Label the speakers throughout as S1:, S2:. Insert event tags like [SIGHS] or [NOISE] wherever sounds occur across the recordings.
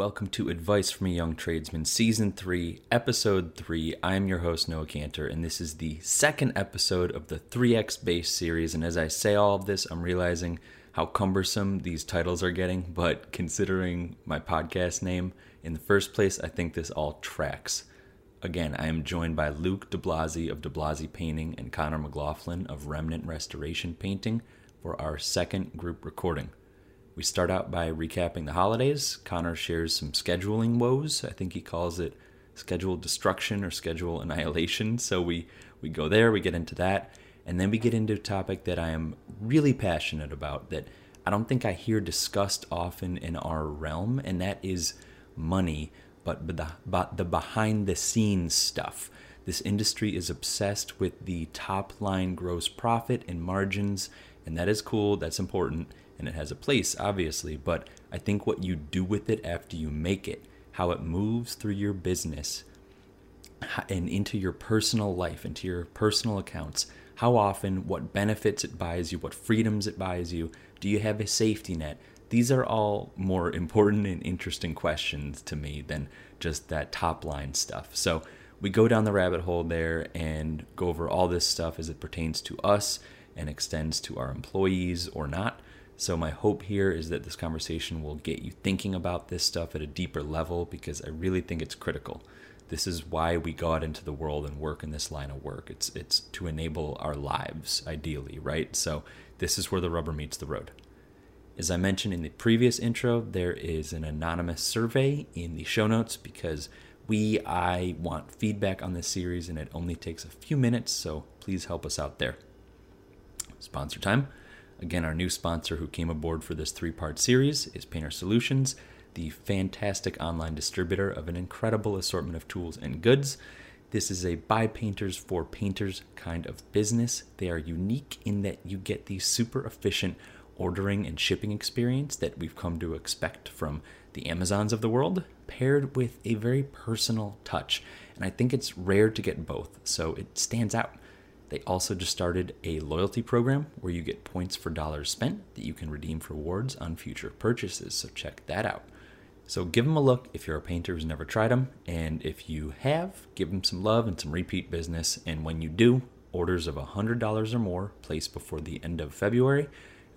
S1: Welcome to Advice from a Young Tradesman, Season 3, Episode 3. I'm your host, Noah Cantor, and this is the second episode of the 3X Base series. And as I say all of this, I'm realizing how cumbersome these titles are getting, but considering my podcast name in the first place, I think this all tracks. Again, I am joined by Luke DeBlasi of DeBlasi Painting and Connor McLaughlin of Remnant Restoration Painting for our second group recording. We start out by recapping the holidays. Connor shares some scheduling woes. I think he calls it schedule destruction or schedule annihilation. So we, we go there, we get into that, and then we get into a topic that I am really passionate about that I don't think I hear discussed often in our realm, and that is money, but but, the, but the behind the scenes stuff. This industry is obsessed with the top line gross profit and margins, and that is cool, that's important and it has a place, obviously, but I think what you do with it after you make it, how it moves through your business and into your personal life, into your personal accounts, how often, what benefits it buys you, what freedoms it buys you, do you have a safety net? These are all more [LAUGHS] important and interesting questions to me than just that top line stuff. So we go down the rabbit hole there and go over all this stuff as it pertains to us and extends to our employees or not. So, my hope here is that this conversation will get you thinking about this stuff at a deeper level because I really think it's critical. This is why we go out into the world and work in this line of work. It's, it's to enable our lives, ideally, right? So, this is where the rubber meets the road. As I mentioned in the previous intro, there is an anonymous survey in the show notes because we, I want feedback on this series and it only takes a few minutes, so please help us out there. Sponsor time. Again, our new sponsor who came aboard for this three part series is Painter Solutions, the fantastic online distributor of an incredible assortment of tools and goods. This is a by painters for painters kind of business. They are unique in that you get the super efficient ordering and shipping experience that we've come to expect from the Amazons of the world, paired with a very personal touch. And I think it's rare to get both, so it stands out. They also just started a loyalty program where you get points for dollars spent that you can redeem for rewards on future purchases. So check that out. So give them a look if you're a painter who's never tried them. And if you have, give them some love and some repeat business. And when you do, orders of $100 or more placed before the end of February,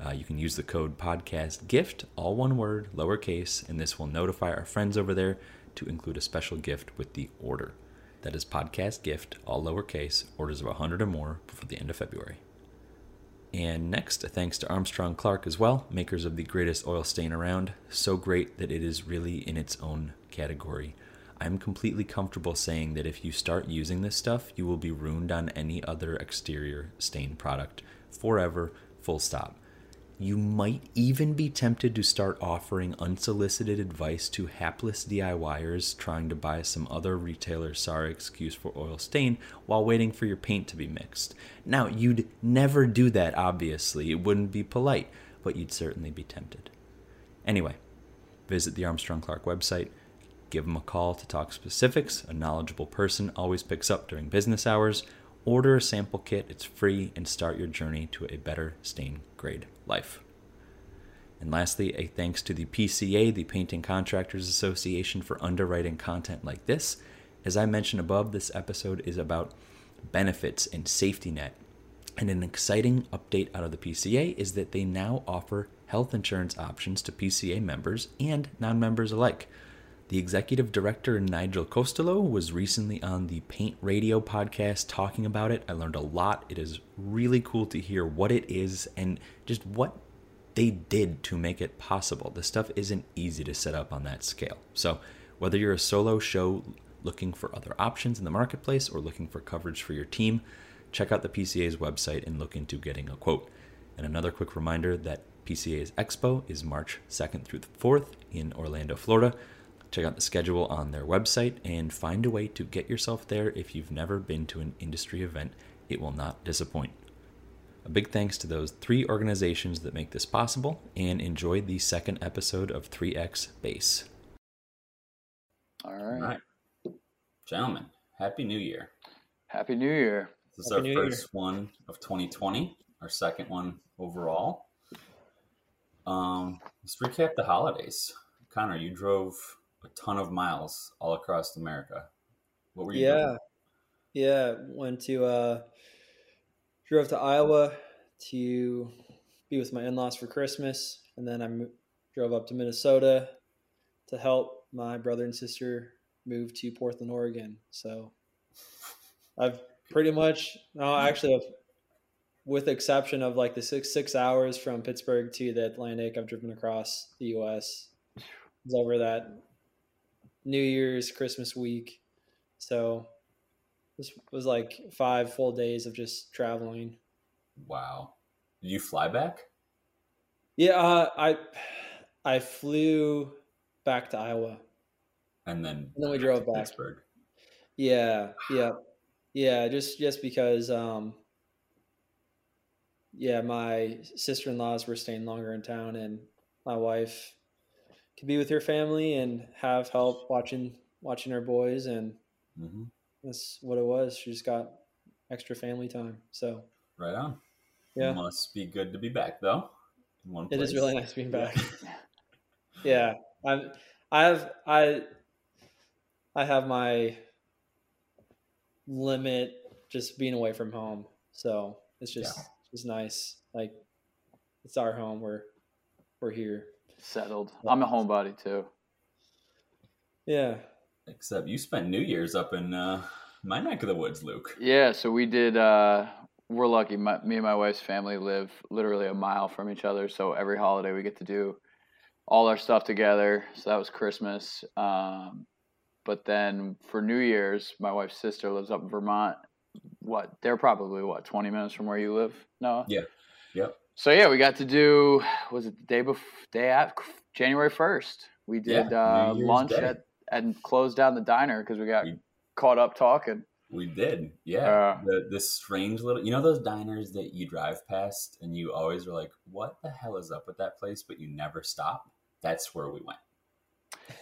S1: uh, you can use the code podcast gift, all one word, lowercase, and this will notify our friends over there to include a special gift with the order. That is podcast gift, all lowercase, orders of 100 or more before the end of February. And next, thanks to Armstrong Clark as well, makers of the greatest oil stain around. So great that it is really in its own category. I'm completely comfortable saying that if you start using this stuff, you will be ruined on any other exterior stain product forever, full stop. You might even be tempted to start offering unsolicited advice to hapless DIYers trying to buy some other retailer's sorry excuse for oil stain while waiting for your paint to be mixed. Now, you'd never do that, obviously. It wouldn't be polite, but you'd certainly be tempted. Anyway, visit the Armstrong Clark website, give them a call to talk specifics. A knowledgeable person always picks up during business hours. Order a sample kit, it's free, and start your journey to a better stain grade life. And lastly, a thanks to the PCA, the Painting Contractors Association, for underwriting content like this. As I mentioned above, this episode is about benefits and safety net. And an exciting update out of the PCA is that they now offer health insurance options to PCA members and non members alike. The executive director, Nigel Costello, was recently on the Paint Radio podcast talking about it. I learned a lot. It is really cool to hear what it is and just what they did to make it possible. The stuff isn't easy to set up on that scale. So, whether you're a solo show looking for other options in the marketplace or looking for coverage for your team, check out the PCA's website and look into getting a quote.
S2: And another quick reminder that PCA's Expo is March 2nd through the 4th in Orlando, Florida. Check out the schedule on their website and find a way to get yourself there if you've never been to an industry event. It will not disappoint. A big thanks to those three organizations that make this possible and enjoy the second episode of 3X Base.
S3: All right.
S1: All right. Gentlemen, Happy New Year.
S3: Happy New Year.
S1: This is
S4: Happy
S1: our
S4: New Year.
S1: first one of 2020, our second one overall. Um, let's recap the holidays. Connor, you drove a ton of miles all across America. What were you
S4: Yeah.
S1: doing?
S4: Yeah. Went to uh drove to Iowa to be with my in-laws for Christmas and then I mo- drove up to Minnesota to help my brother and sister move to Portland, Oregon. So I've pretty much no actually I've, with the exception of like the 6 6 hours from Pittsburgh to the Atlantic I've driven across the US. It was over that New Year's Christmas week. So this was like five full days of just traveling.
S1: Wow. Did you fly back?
S4: Yeah, uh, I I flew back to Iowa.
S1: And then,
S4: And then we drove back.
S1: Pittsburgh.
S4: Yeah, yeah, yeah. Just just because, um, yeah, my sister in laws were staying longer in town, and my wife could be with her family and have help watching watching her boys, and
S1: hmm
S4: that's what it was. She just got extra family time. So
S1: Right on.
S4: yeah,
S1: Must be good to be back, though.
S4: It is really nice being back. [LAUGHS] yeah i'm i have i i have my limit just being away from home so it's just
S1: Yeah.
S4: it's nice like it's our home we're we're here
S3: Settled. I'm a homebody too.
S4: yeah
S1: Except you spent New Year's up in uh, my neck of the woods, Luke.
S3: Yeah, so we did. Uh, we're lucky. My, me and my wife's family live literally a mile from each other, so every holiday we get to do all our stuff together. So that was Christmas. Um, but then for New Year's, my wife's sister lives up in Vermont. What? They're probably what 20 minutes from where you live. No.
S1: Yeah. Yep.
S3: So yeah, we got to do. Was it the day before? Day at January 1st. We did
S1: Yeah,
S3: uh, lunch
S1: Day.
S3: at and closed down the diner because we got
S1: We-
S3: caught up talking.
S1: We did, yeah.
S3: Uh,
S1: the this strange little, you know, those diners that you drive past and you always are like, "What the hell is up with that place?" But you never stop. That's where we went.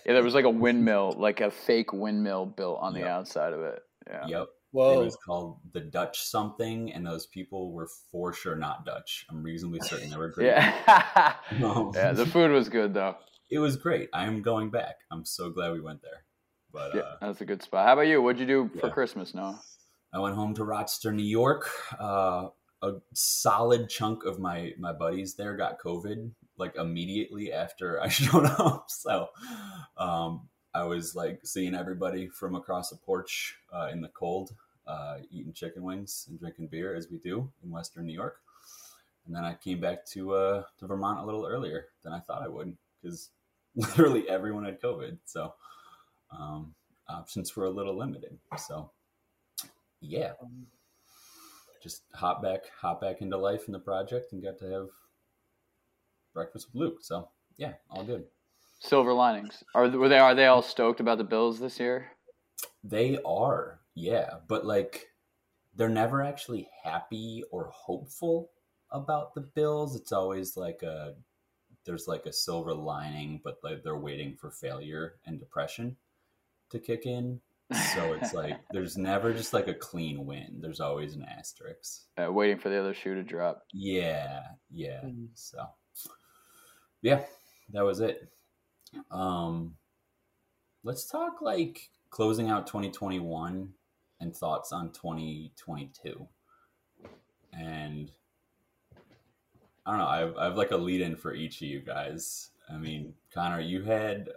S3: Yeah, there was like a windmill, like a fake windmill built on the outside of it. Yeah.
S1: Yep. It was called the Dutch something, and those people were for sure not Dutch. I'm reasonably certain they were [LAUGHS] great.
S3: Yeah.
S1: No. [LAUGHS]
S3: yeah, the food was good though.
S1: it was great. I am going back. I'm so glad we went there. But
S3: Yeah,
S1: uh,
S3: that's a good spot. How about you? What'd you do for Christmas, Noah?
S1: I went home to Rochester, New York. Uh, a solid chunk of my my buddies there got COVID like immediately after I [LAUGHS] showed up. So um, I was like seeing everybody from across the porch uh, in the cold, uh, eating chicken wings and drinking beer as we do in Western New York. And then I came back to uh, to Vermont a little earlier than I thought I would because [LAUGHS] literally everyone had COVID. So um, options were a little limited. So yeah, just hop back, hop back into life in the project, and got to have breakfast with Luke. So yeah, all good.
S3: Silver linings. Are were they are they all stoked about the Bills this year?
S1: They are, yeah, but like they're never actually happy or hopeful about the Bills. It's always like a there's like a silver lining, but like they're waiting for failure and depression to kick in. So it's [LAUGHS] like there's never just like a clean win. There's always an asterisk.
S3: Uh, waiting for the other shoe to drop.
S1: Yeah, yeah.
S4: Mm.
S1: So, yeah, that was it. Um, let's talk like closing out 2021 and thoughts on 2022. And I don't know. I have, I have like a lead in for each of you guys. I mean, Connor, you had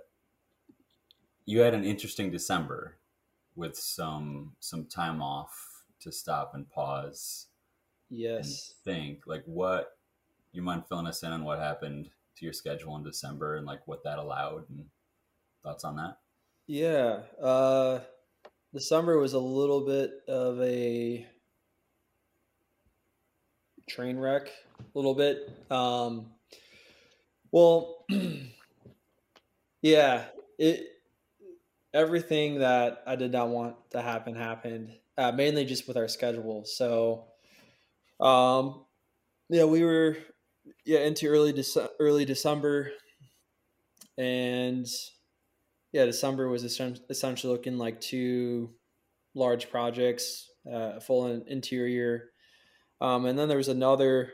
S1: you had an interesting December with some some time off to stop and pause
S4: yes
S1: and think like what you mind filling us in on what happened to your schedule in December and like what that allowed and thoughts on that?
S4: Yeah. Uh December was a little bit of a train wreck a little bit. Um, well, [CLEARS THROAT] yeah, it everything that I did not want to happen happened. Uh, mainly just with our schedule. So, um, yeah, we were yeah into early Dece- early December, and yeah, December was essentially looking like two large projects, uh, full interior, um, and then there was another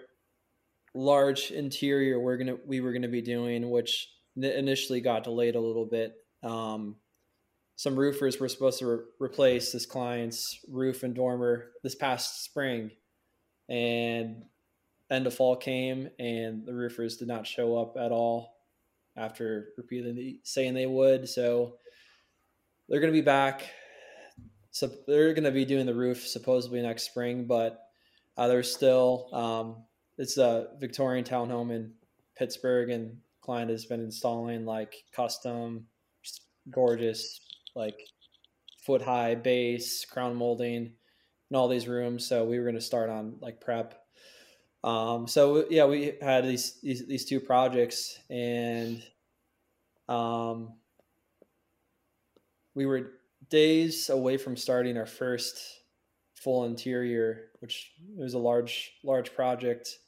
S4: large interior we're gonna we were gonna be doing, which initially got delayed a little bit. Um, some roofers were supposed to re- replace this client's roof and dormer this past spring, and end of fall came and the roofers did not show up at all after repeatedly saying they would. So they're going to be back. So they're going to be doing the roof supposedly next spring, but uh, there's still um, it's a Victorian townhome in Pittsburgh, and client has been installing like custom, gorgeous, like foot high base, crown molding, in all these rooms. So we were going to start on like prep um, so yeah, we had these, these, these two projects and, um, we were days away from starting our first full interior, which was a large, large project.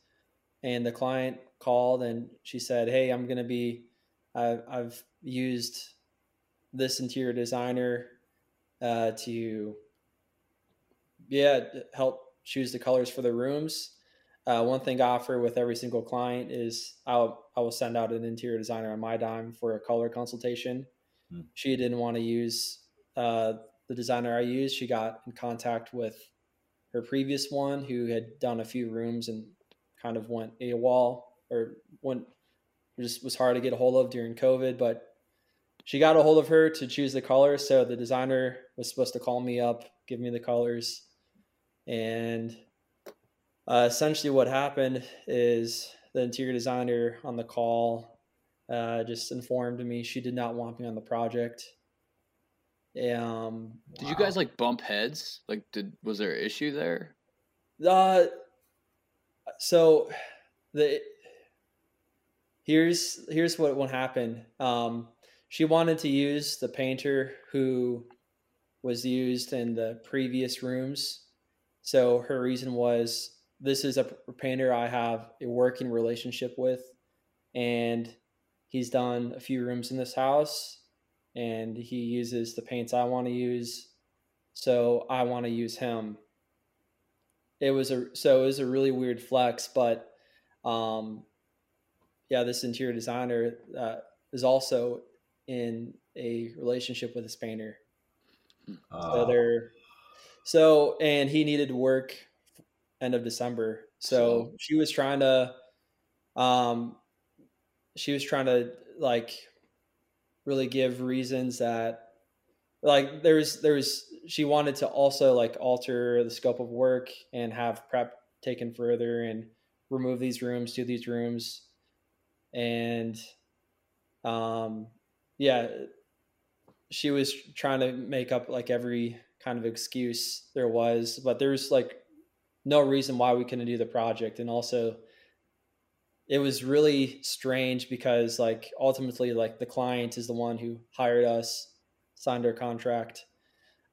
S4: And the client called and she said, Hey, I'm going to be, I've, I've used this interior designer, uh, to, yeah, help choose the colors for the rooms uh, one thing I offer with every single client is I'll I will send out an interior designer on my dime for a color consultation. Hmm. She didn't want to use uh, the designer I used. She got in contact with her previous one who had done a few rooms and kind of went a wall or went just was hard to get a hold of during COVID, but she got a hold of her to choose the color. So the designer was supposed to call me up, give me the colors, and uh, essentially, what happened is the interior designer on the call uh, just informed me she did not want me on the project. Um,
S3: did wow. you guys like bump heads? Like, did was there an issue there?
S4: Uh, so the here's here's what what happened. Um, she wanted to use the painter who was used in the previous rooms. So her reason was this is a painter I have a working relationship with, and he's done a few rooms in this house, and he uses the paints I want to use, so I want to use him. It was a so it was a really weird flex, but um, yeah, this interior designer uh, is also in a relationship with this painter. Uh. So so and he needed work end of December. So, so she was trying to, um, she was trying to like really give reasons that like there's there's she wanted to also like alter the scope of work and have prep taken further and remove these rooms do these rooms and um yeah she was trying to make up like every kind of excuse there was but there's like no reason why we couldn't do the project. And also, it was really strange because like ultimately like the client is the one who hired us, signed our contract,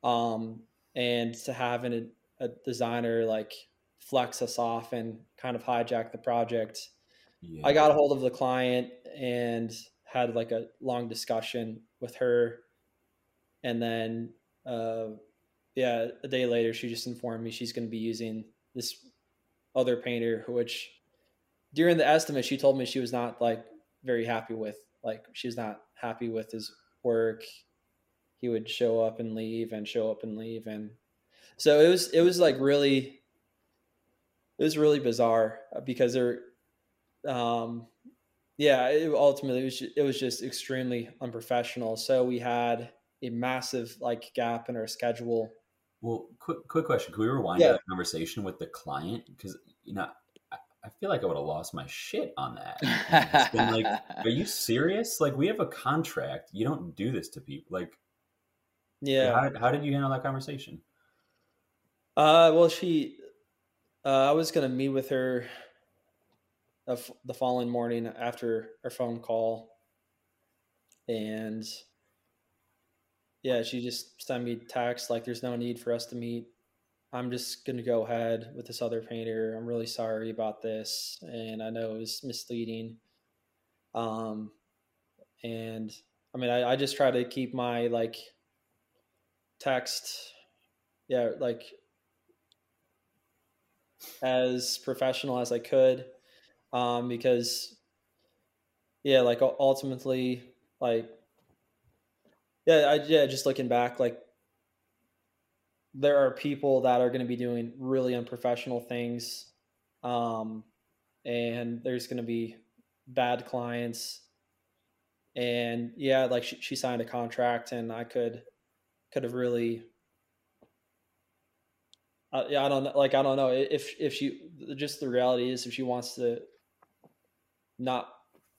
S4: um, and to have an, a designer like flex us off and kind of hijack the project. Yeah. I got a hold of the client and had like a long discussion with her, and then uh, yeah, a day later she just informed me she's going to be using this other painter, which during the estimate, she told me she was not like very happy with. Like she was not happy with his work. He would show up and leave and show up and leave, and so it was it was like really it was really bizarre because there, um, yeah, it ultimately it was just, it was just extremely unprofessional. So we had a massive like gap in our schedule
S1: well, quick quick question: Can we rewind yeah. that conversation with the client? Because you know, I, I feel like I would have lost my shit on that. [LAUGHS] It's been like, are you serious? Like, we have a contract. You don't do this to people. Like, yeah. How, how did you handle that conversation?
S4: Uh, well, she, uh, I was gonna meet with her the following morning after our phone call, and yeah, she just sent me text like, "There's no need for us to meet. I'm just gonna go ahead with this other painter. I'm really sorry about this, and I know it was misleading." Um, and I mean, I, I just try to keep my like text, yeah, like as professional as I could, um, because yeah, like ultimately, like yeah, I, yeah, just looking back, like there are people that are going to be doing really unprofessional things, um, and there's going to be bad clients, and yeah, like she, she signed a contract, and I could could have really uh, yeah, I don't. Like, I don't know if if she just the reality is if she wants to not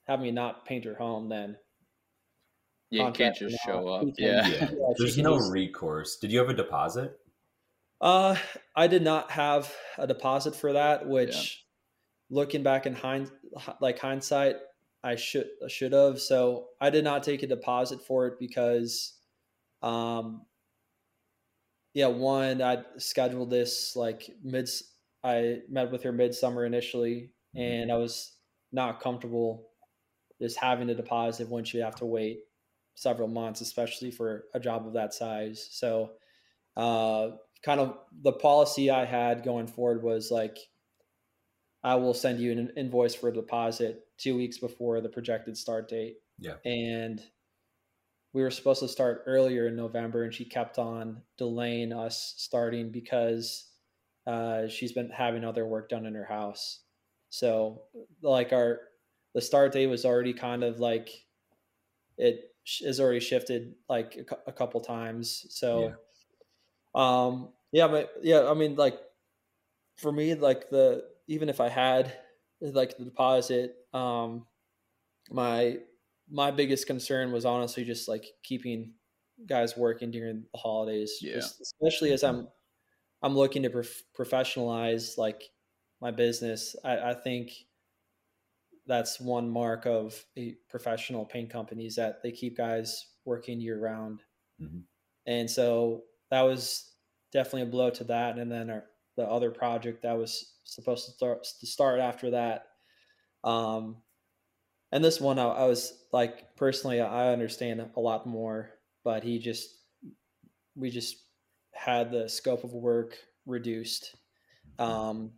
S4: have me not paint her home, then
S3: yeah, you can't just show up. Yeah,
S1: yeah. there's no recourse. Did you have a deposit?
S4: Uh, I did not have a deposit for that. Which, yeah. looking back in hind like hindsight, I should should have. So I did not take a deposit for it because, um, yeah, one, I scheduled this like mid. I met with her midsummer initially, mm-hmm. and I was not comfortable just having a deposit once you have to wait several months, especially for a job of that size. So, uh, kind of the policy I had going forward was like, I will send you an invoice for a deposit two weeks before the projected start date.
S1: Yeah.
S4: And we were supposed to start earlier in November, and she kept on delaying us starting because uh, she's been having other work done in her house. So, like our the start date was already kind of like it has already shifted like a, a couple times. So, yeah. um, yeah, but yeah, I mean, like for me, like the even if I had like the deposit, um, my my biggest concern was honestly just like keeping guys working during the holidays.
S3: Yeah.
S4: Just, especially as I'm I'm looking to prof- professionalize like my business. I, I, think that's one mark of a professional paint companies that they keep guys working year round. Mm-hmm. And so that was definitely a blow to that. And then our, the other project that was supposed to start to start after that. Um, and this one I, I was like personally I understand a lot more, but he just we just had the scope of work reduced. Um,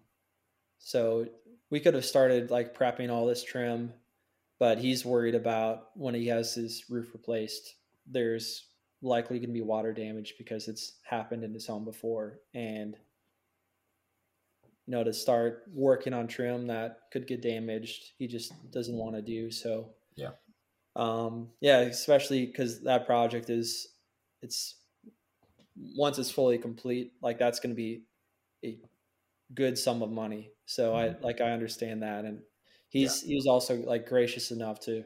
S4: so we could have started like prepping all this trim, but he's worried about when he has his roof replaced, there's likely going to be water damage because it's happened in his home before. And you know, to start working on trim that could get damaged. He just doesn't want to do so.
S1: Yeah.
S4: Um, yeah, especially because that project is, it's once it's fully complete, like that's going to be a good sum of money. So I mm-hmm. like I understand that, and he's yeah. he's also like gracious enough to,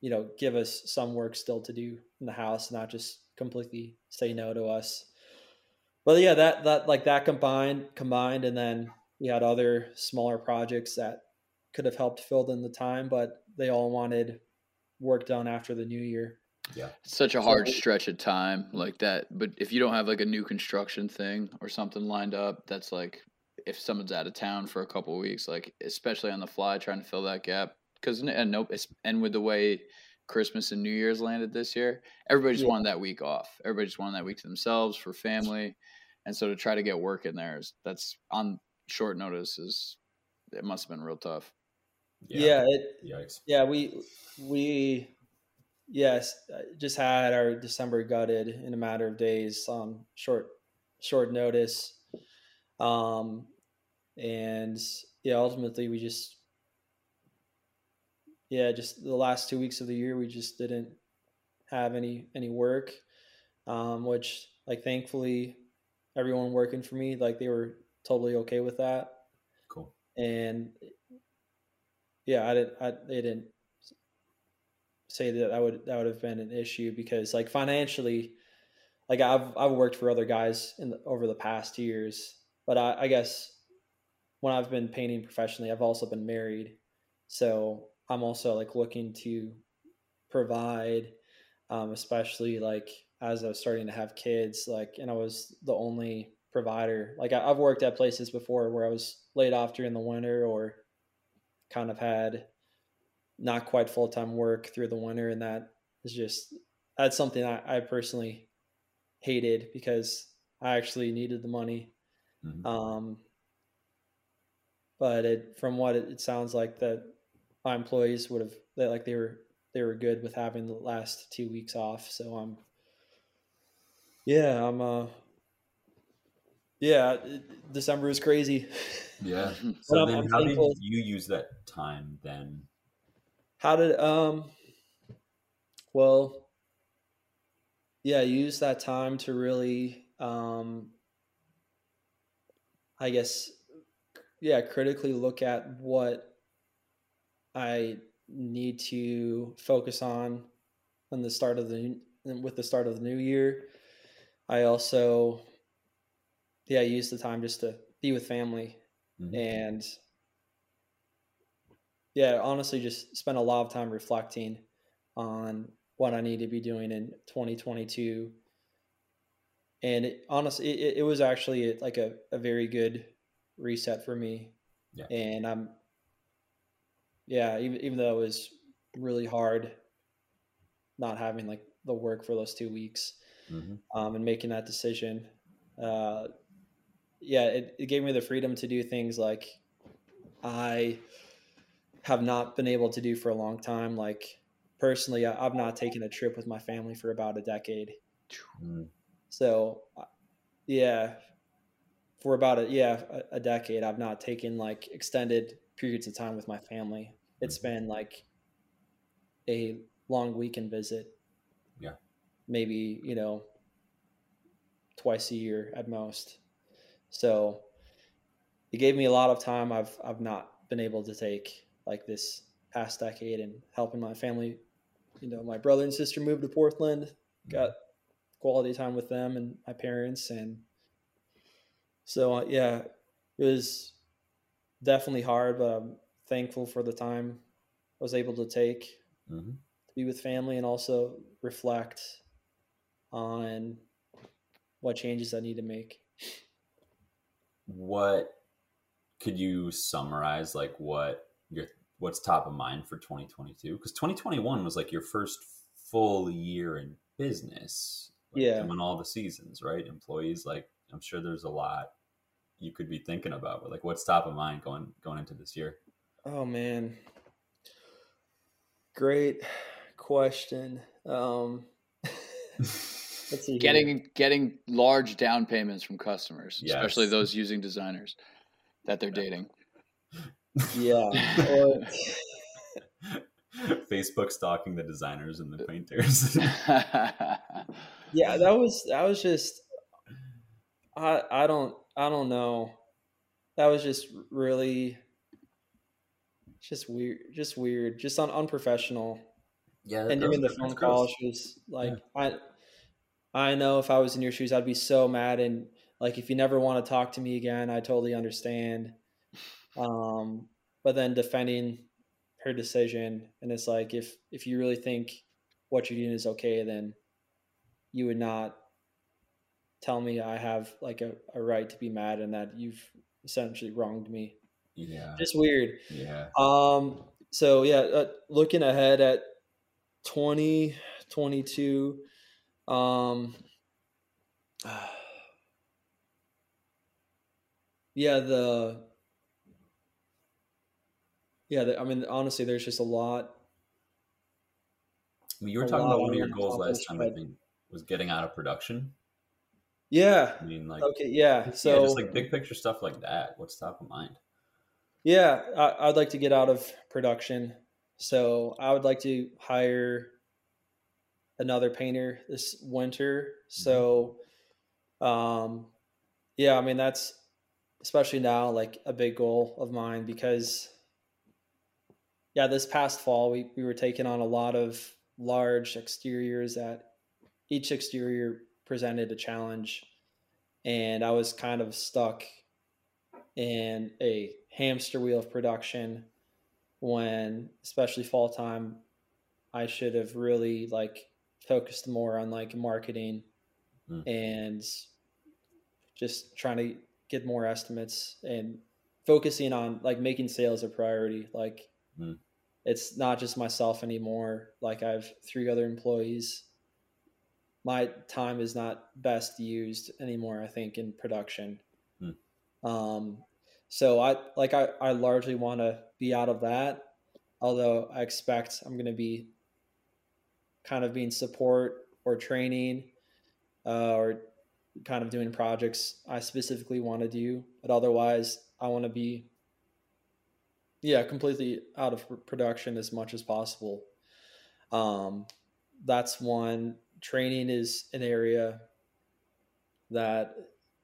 S4: you know, give us some work still to do in the house, not just completely say no to us but yeah, that that like that combined combined, and then we had other smaller projects that could have helped fill in the time, but they all wanted work done after the new year.
S1: Yeah,
S3: such a hard so, stretch of time like that. But if you don't have like a new construction thing or something lined up, that's like if someone's out of town for a couple weeks, like especially on the fly, trying to fill that gap. Because and nope, and with the way Christmas and New Year's landed this year, everybody just yeah. wanted that week off. Everybody just wanted that week to themselves for family and so to try to get work in there is that's on short notice is it must have been real tough.
S4: Yeah, yeah it, Yikes. yeah, we we yes just had our December gutted in a matter of days on short short notice, um, and yeah, ultimately we just yeah just the last two weeks of the year we just didn't have any any work, um, which like thankfully everyone working for me, like they were totally okay with that.
S1: Cool.
S4: And yeah, I didn't, I, they didn't say that that would, that would have been an issue because like financially, like I've, I've worked for other guys in the, over the past years, but I, I guess when I've been painting professionally, I've also been married. So I'm also like looking to provide, um, especially like as I was starting to have kids, like, and I was the only provider. Like I, I've worked at places before where I was laid off during the winter or kind of had not quite full time work through the winter, and that is just that's something I, I personally hated because I actually needed the money.
S1: Mhm.
S4: Um, but it, from what it, it sounds like that my employees would have they, like they were they were good with having the last two weeks off. So I'm yeah I'm uh yeah it- December was crazy.
S1: Yeah. [LAUGHS] So
S4: I'm-
S1: then,
S4: I'm
S1: how did you use that time then?
S4: How did um well yeah, use that time to really um I guess yeah, critically look at what I need to focus on on the start of the with the start of the new year. I also yeah, use the time just to be with family
S1: Mhm.
S4: and yeah honestly just spent a lot of time reflecting on what i need to be doing in 2022 and it, honestly it, it was actually like a, a very good reset for me
S1: Yeah.
S4: and i'm yeah even, even though it was really hard not having like the work for those two weeks
S1: Mhm.
S4: um, and making that decision. Uh, yeah, it, it gave me the freedom to do things like I have not been able to do for a long time. Like personally, I, I've not taken a trip with my family for about a decade.
S1: Mm.
S4: So, uh, yeah, for about a yeah a, a decade, I've not taken like extended periods of time with my family. It's mm-hmm. been like a long weekend visit.
S1: Yeah.
S4: maybe you know twice a year at most. So it gave me a lot of time I've I've not been able to take like this past decade and helping my family. You know, my brother and sister moved to Portland, mm-hmm. got quality time with them and my parents and so uh, yeah it was definitely hard but i'm thankful for the time i was able to take
S1: Mhm.
S4: to be with family and also reflect on what changes i need to make
S1: What could you summarize like what your what's top of mind for 2022? Because 2021 was like your first full year in business. Like,
S4: Yeah.
S1: Doing all the seasons, right? Employees, like I'm sure there's a lot you could be thinking about, but like what's top of mind going going into this year?
S4: oh man great question um [LAUGHS] let's see here.
S3: Getting getting large down payments from customers, especially those using designers that they're dating.
S4: yeah [LAUGHS]
S1: Facebook stalking the designers and the painters. [LAUGHS]
S4: yeah that was that was just i i don't i don't know. That was just really just weird just weird just un, unprofessional.
S1: Yeah,
S4: and doing the phone call she was like i i know if i was in your shoes i'd be so mad and like if you never want to talk to me again i totally understand. Um but then defending her decision and it's like if if you really think what you're doing is okay then you would not tell me i have like a, a right to be mad and that you've essentially wronged me
S1: Yeah,
S4: just weird
S1: yeah.
S4: um. So yeah, uh, looking ahead at twenty twenty two. Um. [SIGHS] Yeah. The. Yeah. The, I mean, honestly, there's just a lot.
S1: I mean, you were talking about one of your goals last time. I think was getting out of production.
S4: Yeah.
S1: I mean, like,
S4: Okay. Yeah. So
S1: yeah, just like big picture stuff like that. What's top of mind?
S4: Yeah, I, I'd like to get out of production. So I would like to hire another painter this winter. So, um, yeah, I mean, that's especially now like a big goal of mine because, yeah, this past fall we, we were taking on a lot of large exteriors at each exterior presented a challenge. And I was kind of stuck in a hamster wheel of production when especially fall time I should have really like focused more on like marketing mm. and just trying to get more estimates and focusing on like making sales a priority like mm. it's not just myself anymore like I have three other employees my time is not best used anymore i think in production hmm. um, so i like i, I largely want to be out of that although i expect i'm going to be kind of being support or training uh, or kind of doing projects i specifically want to do but otherwise i want to be yeah completely out of production as much as possible um, that's one training is an area that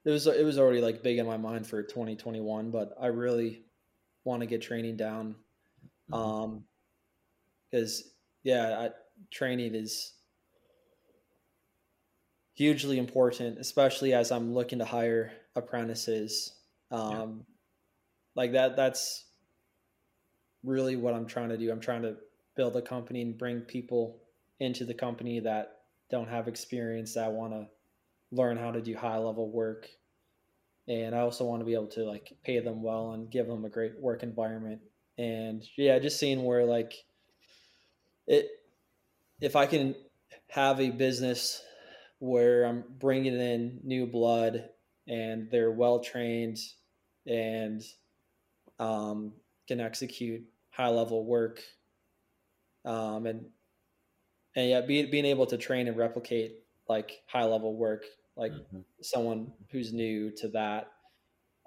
S4: it was it was already like big in my mind for 2021 but i really want to get training down mm-hmm. um because yeah I, training is hugely important especially as i'm looking to hire apprentices um yeah. like that that's really what i'm trying to do i'm trying to build a company and bring people into the company that don't have experience that want to learn how to do high level work. And i also want to be able to like pay them well and give them a great work environment. And yeah just seeing where like it if i can have a business where i'm bringing in new blood and they're well trained and um, can execute high level work um, and and yeah, be, being able to train and replicate like high level work, like mm-hmm. someone who's new to that,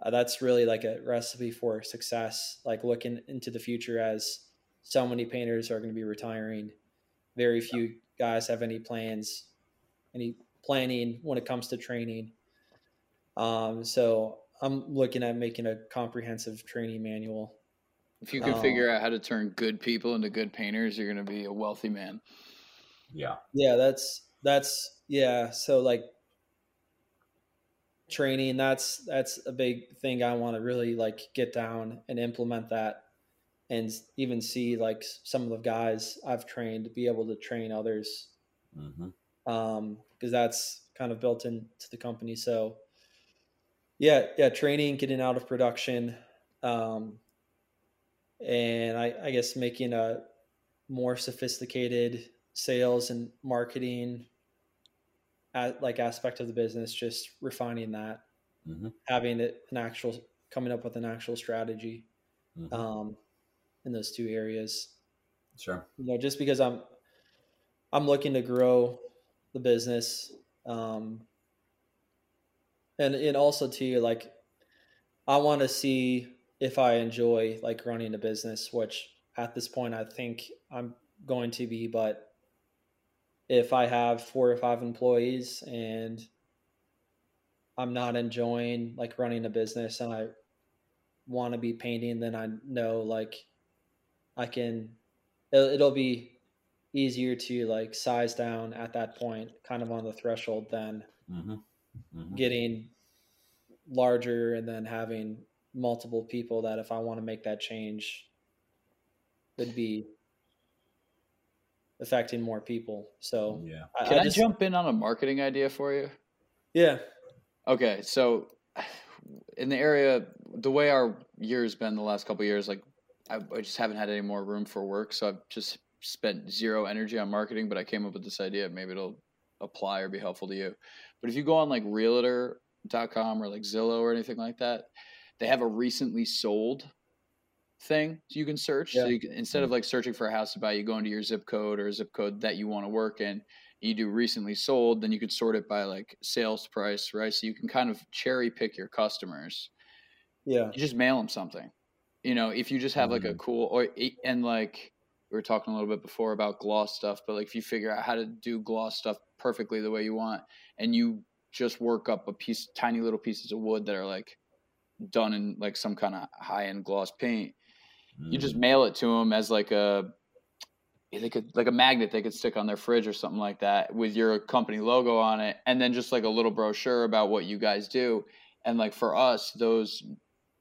S4: uh, that's really like a recipe for success. Like looking into the future as so many painters are going to be retiring, very few guys have any plans, any planning when it comes to training. Um, so I'm looking at making a comprehensive training manual.
S3: If you can um, figure out how to turn good people into good painters, you're going to be a wealthy man.
S1: Yeah.
S4: Yeah, that's that's yeah. So like training, that's that's a big thing I want to really like get down and implement that and even see like some of the guys I've trained be able to train others. Mm-hmm. Um, because that's kind of built into the company. So yeah, yeah, training, getting out of production, um, and I, I guess making a more sophisticated sales and marketing at like aspect of the business just refining that mm-hmm. having it an actual coming up with an actual strategy mm-hmm. um, in those two areas
S1: sure
S4: you know just because i'm i'm looking to grow the business um, and and also too like i want to see if i enjoy like running a business which at this point i think i'm going to be but if I have four or five employees and I'm not enjoying like running a business and I want to be painting, then I know like I can, it'll, it'll be easier to like size down at that point, kind of on the threshold, than mm-hmm. Mm-hmm. getting larger and then having multiple people that if I want to make that change would be affecting more people. So
S1: yeah,
S3: I, can I, just, I jump in on a marketing idea for you?
S4: Yeah.
S3: Okay, so in the area, the way our year's been the last couple years, like I, I, just haven't had any more room for work, so I've just spent zero energy on marketing. But I came up with this idea. Maybe it'll apply or be helpful to you. But if you go on like Realtor.com or like Zillow or anything like that, they have a recently sold thing you can search. Yeah. So you can, instead of like searching for a house to buy, you go into your zip code or zip code that you want to work in. You do recently sold, then you could sort it by like sales price, right? So you can kind of cherry pick your customers.
S4: Yeah.
S3: You just mail them something. You know, if you just have like mm-hmm. a cool or and like we were talking a little bit before about gloss stuff, but like if you figure out how to do gloss stuff perfectly the way you want, and you just work up a piece, tiny little pieces of wood that are like done in like some kind of high end gloss paint, you just mm. mail it to them as like a they could like a magnet they could stick on their fridge or something like that with your company logo on it and then just like a little brochure about what you guys do and like for us those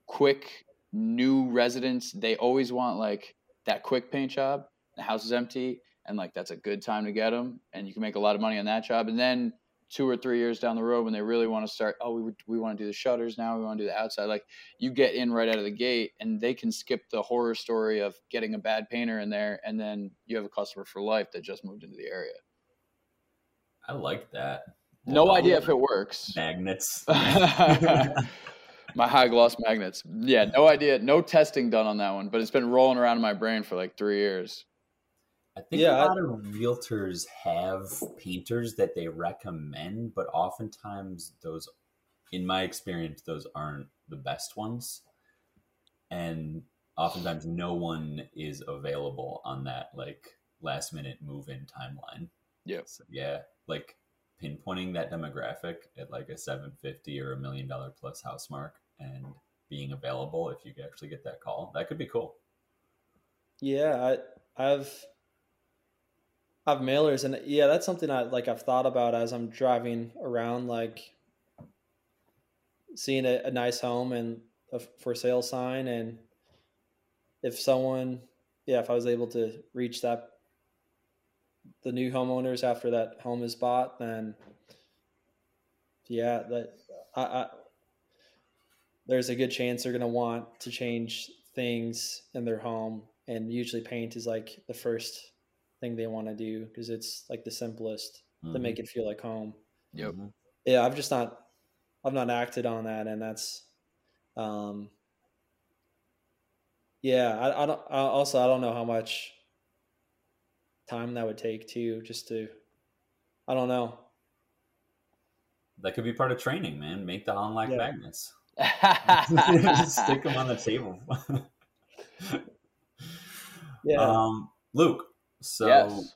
S3: quick new residents, they always want like that quick paint job. The house is empty, and like that's a good time to get them, and you can make a lot of money on that job. And then two or three years down the road, when they really want to start, oh, we we want to do the shutters now, we want to do the outside. Like you get in right out of the gate, and they can skip the horror story of getting a bad painter in there, and then you have a customer for life that just moved into the area.
S1: I like that.
S3: No idea if it works.
S1: Magnets. [LAUGHS] [LAUGHS]
S3: my high gloss magnets. Yeah, no idea. No testing done on that one, but it's been rolling around in my brain for like three years.
S1: I think yeah, a lot I, of realtors have painters that they recommend, but oftentimes those, in my experience, those aren't the best ones. And oftentimes no one is available on that like last minute move in timeline.
S3: Yeah.
S1: So, yeah. Like pinpointing that demographic at like a 750 or a million dollar plus house mark and being available if you actually get that call that could be cool
S4: yeah i i've i've mailers and yeah that's something i like i've thought about as i'm driving around like seeing a, a nice home and a for sale sign and if someone yeah if i was able to reach that the new homeowners after that home is bought, then yeah, that I, I there's a good chance they're going to want to change things in their home, and usually paint is like the first thing they want to do because it's like the simplest mm-hmm. to make it feel like home.
S3: Yep.
S4: Mm-hmm. Yeah, I've just not I've not acted on that, and that's um yeah. I, I don't. I also, I don't know how much time that would take too, just to, I don't know.
S1: That could be part of training, man. Make the on-like yeah. magnets. [LAUGHS] Stick them on the table. [LAUGHS] yeah. Um, Luke, so yes.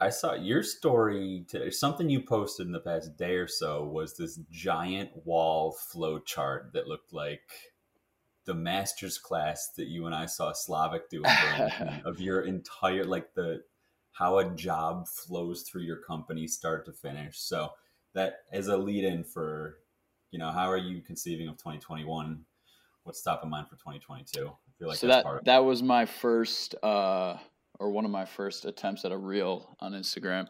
S1: I saw your story. To, something you posted in the past day or so was this giant wall flow chart that looked like the master's class that you and I saw Slavik do [LAUGHS] of your entire like the how a job flows through your company start to finish. So that as a lead in for, you know, how are you conceiving of 2021? What's top of mind for 2022? I feel like
S3: so that that was my first uh, or one of my first attempts at a reel on Instagram.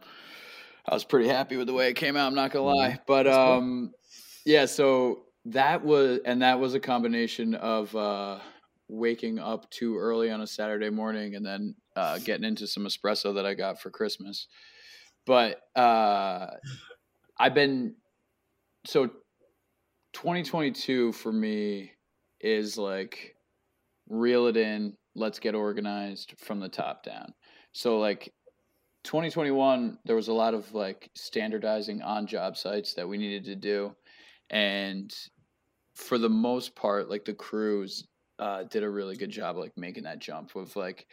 S3: I was pretty happy with the way it came out. I'm not gonna mm-hmm. lie, but um, yeah. So that was and that was a combination of uh, waking up too early on a Saturday morning and then uh, getting into some espresso that I got for Christmas. But uh, I've been so 2022 for me is like reel it in, let's get organized from the top down. So like 2021 there was a lot of like standardizing on job sites that we needed to do and for the most part like the crews uh, did a really good job like making that jump with like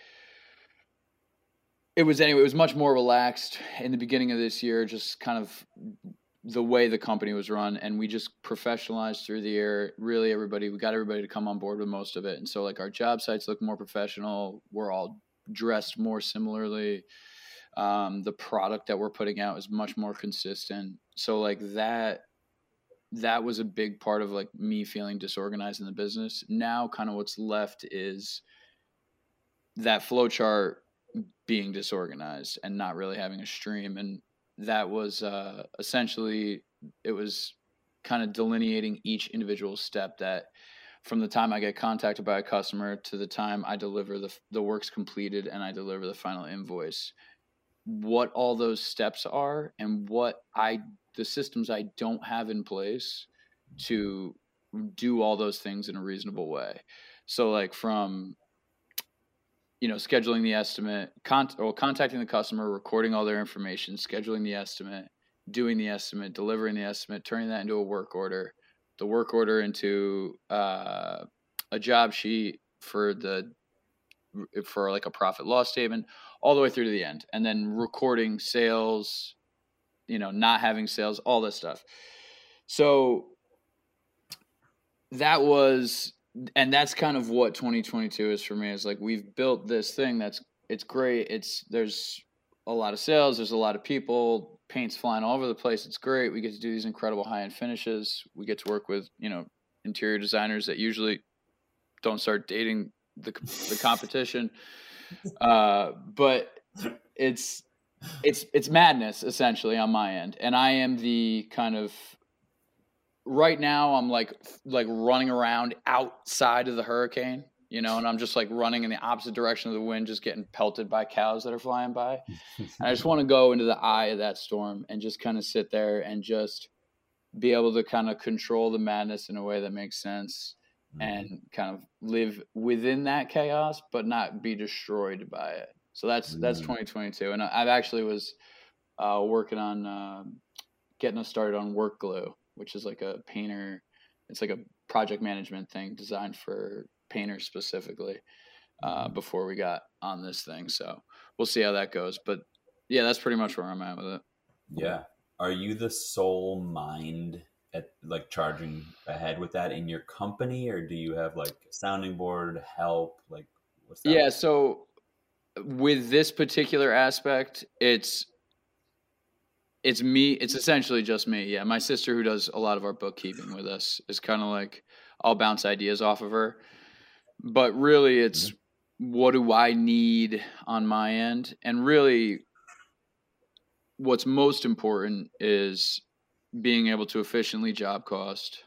S3: it was anyway it was much more relaxed in the beginning of this year just kind of the way the company was run and we just professionalized through the year. Really everybody we got everybody to come on board with most of it. And so like our job sites look more professional. We're all dressed more similarly. Um, the product that we're putting out is much more consistent. So like that that was a big part of like me feeling disorganized in the business. Now, kind of what's left is that flow chart being disorganized and not really having a stream. And that was uh, essentially, it was kind of delineating each individual step that from the time I get contacted by a customer to the time I deliver the, the work's completed and I deliver the final invoice, what all those steps are and what I the systems I don't have in place to do all those things in a reasonable way. So like from you know scheduling the estimate, con- or contacting the customer, recording all their information, scheduling the estimate, doing the estimate, delivering the estimate, turning that into a work order, the work order into uh, a job sheet for the for like a profit loss statement all the way through to the end and then recording sales you know, not having sales, all this stuff. So that was and that's kind of what 2022 is for me is like we've built this thing that's it's great it's there's a lot of sales there's a lot of people paint's flying all over the place it's great we get to do these incredible high end finishes we get to work with you know interior designers that usually don't start dating the the competition. [LAUGHS] Uh, but it's it's it's madness essentially on my end, and I am the kind of right now I'm like like running around outside of the hurricane, you know, and I'm just like running in the opposite direction of the wind, just getting pelted by cows that are flying by. [LAUGHS] and I just want to go into the eye of that storm and just kind of sit there and just be able to kind of control the madness in a way that makes sense mm-hmm. and kind of live within that chaos, but not be destroyed by it. So that's mm-hmm. that's 2022, and I, have actually was uh, working on uh, getting us started on Work Glue which is like a painter. It's like a project management thing designed for painters specifically. Uh, mm-hmm. before we got on this thing, so we'll see how that goes. But yeah, that's pretty much where I'm at with it.
S1: Yeah, are you the sole mind at like charging ahead with that in your company, or do you have like sounding board help? Like,
S3: what's that? Yeah, so with this particular aspect, it's it's me it's essentially just me yeah. My sister who does a lot of our bookkeeping with us is kind of like i'll bounce ideas off of her. But really it's mm-hmm. what do i need on my end? And really what's most important is being able to efficiently job cost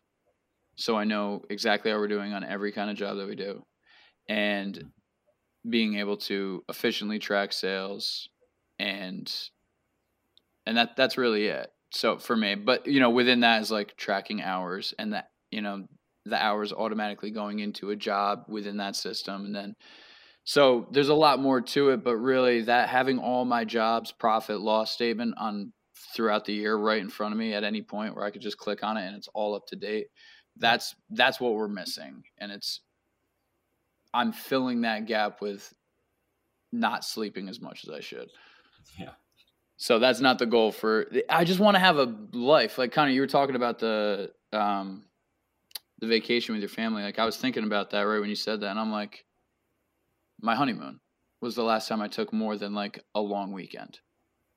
S3: so i know exactly how we're doing on every kind of job that we do. And mm-hmm. being able to efficiently track sales and and that that's really it. So for me, but you know, within that is like tracking hours and that you know the hours automatically going into a job within that system, and then so there's a lot more to it. But really, that having all my jobs profit loss statement on throughout the year right in front of me at any point where I could just click on it and it's all up to date. That's that's what we're missing, and it's I'm filling that gap with not sleeping as much as I should.
S1: Yeah.
S3: So that's not the goal for. I just want to have a life. Like kind of you were talking about the um, the vacation with your family. Like I was thinking about that right when you said that, and I'm like, my honeymoon was the last time I took more than like a long weekend,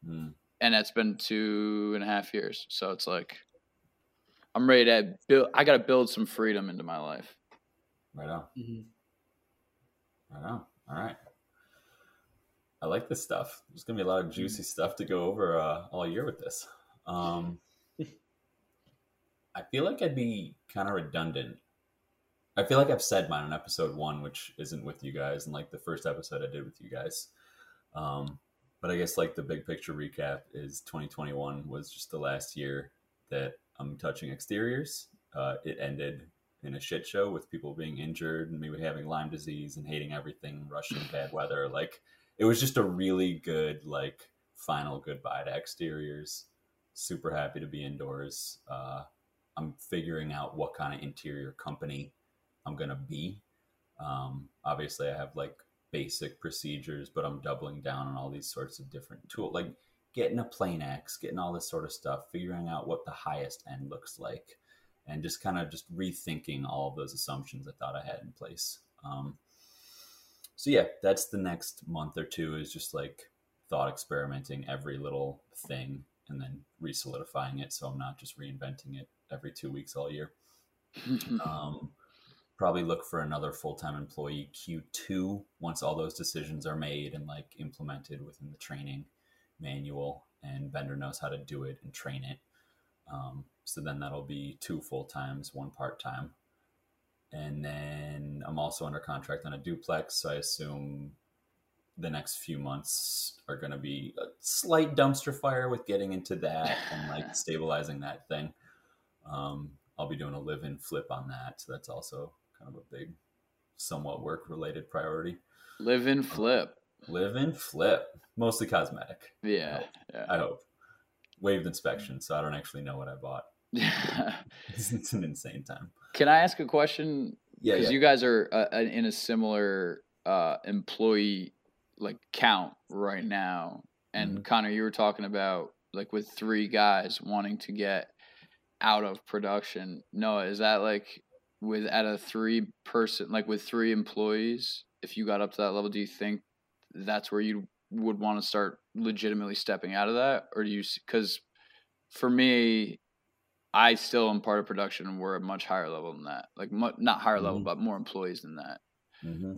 S3: mm. and that's been two and a half years. So it's like I'm ready to build. I got to build some freedom into my life.
S1: Right on. Mm-hmm. Right on. All right. I like this stuff. There's gonna be a lot of juicy stuff to go over uh, all year with this. Um, [LAUGHS] I feel like I'd be kind of redundant. I feel like I've said mine on episode one, which isn't with you guys, and like the first episode I did with you guys. Um, but I guess like the big picture recap is 2021 was just the last year that I'm touching exteriors. Uh, it ended in a shit show with people being injured and maybe having Lyme disease and hating everything, rushing bad weather. Like it was just a really good like final goodbye to exteriors. Super happy to be indoors. Uh, I'm figuring out what kind of interior company I'm gonna be. Um, obviously, I have like basic procedures, but I'm doubling down on all these sorts of different tools, like getting a Planex, getting all this sort of stuff, figuring out what the highest end looks like, and just kind of just rethinking all of those assumptions I thought I had in place. Um, so yeah, that's the next month or two is just like thought experimenting every little thing and then re-solidifying it so I'm not just reinventing it every two weeks all year. um, probably look for another full-time employee Q2 once all those decisions are made and like implemented within the training manual and vendor knows how to do it and train it. Um, so then that'll be two full times, one part time and then I'm also under contract on a duplex. So I assume the next few months are going to be a slight dumpster fire with getting into that and like [LAUGHS] stabilizing that thing. Um, I'll be doing a live in flip on that. So that's also kind of a big, somewhat work related priority.
S3: Live in flip.
S1: Live in flip. Mostly cosmetic.
S3: Yeah.
S1: I hope.
S3: Yeah.
S1: I hope. Waived inspection. So I don't actually know what I bought. [LAUGHS] it's an insane time.
S3: Can I ask a question?
S1: Yeah,
S3: because
S1: yeah.
S3: you guys are uh, in a similar uh, employee like count right now, and mm-hmm. Connor, you were talking about like with three guys wanting to get out of production. Noah, is that like with at a three person like with three employees? If you got up to that level, do you think that's where you would want to start legitimately stepping out of that, or do you? Because for me, I still am part of production, and we're a much higher level than that. Like mu- not higher level,
S1: Mhm.
S3: but more employees than that.
S1: hmm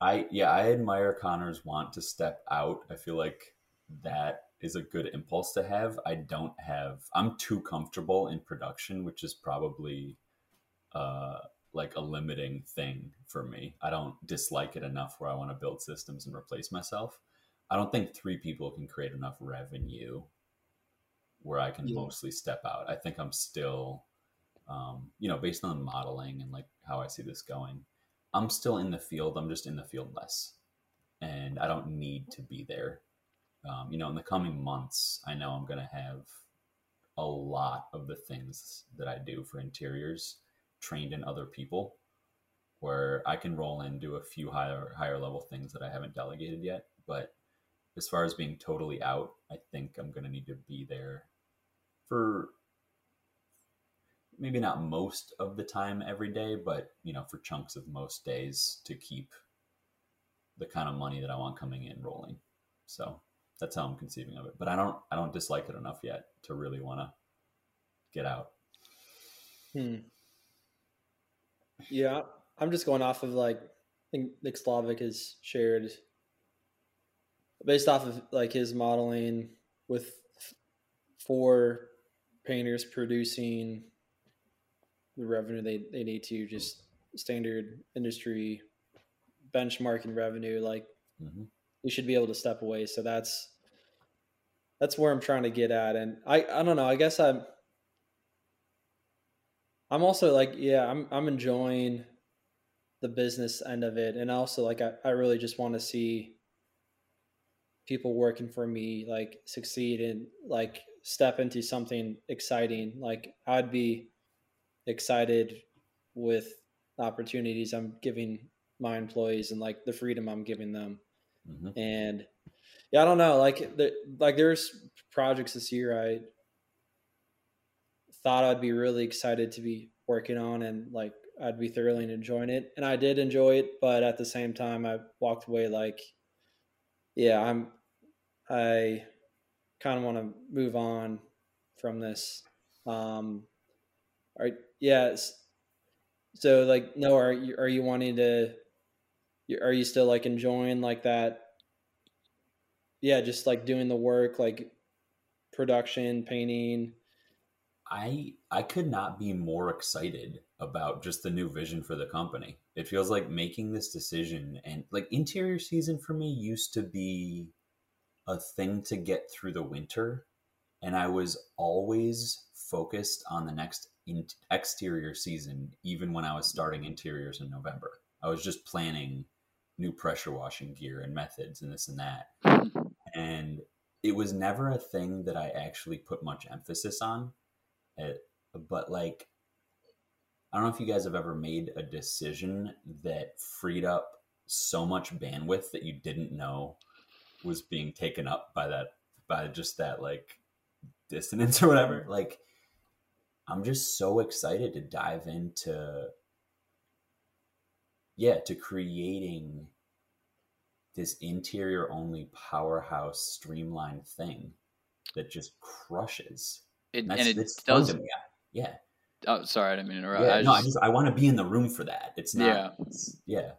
S1: I yeah, I admire Connor's want to step out. I feel like that is a good impulse to have. I don't have. I'm too comfortable in production, which is probably uh like a limiting thing for me. I don't dislike it enough where I want to build systems and replace myself. I don't think three people can create enough revenue where I can
S4: Yeah.
S1: mostly step out. I think I'm still, um, you know, based on modeling and like how I see this going, I'm still in the field. I'm just in the field less, and I don't need to be there. Um, you know, in the coming months, I know I'm going to have a lot of the things that I do for interiors trained in other people, where I can roll in do a few higher higher level things that I haven't delegated yet. But as far as being totally out, I think I'm going to need to be there for maybe not most of the time every day, but you know, for chunks of most days to keep the kind of money that I want coming in rolling. So that's how I'm conceiving of it. But I don't I don't dislike it enough yet to really want to get out.
S4: Hmm. Yeah, I'm just going off of like I think Nick Slavik has shared based off of like his modeling with four painters producing the revenue they, they need to just standard industry benchmarking revenue like
S1: hmm
S4: you should be able to step away. So that's that's where i'm trying to get at. And i i don't know i guess i'm i'm also like yeah i'm i'm enjoying the business end of it. And also like i, I really just want to see people working for me like succeed and like step into something exciting like i'd be excited with opportunities i'm giving my employees and like the freedom i'm giving them
S1: hmm
S4: and yeah, I don't know. Like, the, like there's projects this year I thought I'd be really excited to be working on, and like I'd be thoroughly enjoying it, and I did enjoy it. But at the same time, I walked away like, yeah, I'm, I kind of want to move on from this. Um, are yes. So like, no, are you are you wanting to? Are you still like enjoying like that? yeah, just like doing the work, like production, painting.
S1: I I could not be more excited about just the new vision for the company. It feels like making this decision and like interior season for me used to be a thing to get through the winter and I was always focused on the next in- exterior season even when I was starting interiors in November. I was just planning new pressure washing gear and methods and this and that [LAUGHS] and it was never a thing that I actually put much emphasis on. It, but like, I don't know if you guys have ever made a decision that freed up so much bandwidth that you didn't know was being taken up by that by just that like dissonance or whatever. Like, I'm just so excited to dive into yeah to creating this interior only powerhouse streamlined thing that just crushes.
S3: It,
S1: And
S3: and it does.
S1: Yeah.
S3: Oh, sorry, I didn't mean to interrupt.
S1: yeah.
S3: I
S1: no, I
S3: just-
S1: just I want to be in the room for that. It's not.
S3: Yeah.
S1: it's- yeah.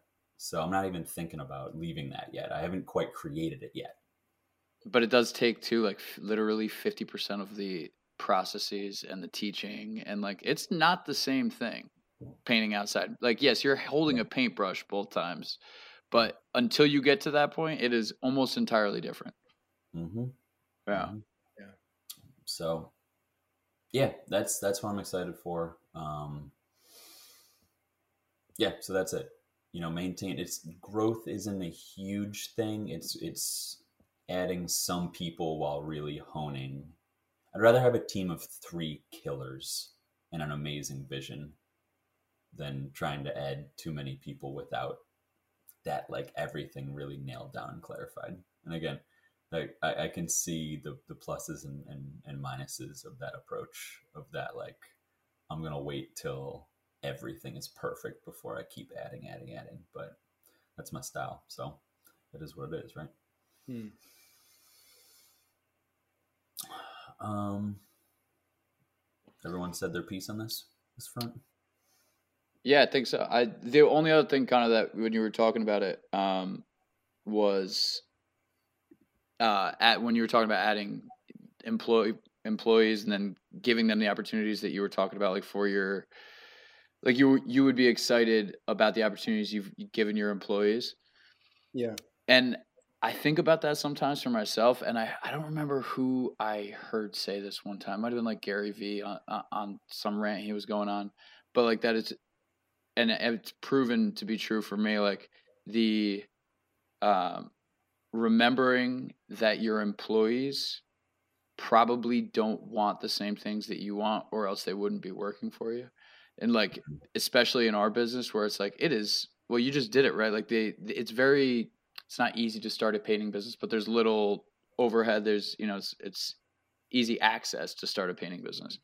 S1: So I'm not even thinking about leaving that yet. I haven't quite created it yet.
S3: but it does take too like f- literally 50% of the processes and the teaching and like it's not the same thing painting outside like yes you're holding a paintbrush both times but until you get to that point it is almost entirely different
S1: Mm-hmm.
S3: yeah
S1: Mhm.
S4: Yeah.
S1: So, yeah, that's that's what I'm excited for. Um, yeah, so that's it. You know, maintain its growth isn't a huge thing. It's it's adding some people while really honing. I'd rather have a team of three killers and an amazing vision than trying to add too many people without that like everything really nailed down and clarified. And again, like I, I can see the the pluses and, and and minuses of that approach of that like i'm gonna wait till everything is perfect before i keep adding adding adding but that's my style so that is what it is right
S4: Hmm.
S1: um everyone said their piece on this this front?
S3: Yeah, I think so. I the only other thing kind of that when you were talking about it um, was uh, at when you were talking about adding employee employees and then giving them the opportunities that you were talking about, like for your like you you would be excited about the opportunities you've given your employees.
S4: Yeah.
S3: And I think about that sometimes for myself, and I, I don't remember who I heard say this one time. It might have been like Gary Vee on on some rant he was going on, but like that is, and it's proven to be true for me. Like the, um, remembering that your employees probably don't want the same things that you want, or else they wouldn't be working for you. And like, especially in our business, where it's like it is. Well, you just did it right. Like they, it's very it's not easy to start a painting business, but there's little overhead. There's you know it's, it's easy access to start a painting business.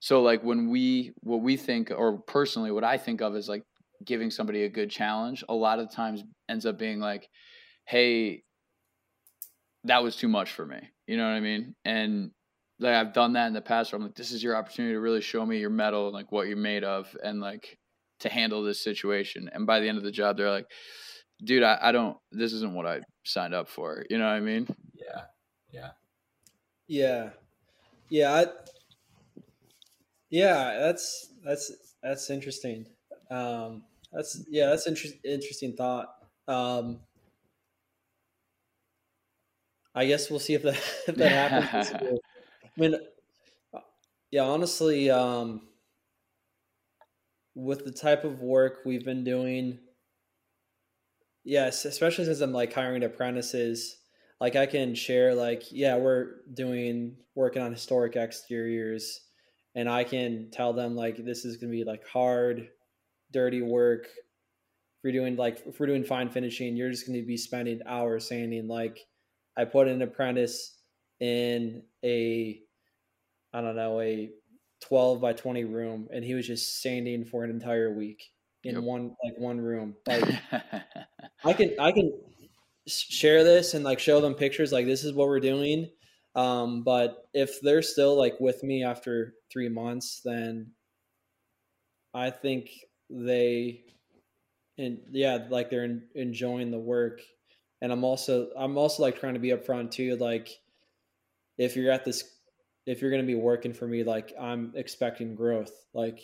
S3: So like when we what we think or personally what I think of is like giving somebody a good challenge. A lot of times ends up being like, hey, that was too much for me. You know what I mean? And like I've done that in the past where I'm like, this is your opportunity to really show me your mettle and like what you're made of and like to handle this situation. And by the end of the job, they're like, dude, I, I don't, this isn't what I signed up for. You know what I mean?
S1: Yeah. Yeah.
S4: Yeah. Yeah. I, yeah. That's, that's, that's interesting. Um, that's, yeah, that's inter- interesting thought. Um, I guess we'll see if that, [LAUGHS] if that happens. [LAUGHS] I mean, yeah, honestly, um, with the type of work we've been doing, Yes, especially since I'm like hiring apprentices. Like I can share like, yeah, we're doing working on historic exteriors and I can tell them like this is gonna be like hard, dirty work. If you're doing like if we're doing fine finishing, you're just gonna be spending hours sanding. Like I put an apprentice in a I don't know, a 12 by 20 room and he was just sanding for an entire week in yep. one like one room. [LAUGHS] Like I can I can share this and like show them pictures like this is what we're doing. Um, but if they're still like with me after three months, then I think they and yeah, like they're in, enjoying the work. And I'm also I'm also like trying to be upfront too. Like if you're at this if you're gonna be working for me, like I'm expecting growth. Like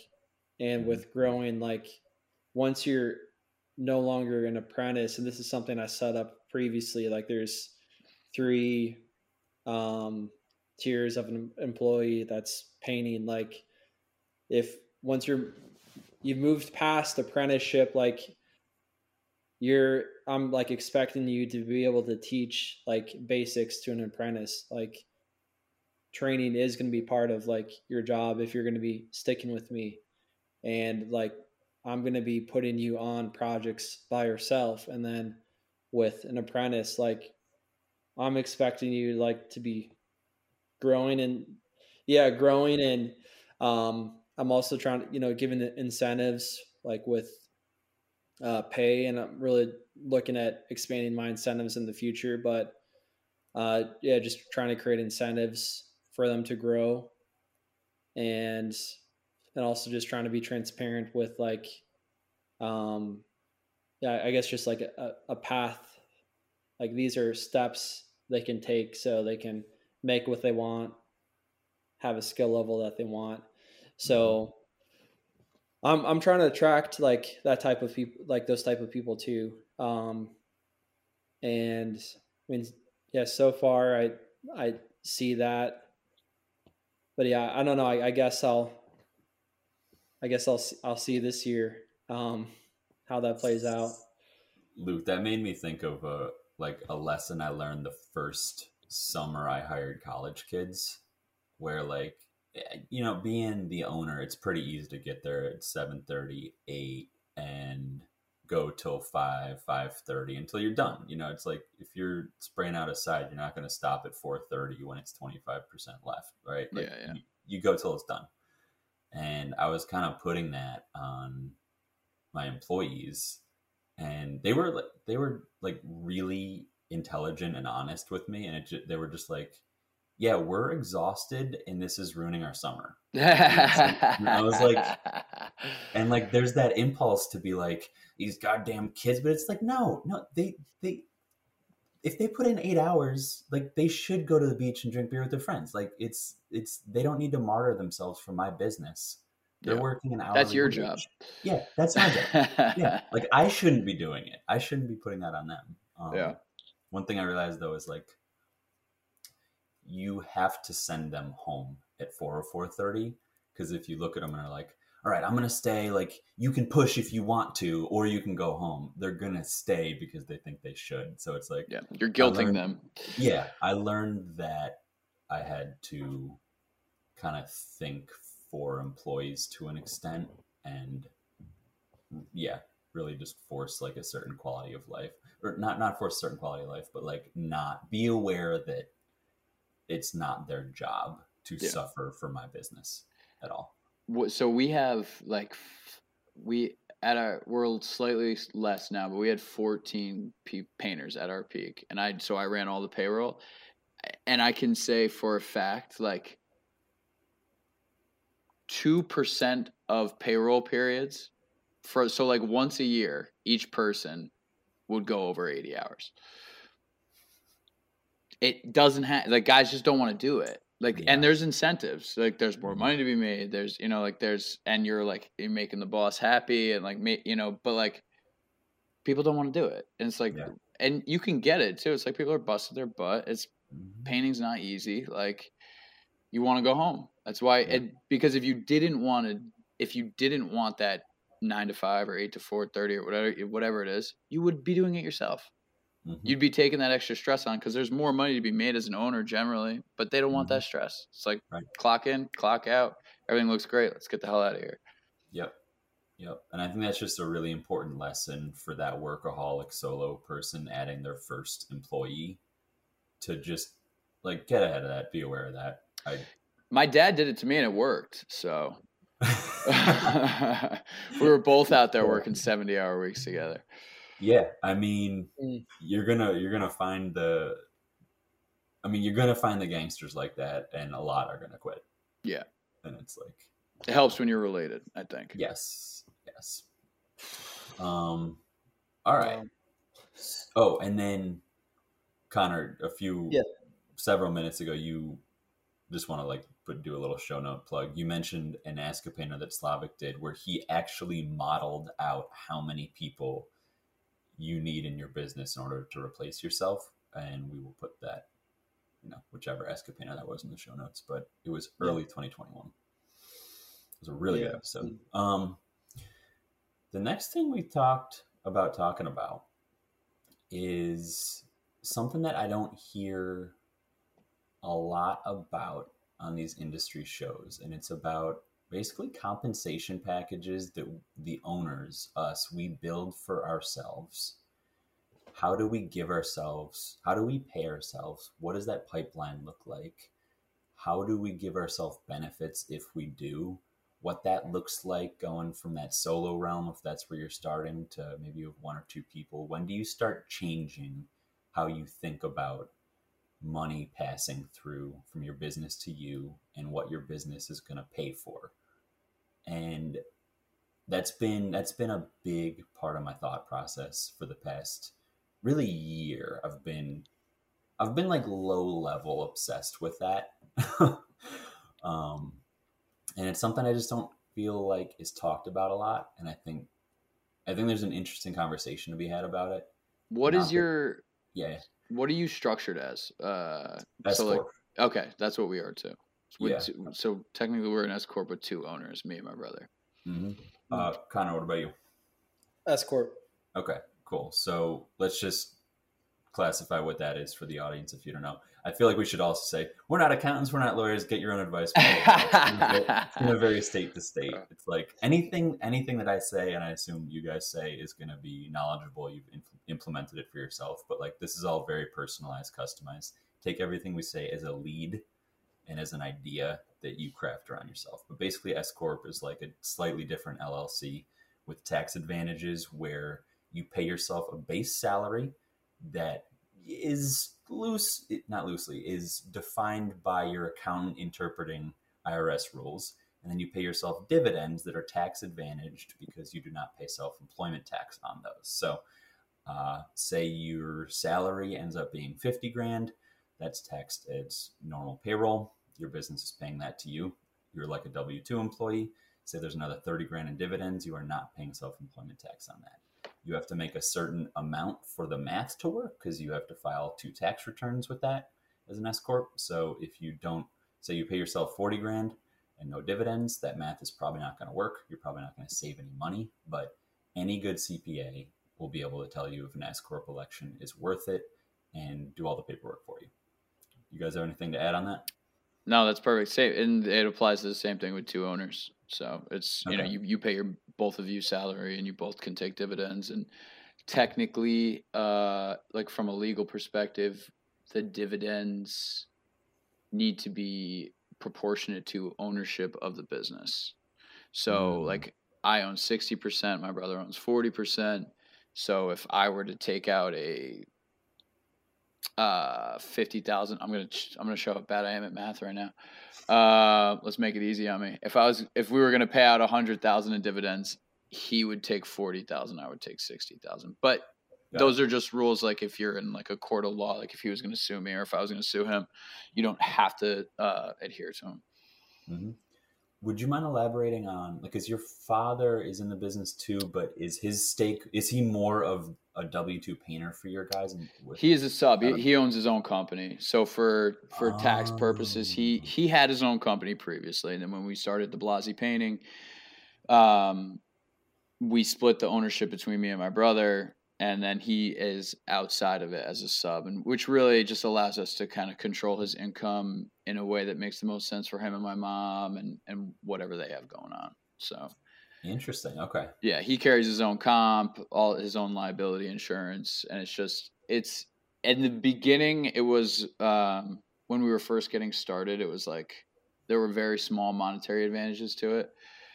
S4: and mm-hmm. with growing like once you're no longer an apprentice, and this is something I set up previously, like there's three um, tiers of an employee that's painting. Like if once you're you've moved past apprenticeship, like you're I'm like expecting you to be able to teach like basics to an apprentice. Like training is going to be part of like your job if you're going to be sticking with me. And like I'm going to be putting you on projects by yourself. And then with an apprentice, like I'm expecting you like to be growing and yeah, growing. And um, I'm also trying to, you know, giving incentives like with uh, pay. And I'm really looking at expanding my incentives in the future. But uh, yeah, just trying to create incentives for them to grow. And and also just trying to be transparent with like um yeah i guess just like a, a path. Like these are steps they can take so they can make what they want have a skill level that they want. So i'm i'm trying to attract like that type of people like those type of people too. Um and i mean yeah so far i i see that but yeah i don't know i, I guess i'll I guess I'll I'll see this year um, how that plays out.
S1: Luke, that made me think of a like a lesson I learned the first summer I hired college kids, where like eh, you know being the owner, it's pretty easy to get there at 7:30, 8 and go till 5 5.30 until you're done. You know it's like if you're spraying out a side you're not going to stop at 4.30 when it's 25% left right? Like,
S3: yeah, yeah.
S1: You, you go till it's done. And I was kind of putting that on my employees, and they were like they were like really intelligent and honest with me, and it they were just like, yeah, we're exhausted and this is ruining our summer. [LAUGHS] I was like, and like, there's that impulse to be like, these goddamn kids, but it's like, no, no, they, they, if they put in eight hours, like they should go to the beach and drink beer with their friends. Like it's, it's, they don't need to martyr themselves for my business. They're
S3: Yeah.
S1: working an hour.
S3: That's your job.
S1: Yeah, that's my job. [LAUGHS] yeah, like I shouldn't be doing it. I shouldn't be putting that on them. Um,
S3: Yeah.
S1: One thing I realized though is like you have to send them home at four or four thirty because if you look at them and are like, "All right, I'm gonna stay," like you can push if you want to, or you can go home. They're gonna stay because they think they should. So it's like,
S3: Yeah, you're guilting
S1: learned-
S3: them.
S1: yeah, I learned that I had to kind of think for employees to an extent and yeah, really just force like a certain quality of life or not not force a certain quality of life, but like not be aware that it's not their job to
S3: Yeah.
S1: suffer for my business at all.
S3: So we have like we at our we're slightly less now, but we had 14 pe- painters at our peak, and I so I ran all the payroll, and I can say for a fact like two percent of payroll periods for so like once a year each person would go over 80 hours. It doesn't have like guys just don't want to do it. Like
S1: Yeah.
S3: and there's incentives. Like there's more
S1: Mhm.
S3: money to be made. There's you know like there's and you're like you're making the boss happy and like ma- you know but like people don't want to do it. And it's like
S1: Yeah.
S3: and you can get it too. It's like people are busting their butt. It's
S1: Mhm.
S3: painting's not easy. Like you want to go home. That's why
S1: Yeah.
S3: and because if you didn't want to if you didn't want that 9 to 5 or 8 to 4:30 or whatever whatever it is, you would be doing it yourself.
S1: Mhm.
S3: You'd be taking that extra stress on cuz there's more money to be made as an owner generally, but they don't want
S1: Mhm.
S3: that stress. It's like
S1: Right.
S3: clock in, clock out. Everything looks great. Let's get the hell out of here.
S1: Yep. Yep. And I think that's just a really important lesson for that workaholic solo person adding their first employee to just like get ahead of that, be aware of that. I
S3: My dad did it to me and it worked. So [LAUGHS] [LAUGHS] we were both out there working 70 hour weeks together.
S1: Yeah, I mean
S4: Mm.
S1: you're gonna you're gonna find the I mean you're gonna find the gangsters like that and a lot are gonna quit.
S3: Yeah.
S1: And it's like
S3: It helps when you're related, I think.
S1: Yes. Yes. Um all right.
S4: Um,
S1: Oh, and then Connor, a few
S4: Yeah.
S1: several minutes ago, you just want to like put do a little show note plug. You mentioned an Ask a Painter that Slavik did where he actually modeled out how many people you need in your business in order to replace yourself. And we will put that, you know, whichever Ask a Painter that was in the show notes, but it was
S4: Yeah.
S1: early 2021. It was a really good episode. Um, the next thing we talked about talking about is something that I don't hear a lot about on these industry shows, and it's about basically compensation packages that the owners, us, we build for ourselves. How do we give ourselves, how do we pay ourselves? What does that pipeline look like? How do we give ourselves benefits if we do? What that looks like going from that solo realm, if that's where you're starting, to maybe you have one or two people. When do you start changing how you think about money passing through from your business to you and what your business is going to pay for? And that's been that's been a big part of my thought process for the past really year. I've been I've been like low level obsessed with that. [LAUGHS] um, and it's something I just don't feel like is talked about a lot. And I think, I think there's an interesting conversation to be had about it.
S3: What
S1: Not
S3: is your
S1: Yeah,
S3: what are you structured as? Uh
S1: that's
S3: so like
S1: corp.
S3: okay, that's what we are too. With
S1: Yeah.
S3: two- so technically we're an S corp with two owners, me and my brother.
S1: hmm Uh, Connor, what about you?
S4: S corp.
S1: Okay, cool. So let's just classify what that is for the audience if you don't know. I feel like we should also say we're not accountants, we're not lawyers. Get your own advice. it's going to vary state to state. It's like anything, anything that I say, and I assume you guys say, is going to be knowledgeable. You've im- implemented it for yourself, but like this is all very personalized, customized. Take everything we say as a lead and as an idea that you craft around yourself. But basically, S corp is like a slightly different LLC with tax advantages where you pay yourself a base salary that is loose, not loosely, is defined by your accountant interpreting IRS rules. And then you pay yourself dividends that are tax advantaged because you do not pay self employment tax on those. So, uh, say your salary ends up being 50 grand, that's taxed as normal payroll. Your business is paying that to you. You're like a W 2 employee. Say there's another 30 grand in dividends, you are not paying self employment tax on that you have to make a certain amount for the math to work because you have to file two tax returns with that as an S corp. So if you don't say you pay yourself 40 grand and no dividends, that math is probably not going to work. You're probably not going to save any money, but any good CPA will be able to tell you if an S corp election is worth it and do all the paperwork for you. You guys have anything to add on that?
S3: No, that's perfect. Same, and it applies to the same thing with two owners. So it's you know you, you pay your both of you salary and you both can take dividends and technically uh like from a legal perspective the dividends need to be proportionate to ownership of the business. So
S1: Mm.
S3: like I own 60%, my brother owns 40%. So if I were to take out a uh 50,000 I'm going to I'm to show how bad I am at math right now. Uh let's make it easy on me. If I was if we were to pay out a 100,000 in dividends, he would take 40,000, I would take 60,000. But
S1: Got
S3: those are just rules like if you're in like a court of law like if he was to sue me or if I was to sue him, you don't have to uh adhere to him.
S1: hmm Would you mind elaborating on like because your father is in the business too, but is his stake is he more of a W two painter for your guys? And with,
S3: He is a sub. He, he owns his own company. So for for tax purposes, he
S1: Oh.
S3: he had his own company previously, and then when we started the Blasi painting, um, we split the ownership between me and my brother, and then he is outside of it as a sub, and which really just allows us to kind of control his income in a way that makes the most sense for him and my mom, and and whatever they have going on. So
S1: interesting. Okay.
S3: yeah, he carries his own comp, all his own liability insurance, and it's just it's in the beginning it was um, when we were first getting started. It was like there were very small monetary advantages to it.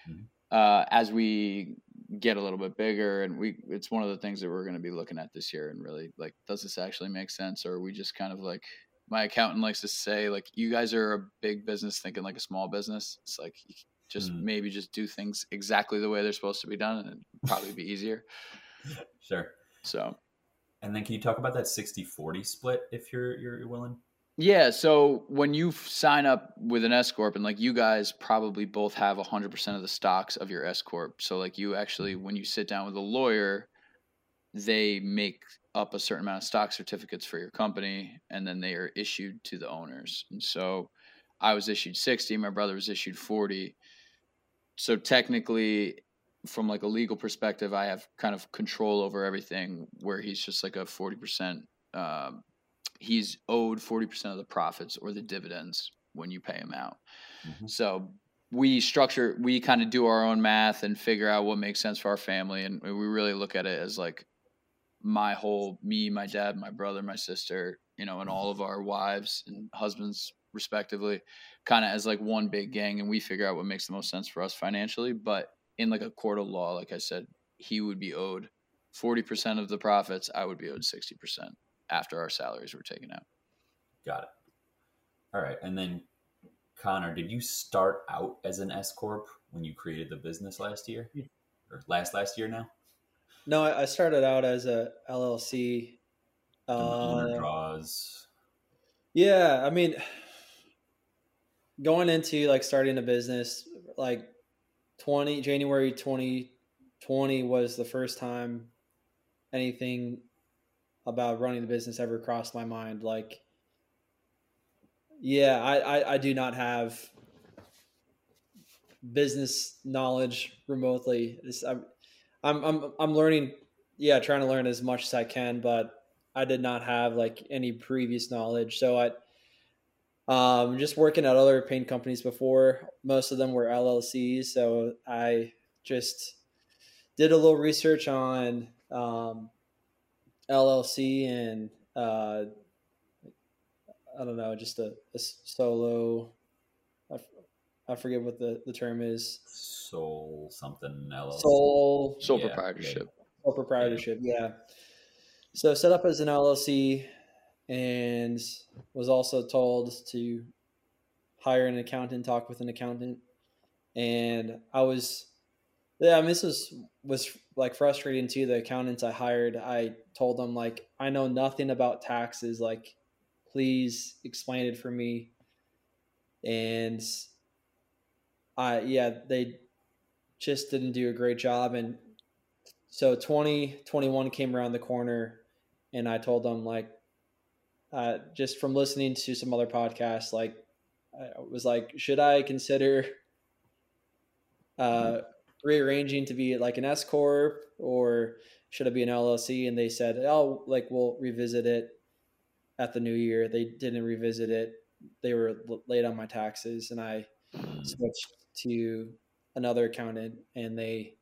S1: Mhm.
S3: Uh, as we get a little bit bigger, and we it's one of the things that we're going to be looking at this year, and really like, does this actually make sense, or are we just kind of like my accountant likes to say, like, you guys are a big business thinking like a small business. It's like just
S1: Mm.
S3: maybe just do things exactly the way they're supposed to be done, and it'd probably be easier. [LAUGHS]
S1: Sure.
S3: So
S1: And then can you talk about that 60-40 split if you're you're willing?
S3: Yeah, so when you sign up with an S corp, and like you guys probably both have hundred percent of the stocks of your S corp, so like you actually mm-hmm. when you sit down with a lawyer, they make up a certain amount of stock certificates for your company, and then they are issued to the owners. And so I was issued sixty, my brother was issued forty. So technically, from like a legal perspective, I have kind of control over everything. Where he's just like a forty percent. Uh, He's owed forty percent of the profits or the dividends when you pay him out.
S1: Mhm.
S3: So we structure, we kind of do our own math and figure out what makes sense for our family, and we really look at it as like my whole me, my dad, my brother, my sister, you know, and all of our wives and husbands respectively, kind of as like one big gang, and we figure out what makes the most sense for us financially. But in like a court of law, like I said, he would be owed forty percent of the profits. I would be owed sixty percent after our salaries were taken out.
S1: Got it. All right. And then Connor, did you start out as an S corp when you created the business last year? Or last last year now?
S4: No, I I started out as a LLC.
S1: The owner
S4: Uh,
S1: draws.
S4: yeah, I mean, going into like starting a business, like twenty January twenty twenty was the first time anything about running the business ever crossed my mind. Like, yeah, I I, I do not have business knowledge remotely. It's, I'm, I'm I'm I'm learning. Yeah, trying to learn as much as I can, but I did not have like any previous knowledge. So I um just working at other paint companies before. Most of them were LLCs, so I just did a little research on um, LLC and uh, I don't know, just a solo. I, f- I forget what the, the term is.
S1: Soul something LLC.
S4: Sole
S3: Sole
S1: Yeah,
S3: proprietorship.
S4: sole proprietorship. Yeah. So set up as an LLC, and was also told to hire an accountant, talk with an accountant. And I was, yeah, I mean, this was, was like frustrating too. The accountants I hired, I told them, like, I know nothing about taxes. Like, please explain it for me. And I, yeah, they just didn't do a great job. And so 2021 came around the corner and I told them like, uh, just from listening to some other podcasts, like I was like, should I consider uh, rearranging to be like an S corp or should it be an LLC? And they said, oh, like we'll revisit it at the new year. They didn't revisit it. They were late on my taxes, and I switched to another accountant, and they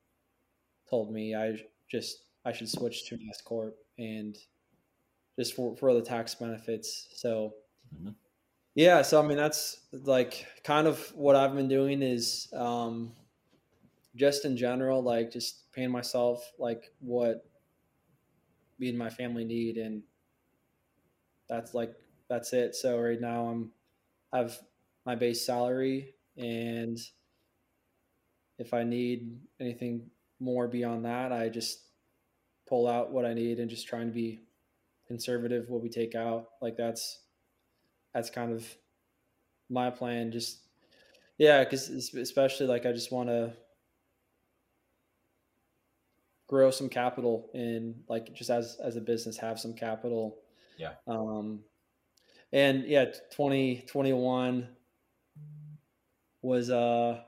S4: told me I just I should switch to an S corp and just for for the tax benefits. So. Mm-hmm. Yeah, so I mean that's like kind of what I've been doing is um, just in general, like just paying myself like what me and my family need, and that's like that's it. So right now I'm have my base salary, and if I need anything more beyond that, I just pull out what I need and just trying to be conservative what we take out. Like that's that's kind of my plan. Just yeah, because especially like I just want to grow some capital and like just as as a business have some capital.
S1: Yeah.
S4: Um, and yeah, twenty twenty one was uh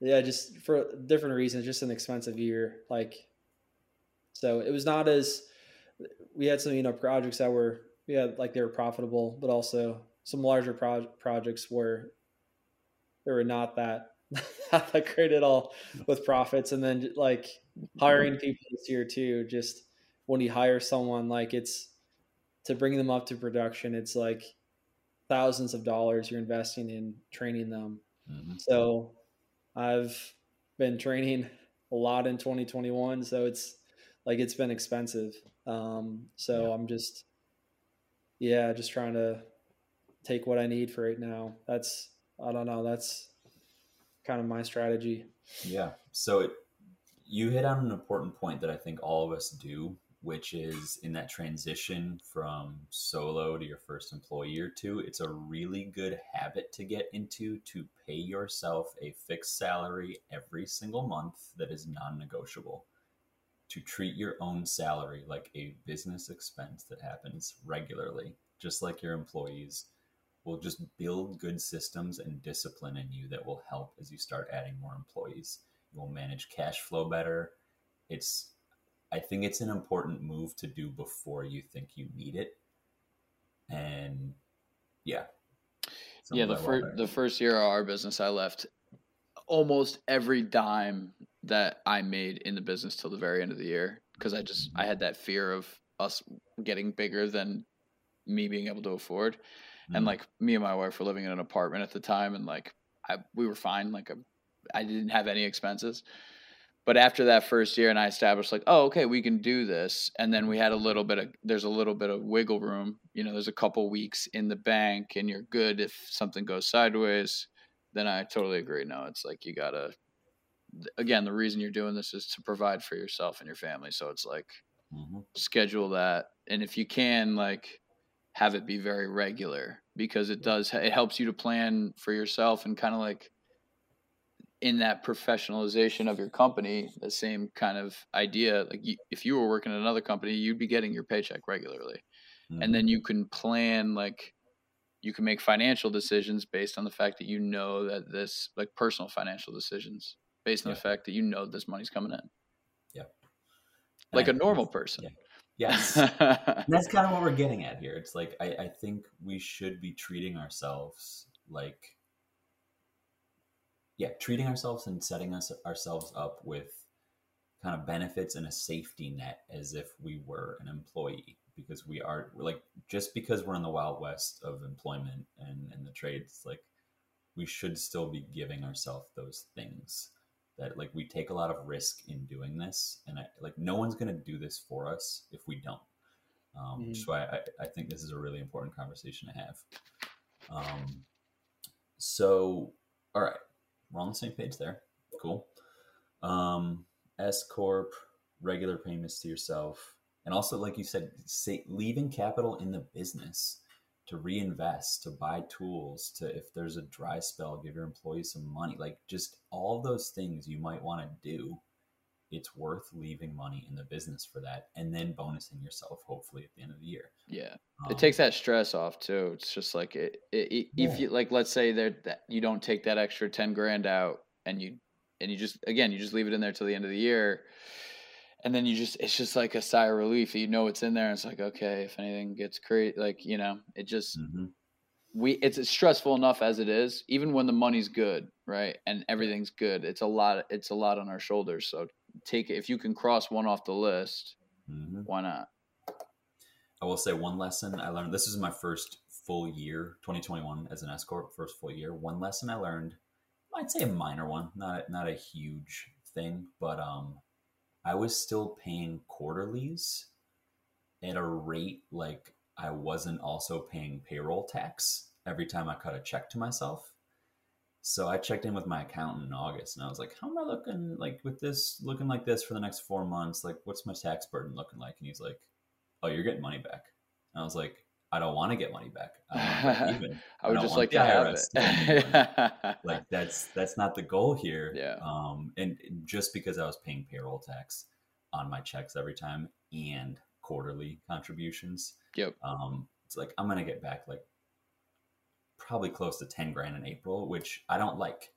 S4: yeah just for different reasons just an expensive year like so it was not as we had some you know projects that were yeah like they were profitable but also some larger pro- projects where they were not that [LAUGHS] that great at all with profits and then like hiring people this year too just when you hire someone like it's to bring them up to production it's like thousands of dollars you're investing in training them mm-hmm. so i've been training a lot in 2021 so it's like it's been expensive um so yeah. i'm just yeah just trying to take what I need for right now. That's I don't know. That's kind of my strategy.
S1: Yeah. So it, you hit on an important point that I think all of us do, which is in that transition from solo to your first employee or two. It's a really good habit to get into to pay yourself a fixed salary every single month that is non-negotiable. To treat your own salary like a business expense that happens regularly, just like your employees will just build good systems and discipline in you that will help as you start adding more employees. You will manage cash flow better. It's I think it's an important move to do before you think you need it. And yeah.
S3: Yeah, the first the first year of our business I left almost every dime that I made in the business till the very end of the year because I just I had that fear of us getting bigger than me being able to afford. Mm-hmm. And like me and my wife were living in an apartment at the time, and like I, we were fine. Like a, I didn't have any expenses. But after that first year, and I established like, oh, okay, we can do this. And then we had a little bit of there's a little bit of wiggle room. You know, there's a couple weeks in the bank, and you're good if something goes sideways. Then I totally agree. No, it's like you gotta. Again, the reason you're doing this is to provide for yourself and your family. So it's like mm-hmm. schedule that, and if you can, like have it be very regular because it does it helps you to plan for yourself and kind of like in that professionalization of your company the same kind of idea like you, if you were working at another company you'd be getting your paycheck regularly mm-hmm. and then mm-hmm. you can plan like you can make financial decisions based on the fact that you know that this like personal financial decisions based on yeah. the fact that you know this money's coming in
S1: yeah
S3: like a normal person
S1: yeah. Yes. [LAUGHS] that's kind of what we're getting at here. It's like, I, I think we should be treating ourselves like, yeah, treating ourselves and setting us ourselves up with kind of benefits and a safety net as if we were an employee because we are like just because we're in the wild west of employment and, and the trades like we should still be giving ourselves those things that like we take a lot of risk in doing this and I, like no one's going to do this for us if we don't um,
S4: Mhm.
S1: which is why I, I think this is a really important conversation to have. Um, so, all right, we're on the same page there. Cool. Um, S corp, regular payments to yourself, and also, like you said, say, leaving capital in the business to reinvest, to buy tools, to if there's a dry spell, give your employees some money. Like just all those things you might want to do. It's worth leaving money in the business for that, and then bonusing yourself, hopefully at the end of the year.
S3: Yeah.
S1: Um,
S3: it takes that stress off too. It's just like it, it, it-
S1: Yeah.
S3: if you like, let's say there that you don't take that extra ten grand out, and you and you just again you just leave it in there till the end of the year, and then you just it's just like a sigh of relief. You know it's in there. And it's like okay, if anything gets crazy, like you know, it just
S1: mhm.
S3: we it's stressful enough as it is. Even when the money's good, right, and everything's good, it's a lot. It's a lot on our shoulders. So take it if you can cross one off the list.
S1: Mhm.
S3: Why not?
S1: I will say one lesson I learned. This is my first full year, 2021 as an S corp first full year. One lesson I learned, I'd say a minor one, not not a huge thing, but um, I was still paying quarterlies at a rate like I wasn't also paying payroll tax every time I cut a check to myself. So I checked in with my accountant in August, and I was like, "How am I looking like with this looking like this for the next four months? Like, what's my tax burden looking like?" And he's like, "Oh, you're getting money back." And I was like, "I don't want to get money back. I want to break even.
S3: I would just like to have
S1: IRS to give me money."
S3: it.
S1: like that's that's not the goal here.
S3: Yeah.
S1: Um, and just because I was paying payroll tax on my checks every time and quarterly contributions,
S3: Yep.
S1: um, it's like I'm gonna get back like probably close to ten grand in April, which I don't like.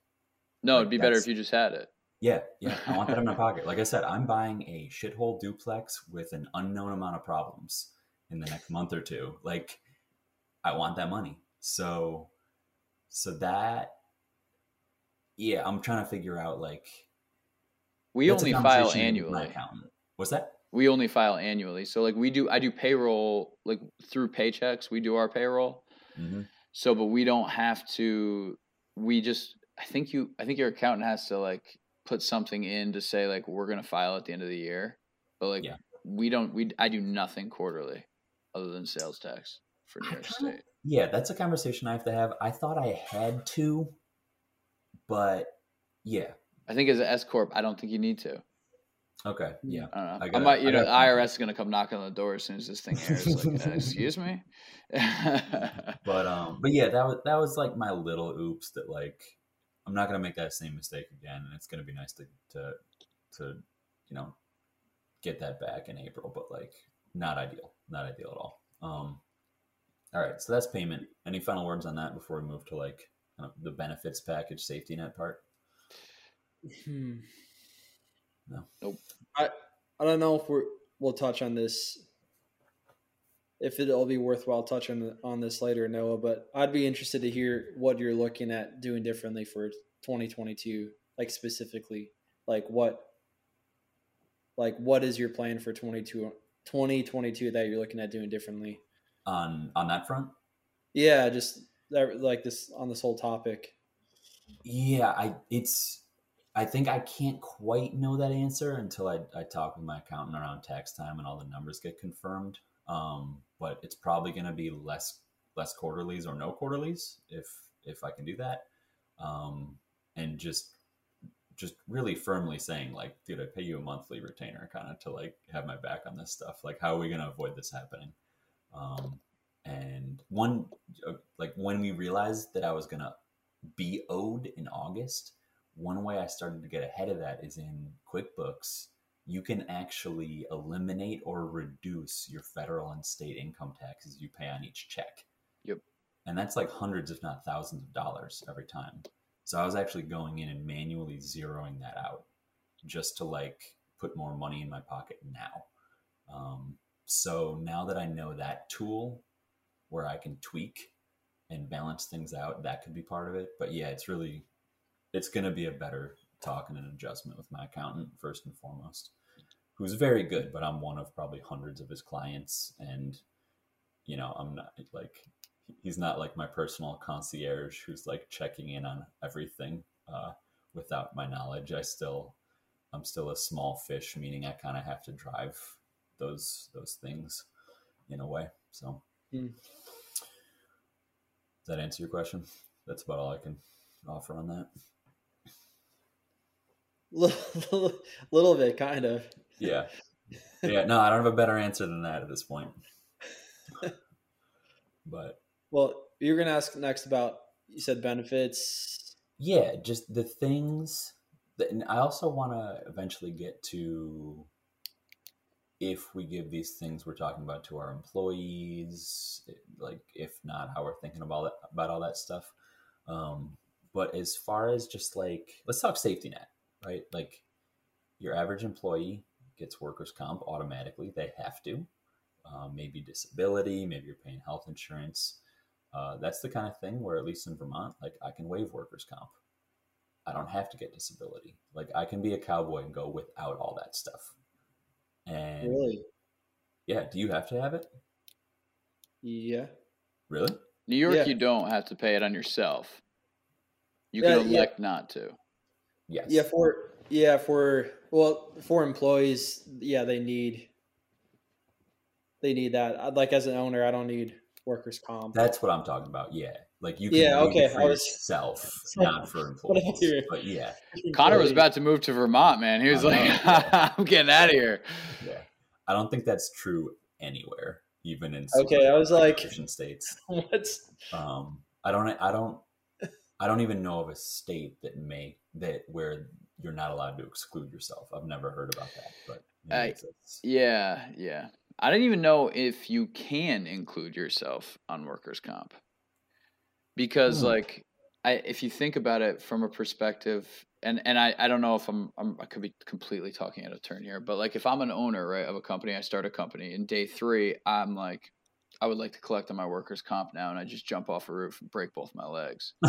S3: No,
S1: Like,
S3: it'd be better if you just had it.
S1: Yeah, yeah, I want that in my [LAUGHS] pocket. Like I said, I'm buying a shithole duplex with an unknown amount of problems in the next month or two. Like, I want that money. So, so that, yeah, I'm trying to figure out like
S3: We only file annually.
S1: What's that?
S3: We only file annually. So like we do I do payroll like through paychecks, we do our payroll.
S1: hmm
S3: So but we don't have to we just I think you I think your accountant has to like put something in to say like we're going to file at the end of the year. But like
S1: Yeah.
S3: we don't we I do nothing quarterly other than sales tax for New
S1: I
S3: York
S1: kinda-
S3: State.
S1: Yeah, that's a conversation I have to have. I thought I had to, but yeah,
S3: I think as an S corp, I don't think you need to.
S1: okay, yeah.
S3: I don't know.
S1: I
S3: I,
S1: gotta-
S3: might, you
S1: I
S3: know,
S1: gotta.
S3: IRS is gonna come knocking on the door as soon as this thing airs. Like, uh, [LAUGHS] excuse me. [LAUGHS]
S1: but um but yeah that was that was like my little oops that like i'm not gonna make that same mistake again and it's gonna be nice to to to you know get that back in april but like not ideal not ideal at all um all right so that's payment any final words on that before we move to like kind of the benefits package safety net part
S4: Hmm.
S1: No.
S3: Nope.
S4: I I don't know if we're we'll touch on this. If it'll be worthwhile touching on this later, Noah, but I'd be interested to hear what you're looking at doing differently for 2022, like specifically, like what, like what is your plan for 22, 2022 that you're looking at doing differently?
S1: on on that front
S4: Yeah, just that, like this on this whole topic.
S1: Yeah, I it's I think I can't quite know that answer until I, I talk with my accountant around tax time and all the numbers get confirmed. Um, but it's probably going to be less less quarterlies or no quarterlies if if I can do that. Um, and just just really firmly saying like, dude, I pay you a monthly retainer kind of to like have my back on this stuff. Like, how are we going to avoid this happening? Um, and one uh, like when we realized that I was gonna be owed in August, one way I started to get ahead of that is in QuickBooks. You can actually eliminate or reduce your federal and state income taxes you pay on each check.
S3: Yep.
S1: And that's like hundreds, if not thousands of dollars every time. So I was actually going in and manually zeroing that out just to like put more money in my pocket now. Um, so now that I know that tool where I can tweak and balance things out, that could be part of it. But yeah, it's really, it's going to be a better talk and an adjustment with my accountant first and foremost, who's very good, but I'm one of probably hundreds of his clients. And, you know, I'm not like, he's not like my personal concierge who's like checking in on everything uh, without my knowledge. I still, I'm still a small fish, meaning I kind of have to drive those those things. in a way. So,
S4: Hmm.
S1: does that answer your question? That's about all I can offer on that.
S4: little, [LAUGHS] little bit, kind of.
S1: Yeah. Yeah. No, I don't have a better answer than that at this point. [LAUGHS] but
S4: Well, you're gonna ask next about you said benefits.
S1: yeah, just the things that, and I also want to eventually get to if we give these things we're talking about to our employees, like if not, how we're thinking about it, about all that stuff. Um, but as far as just like, let's talk safety net, right? Like your average employee gets workers' comp automatically; they have to. Um, maybe disability, maybe you're paying health insurance. Uh, that's the kind of thing where, at least in Vermont, like I can waive workers' comp. I don't have to get disability. Like I can be a cowboy and go without all that stuff. And
S4: Really?
S1: yeah, do you have to have it?
S4: Yeah.
S1: Really?
S3: New York,
S4: Yeah.
S3: you don't have to pay it on yourself. You
S4: Yeah,
S3: can
S4: yeah.
S3: elect not to.
S1: Yes.
S4: Yeah, for yeah for well for employees, yeah, they need they need that. Like as an owner, I don't need workers' comp.
S1: That's what I'm talking about. Yeah. Like you can
S4: Yeah, okay,
S1: for
S4: I was-
S1: yourself, [LAUGHS] not for [LAUGHS] employees. But yeah, [LAUGHS]
S3: Connor was about to move to Vermont, man. He was like,
S1: yeah.
S3: "I'm getting out of here."
S1: yeah. I don't think that's true anywhere, even in
S4: Okay, I was like-
S1: Christian states.
S4: What's
S1: Um, I don't, I don't, I don't even know of a state that may that where you're not allowed to exclude yourself. I've never heard about that, but maybe
S3: I- Yeah, yeah. I didn't even know if you can include yourself on workers' comp. Because
S1: Hmm.
S3: like I if you think about it from a perspective and and I, I don't know if I'm, I'm I could be completely talking out of turn here, but like if I'm an owner, right, of a company, I start a company, in day 3, I'm like I would like to collect on my workers' comp now and I just jump off a roof and break both my legs. [LAUGHS]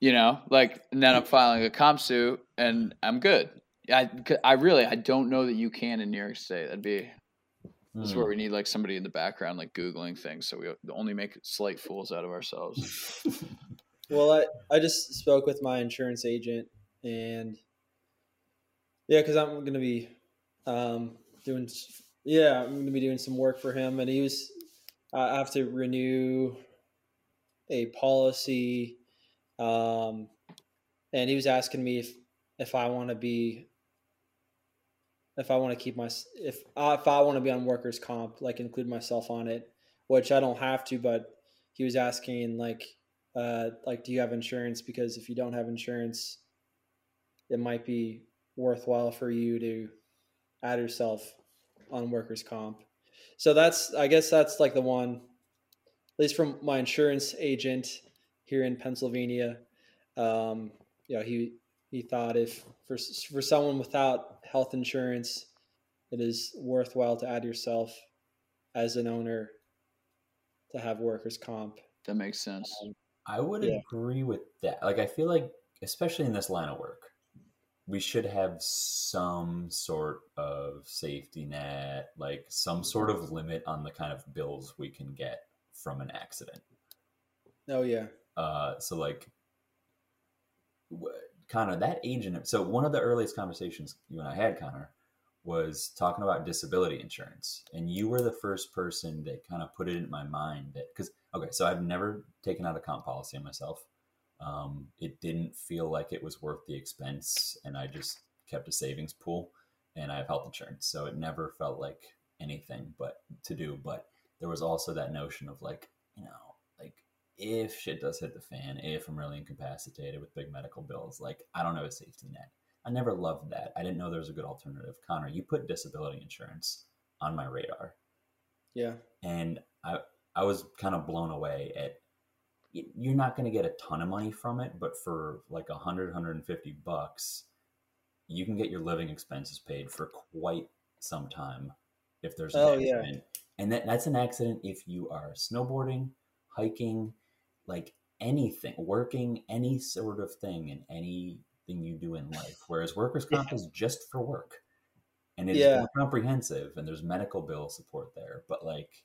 S3: You know, like and then I'm filing a comp suit and I'm good. I, I really I don't know that you can in New York State. That'd be this is
S1: Hmm.
S3: where we need like somebody in the background like googling things, so we only make slight fools out of ourselves. [LAUGHS]
S4: well, I I just spoke with my insurance agent and yeah, because I'm gonna be um, doing yeah I'm gonna be doing some work for him, and he was I have to renew a policy, um, and he was asking me if if I want to be if I want to keep my if uh, if I want to be on workers comp, like include myself on it, which I don't have to, but he was asking like uh like do you have insurance because if you don't have insurance it might be worthwhile for you to add yourself on workers comp. So that's I guess that's like the one at least from my insurance agent here in Pennsylvania um you know he he thought if for for someone without health insurance it is worthwhile to add yourself as an owner to have workers comp
S3: That makes sense.
S1: I would
S4: Yeah.
S1: agree with that. Like, I feel like, especially in this line of work, we should have some sort of safety net, like some sort of limit on the kind of bills we can get from an accident.
S4: oh yeah
S1: Uh, so, like, wh- Connor, that agent. So, one of the earliest conversations you and I had, Connor, was talking about disability insurance. And you were the first person that kind of put it in my mind that, because, okay, so I've never taken out a comp policy myself. Um, it didn't feel like it was worth the expense. And I just kept a savings pool and I have health insurance. So, it never felt like anything but to do. But there was also that notion of like, you know, if shit does hit the fan, if I'm really incapacitated with big medical bills, like I don't have a safety net. I never loved that. I didn't know there was a good alternative. Connor, you put disability insurance on my radar,
S4: yeah
S1: and I I was kind of blown away at. You're not going to get a ton of money from it, but for like 100, 150 bucks, you can get your living expenses paid for quite some time if there's an
S4: Oh, yeah.
S1: accident. And that, that's an accident if you are snowboarding, hiking, like anything, working, any sort of thing in anything you do in life. Whereas workers' comp is just for work. And it's
S4: Yeah.
S1: more comprehensive and there's medical bill support there. But like,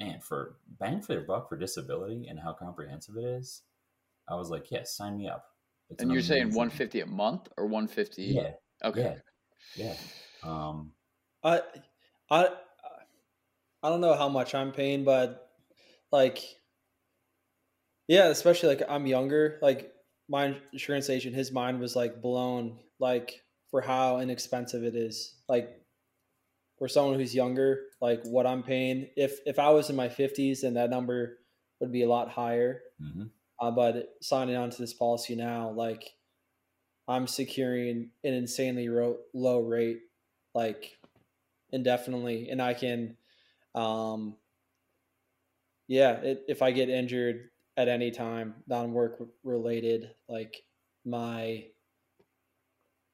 S1: man, for bang for your buck for disability and how comprehensive it is, I was like, yes, sign me up. It's
S3: And you're saying 150 a month or 150?
S1: Yeah,
S3: Okay.
S1: yeah, yeah. Um,
S4: I I I don't know how much I'm paying, but like, yeah, especially like I'm younger. Like my insurance agent, his mind was like blown, like for how inexpensive it is. Like for someone who's younger, like what I'm paying. If if I was in my 50s, then that number would be a lot higher. Mm-hmm. Uh, but signing on to this policy now, like I'm securing an insanely ro- low rate, like indefinitely, and I can, um, yeah, it, if I get injured at any time, non-work related, like my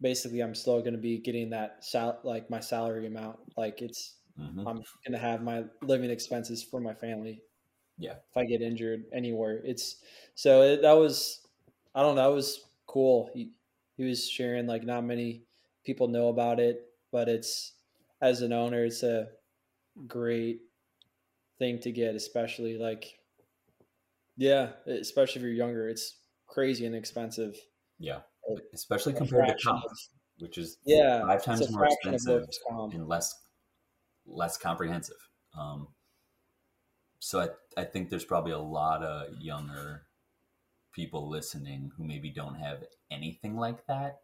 S4: basically I'm still going to be getting that sal- like my salary amount. Like it's mm-hmm. I'm going to have my living expenses for my family.
S1: Yeah.
S4: If I get injured anywhere, it's so it, that was I don't know, that was cool. He he was sharing like not many people know about it, but it's as an owner, it's a great thing to get, especially like yeah, especially if you're younger. It's crazy and expensive.
S1: Yeah especially compared to comp, which is yeah five times more expensive and less less comprehensive. Um, so I, I think there's probably a lot of younger people listening who maybe don't have anything like that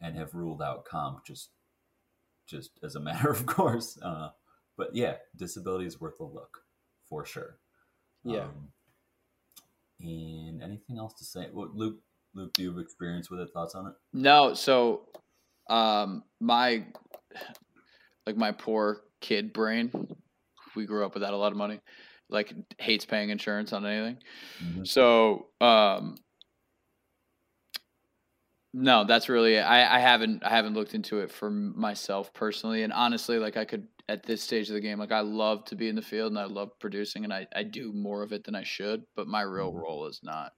S1: and have ruled out comp just just as a [LAUGHS] matter of course. Uh, but yeah, disability is worth a look for sure.
S4: Yeah. Um,
S1: and anything else to say? Well, Luke, Luke, do you have experience with it? Thoughts on it?
S3: No. So, um, my like my poor kid brain, we grew up without a lot of money, like hates paying insurance on anything. Mm-hmm. So, um, no, that's really it. I, I haven't I haven't looked into it for myself personally, and honestly, like I could at this stage of the game, like I love to be in the field and I love producing, and I I do more of it than I should, but my real mm-hmm. role is not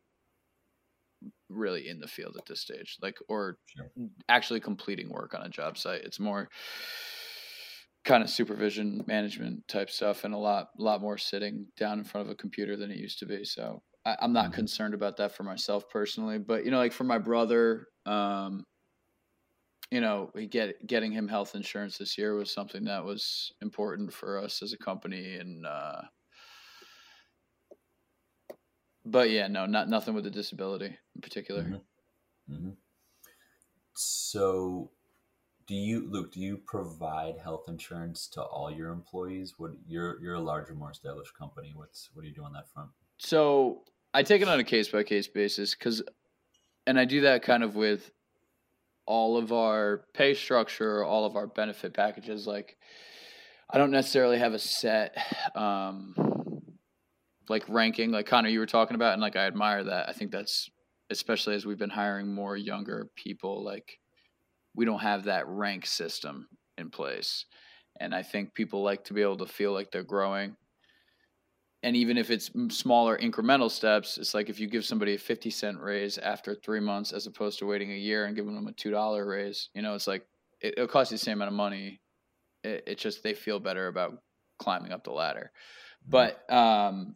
S3: really in the field at this stage, like or sure. actually completing work on a job site. It's more kind of supervision management type stuff and a lot lot more sitting down in front of a computer than it used to be so I, am not mm-hmm. concerned about that for myself personally but you know like for my brother um you know we get getting him health insurance this year was something that was important for us as a company and uh but yeah, no, not nothing with the disability in particular. Mm-hmm. Mm-hmm.
S1: So, do you, Luke? Do you provide health insurance to all your employees? What you're you're a larger, more established company. What's what do you do on that front?
S3: So I take it on a case by case basis because, and I do that kind of with all of our pay structure, all of our benefit packages. Like, I don't necessarily have a set. Um, like ranking, like Connor, you were talking about, and like I admire that. I think that's especially as we've been hiring more younger people, like we don't have that rank system in place. And I think people like to be able to feel like they're growing. And even if it's smaller incremental steps, it's like if you give somebody a 50 cent raise after three months as opposed to waiting a year and giving them a $2 raise, you know, it's like it, will cost you the same amount of money. It, it's just they feel better about climbing up the ladder. Mm-hmm. But um,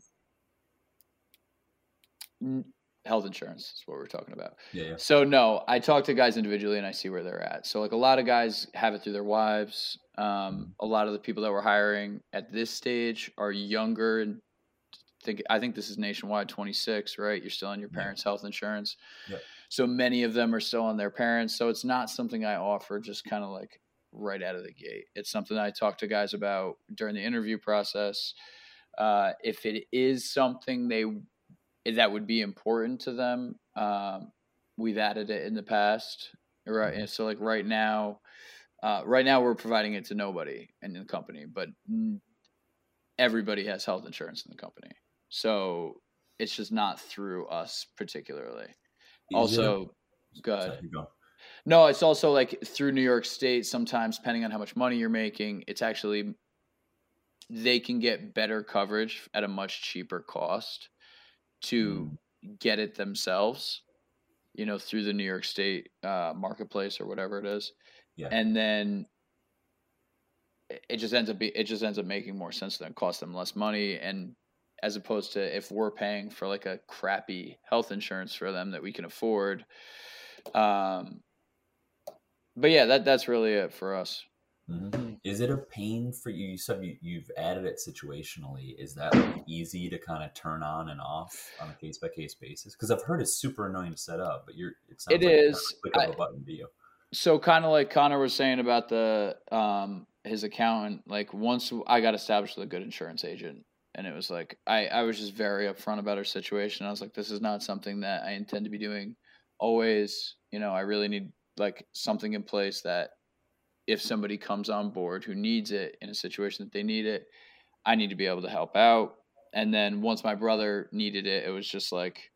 S3: health insurance is what we're talking about.
S1: Yeah, yeah.
S3: So no, I talk to guys individually and I see where they're at. So like a lot of guys have it through their wives. Um, mm-hmm. a lot of the people that we're hiring at this stage are younger and think I think this is nationwide 26, right? You're still on your parents' yeah. health insurance.
S1: Yeah.
S3: So many of them are still on their parents. So it's not something I offer just kind of like right out of the gate. It's something I talk to guys about during the interview process. Uh, if it is something they that would be important to them. Um, we've added it in the past, right? Mm-hmm. So like right now, uh, right now we're providing it to nobody in the company, but everybody has health insurance in the company. So it's just not through us particularly. Also, good. Go. No, it's also like through New York State. Sometimes, depending on how much money you're making, it's actually they can get better coverage at a much cheaper cost to mm. get it themselves, you know, through the New York State uh, marketplace or whatever it is.
S1: Yeah.
S3: And then it just ends up be, it just ends up making more sense than cost them less money and as opposed to if we're paying for like a crappy health insurance for them that we can afford um but yeah that that's really it for us
S1: Mhm. Is it a pain for you? You said you, you've added it situationally. Is that like easy to kind of turn on and off on a case by case basis? Because I've heard it's super annoying to set up, but you're it sounds
S3: It
S1: like
S3: is.
S1: click of
S3: I-
S1: a button to you.
S3: so kind of like Connor was saying about the um his accountant like once I got established with a good insurance agent and it was like I I was just very upfront about her situation. I was like this is not something that I intend to be doing. Always you know I really need like something in place that if somebody comes on board who needs it in a situation that they need it I need to be able to help out. And then once my brother needed it it was just like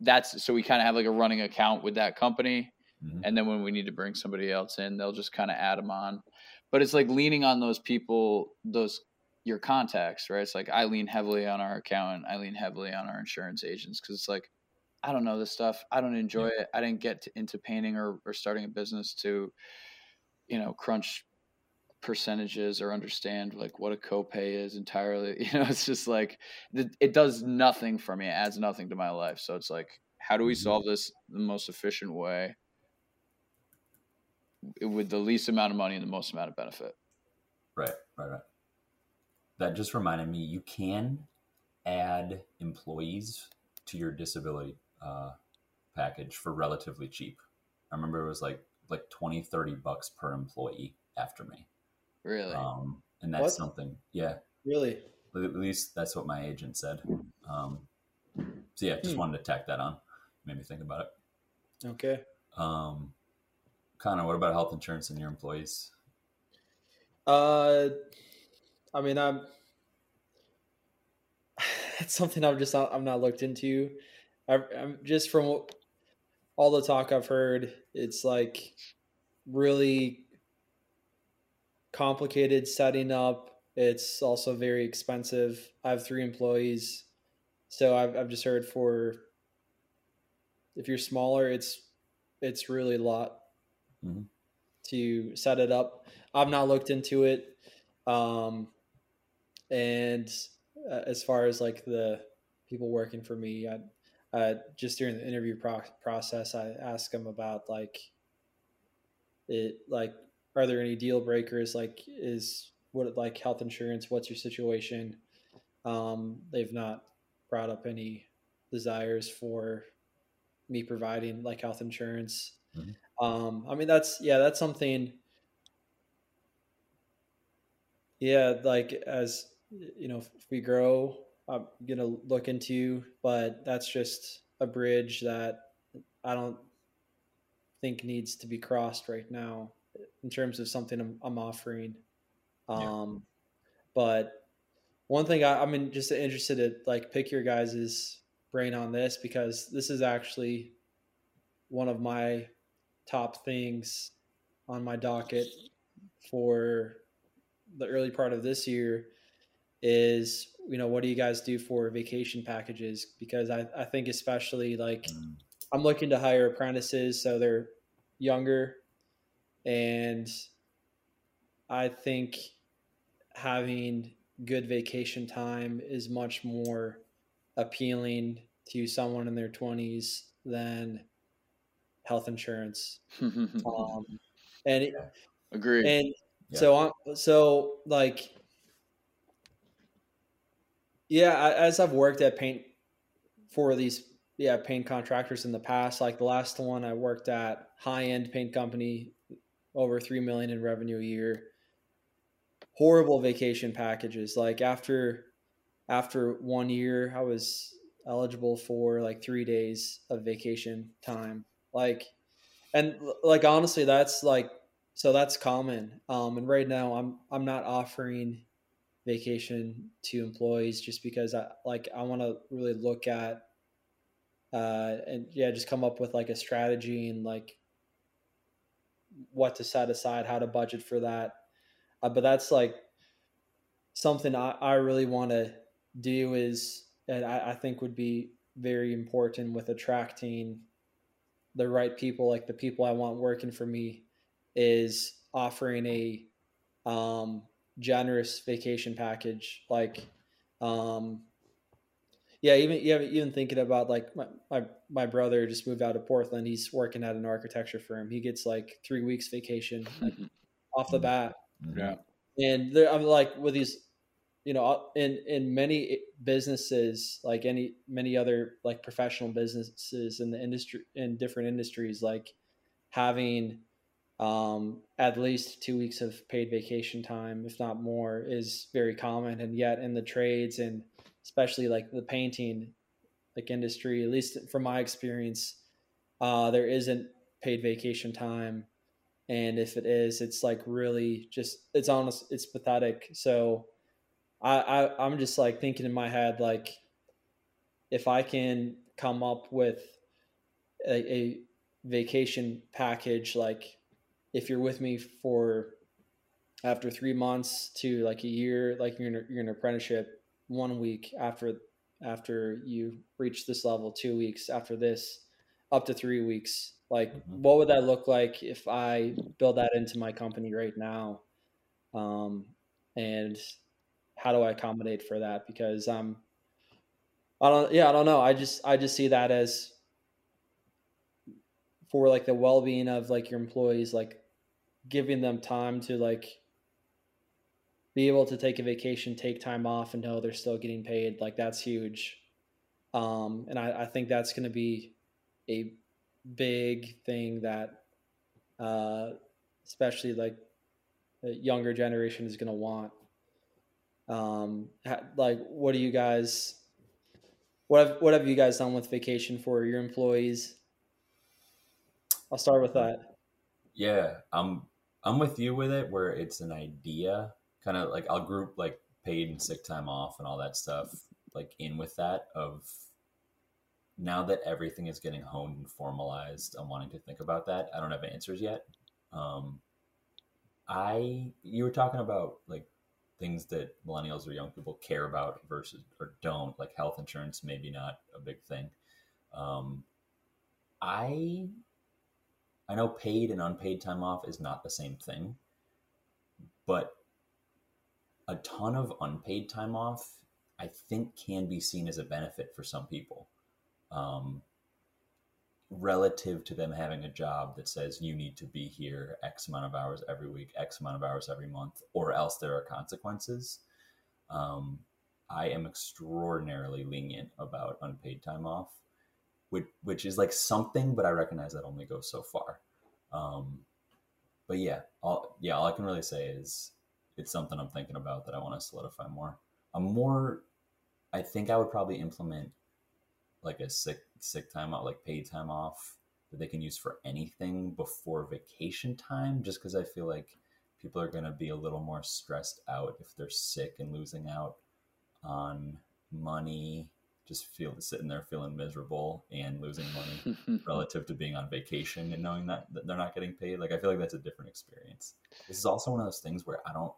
S3: that's so we kind of have like a running account with that company.
S1: Mhm.
S3: and then when we need to bring somebody else in they'll just kind of add them on. But it's like leaning on those people those your contacts right it's like i lean heavily on our accountant i lean heavily on our insurance agents because it's like i don't know this stuff i don't enjoy it i didn't get to, into painting or, or starting a business to you know crunch percentages or understand like what a copay is entirely [LAUGHS] you know it's just like it, does nothing for me it adds nothing to my life so it's like how do we
S1: Mhm.
S3: solve this the most efficient way with the least amount of money and the most amount of benefit.
S1: Right, right, right. That just reminded me you can add employees to your disability uh, package for relatively cheap. I remember it was like like 20, 30 bucks per employee after me.
S3: Really?
S1: Um, and that's
S4: What?
S1: something, yeah,
S4: Really?
S1: at least that's what my agent said. Um, so yeah, just
S4: Hmm.
S1: wanted to tack that on. Made me think about it.
S4: Okay.
S1: Um, Connor, what about health insurance and your employees?
S4: Uh, I mean, I'm. [SIGHS] It's something I've just not, I'm not looked into. I, I'm just from all the talk I've heard. It's like really complicated setting up. It's also very expensive. I have three employees, so I've I've just heard for if you're smaller, it's it's really a lot
S1: Mhm.
S4: to set it up. I've not looked into it. Um, and uh, as far as like the people working for me, I, uh, just during the interview pro- process, I asked them about like it, like, are there any deal breakers? Like, is what like health insurance? What's your situation? Um, they've not brought up any desires for me providing like health insurance.
S1: Mhm.
S4: Um, I mean, that's yeah, that's something. Yeah, like as you know, if we grow, I'm gonna look into, but that's just a bridge that I don't think needs to be crossed right now in terms of something I'm, I'm offering.
S1: Yeah.
S4: Um, but one thing I, I'm in, just interested to like pick your guys' brain on this because this is actually one of my top things on my docket for the early part of this year is you know what do you guys do for vacation packages because I, I think especially like
S1: Mm,
S4: I'm looking to hire apprentices so they're younger and I think having good vacation time is much more appealing to someone in their 20s than health insurance [LAUGHS] um, and it,
S3: Agreed.
S4: and
S1: Yeah.
S4: so on so like yeah as i've worked at paint for these yeah paint contractors in the past like the last one i worked at high end paint company over 3 million in revenue a year. Horrible vacation packages. Like after after one year i was eligible for like three days of vacation time. Like and like honestly that's like so that's common. Um and right now i'm i'm not offering vacation to employees just because i like i want to really look at uh and yeah just come up with like a strategy and like what to set aside how to budget for that. Uh, but that's like something i, I really want to do is and I, I think would be very important with attracting the right people like the people i want working for me is offering a um, generous vacation package like um, yeah even yeah, even thinking about like my, my my brother just moved out of portland he's working at an architecture firm he gets like three weeks vacation like, [LAUGHS] off the bat
S1: Mhm.
S3: Yeah.
S4: and there, I'm like with these, you know, in in many businesses, like any many other like professional businesses in the industry in different industries, like having um, at least two weeks of paid vacation time, if not more, is very common. And yet, in the trades and especially like the painting like industry, at least from my experience, uh, there isn't paid vacation time and if it is it's like really just it's honest it's pathetic so I, I i'm just like thinking in my head like if i can come up with a, a vacation package like if you're with me for after three months to like a year like you're in, you're in an apprenticeship one week after after you reach this level two weeks after this up to three weeks. Like
S1: Mhm.
S4: what would that look like if i build that into my company right now? Um, and how do i accommodate for that? Because i'm i don't yeah i don't know. I just i just see that as for like the well-being of like your employees like giving them time to like be able to take a vacation take time off and know they're still getting paid like that's huge. Um, and I, I think that's going to be a big thing that uh, especially like the younger generation is going to want. Um, ha- like what do you guys what have, what have you guys done with vacation for your employees? I'll start with that.
S1: Yeah, I'm I'm with you with it where it's an idea, kind of like I'll group like paid and sick time off and all that stuff like in with that of now that everything is getting honed and formalized, I'm wanting to think about that. I don't have answers yet. Um I you were talking about like things that millennials or young people care about versus or don't, like health insurance maybe not a big thing. Um I I know paid and unpaid time off is not the same thing, but a ton of unpaid time off, I think, can be seen as a benefit for some people, um, relative to them having a job that says you need to be here X amount of hours every week, X amount of hours every month, or else there are consequences. Um, I am extraordinarily lenient about unpaid time off which which is like something, but I recognize that only goes so far. Um, but yeah, all yeah, all I can really say is it's something I'm thinking about that I want to solidify more. I'm more, I think I would probably implement like a sick sick time out, like paid time off that they can use for anything before vacation time, just because I feel like people are going to be a little more stressed out if they're sick and losing out on money just feel sitting there feeling miserable and losing money [LAUGHS] relative to being on vacation and knowing that, that they're not getting paid. Like I feel like that's a different experience. This is also one of those things where I don't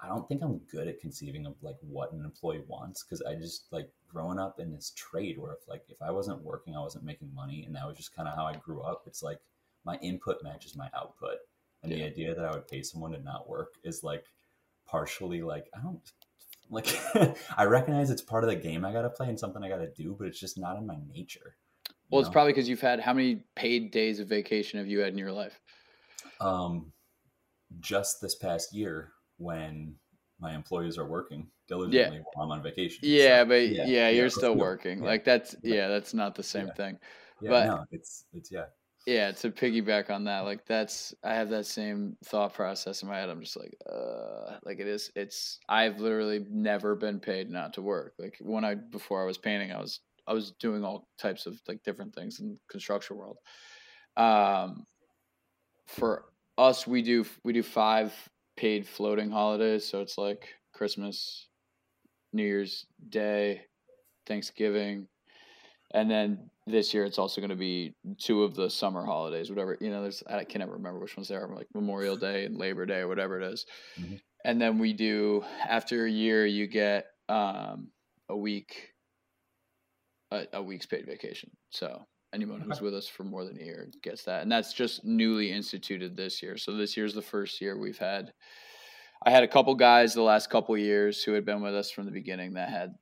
S1: I don't think I'm good at conceiving of like what an employee wants because I just like growing up in this trade where if like if I wasn't working, I wasn't making money, and that was just kind of how I grew up. It's like my input matches my output, and the idea that I would pay someone to not work is like partially like I don't like [LAUGHS] I recognize it's part of the game I got to play and something I got to do, but it's just not in my nature.
S3: well, it's probably because you've had how many paid days of vacation have you had in your life?
S1: um, just this past year when my employees are working diligently while I'm on vacation.
S3: Yeah,
S1: So,
S3: but yeah, you're
S1: let's
S3: still working.
S1: Yeah.
S3: Like that's
S1: Yeah.
S3: yeah, that's not the same
S1: Yeah.
S3: thing.
S1: Yeah,
S3: but-
S1: no, it's it's yeah.
S3: Yeah, to piggyback on that, like that's I have that same thought process in my head. I'm just like, uh, like it is. It's I've literally never been paid not to work. Like when I before I was painting, I was I was doing all types of like different things in the construction world. Um, for us, we do we do five paid floating holidays, so it's like Christmas, New Year's Day, Thanksgiving, and then this year it's also going to be two of the summer holidays, whatever you know. There's I can never remember which ones they are, like Memorial Day and Labor Day or whatever it is.
S1: Mhm.
S3: And then we do after a year, you get um, a week, a, a week's paid vacation. So anyone who's with us for more than a year gets that, and that's just newly instituted this year. So this year's the first year we've had. I had a couple guys the last couple years who had been with us from the beginning that had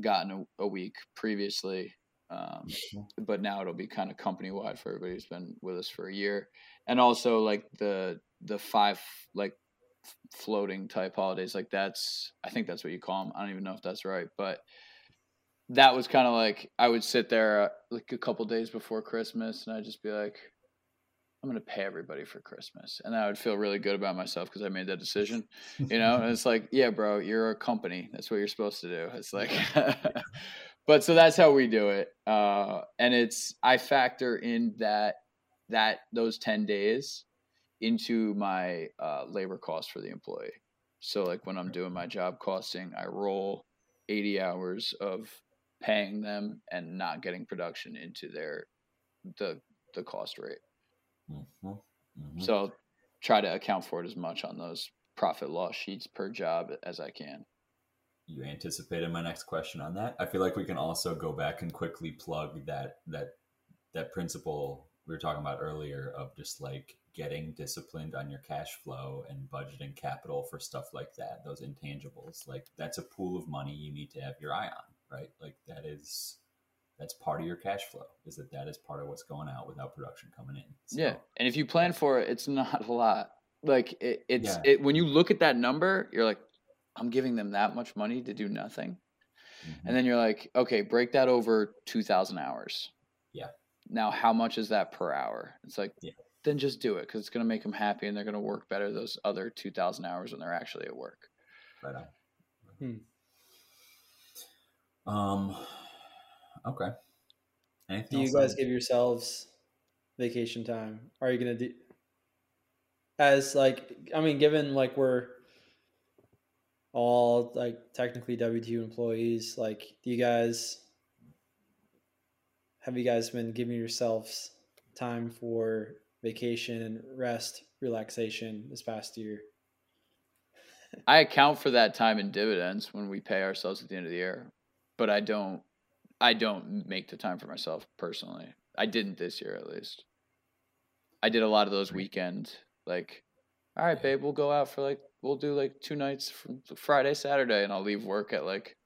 S3: gotten a, a week previously um, but now it'll be kind of company wide for everybody who's been with us for a year and also like the the five like floating type holidays like that's I think that's what you call them. I don't even know if that's right, but that was kind of like I would sit there uh, like a couple days before Christmas and I'd just be like I'm going to pay everybody for Christmas. And I would feel really good about myself because I made that decision, you know? and [LAUGHS] it's like, yeah, bro, you're a company. That's what you're supposed to do. It's like, [LAUGHS] but so that's how we do it. Uh, and it's, I factor in that, that those 10 days into my uh, labor cost for the employee. So like when I'm doing my job costing, I roll 80 hours of paying them and not getting production into their, the, the cost rate. Mm-hmm. Mm-hmm. So try to account for it as much on those profit loss sheets per job as I can.
S1: You anticipated my next question on that. I feel like we can also go back and quickly plug that that that principle we were talking about earlier of just like getting disciplined on your cash flow and budgeting capital for stuff like that, those intangibles. Like that's a pool of money you need to have your eye on, right? Like that is that's part of your cash flow is that that is part of what's going out without production coming in.
S3: So, yeah, and if you plan for it, it's not a lot. Like it, it's yeah. it, when you look at that number, you're like, I'm giving them that much money to do nothing, mm-hmm. and then you're like, okay, break that over two thousand hours.
S1: Yeah.
S3: Now, how much is that per hour? It's like, yeah. then just do it because it's going to make them happy and they're going to work better those other two thousand hours when they're actually at work.
S1: Right on. Hmm. Um Okay.
S4: Anything do you guys give yourselves vacation time? Are you gonna do as like I mean, given like we're all like technically W two employees, like do you guys have you guys been giving yourselves time for vacation and rest, relaxation this past year?
S3: I account for that time in dividends when we pay ourselves at the end of the year, but I don't I don't make the time for myself personally. I didn't this year at least. I did a lot of those weekend like all right, babe, we'll go out for like we'll do like two nights from Friday, Saturday and I'll leave work at like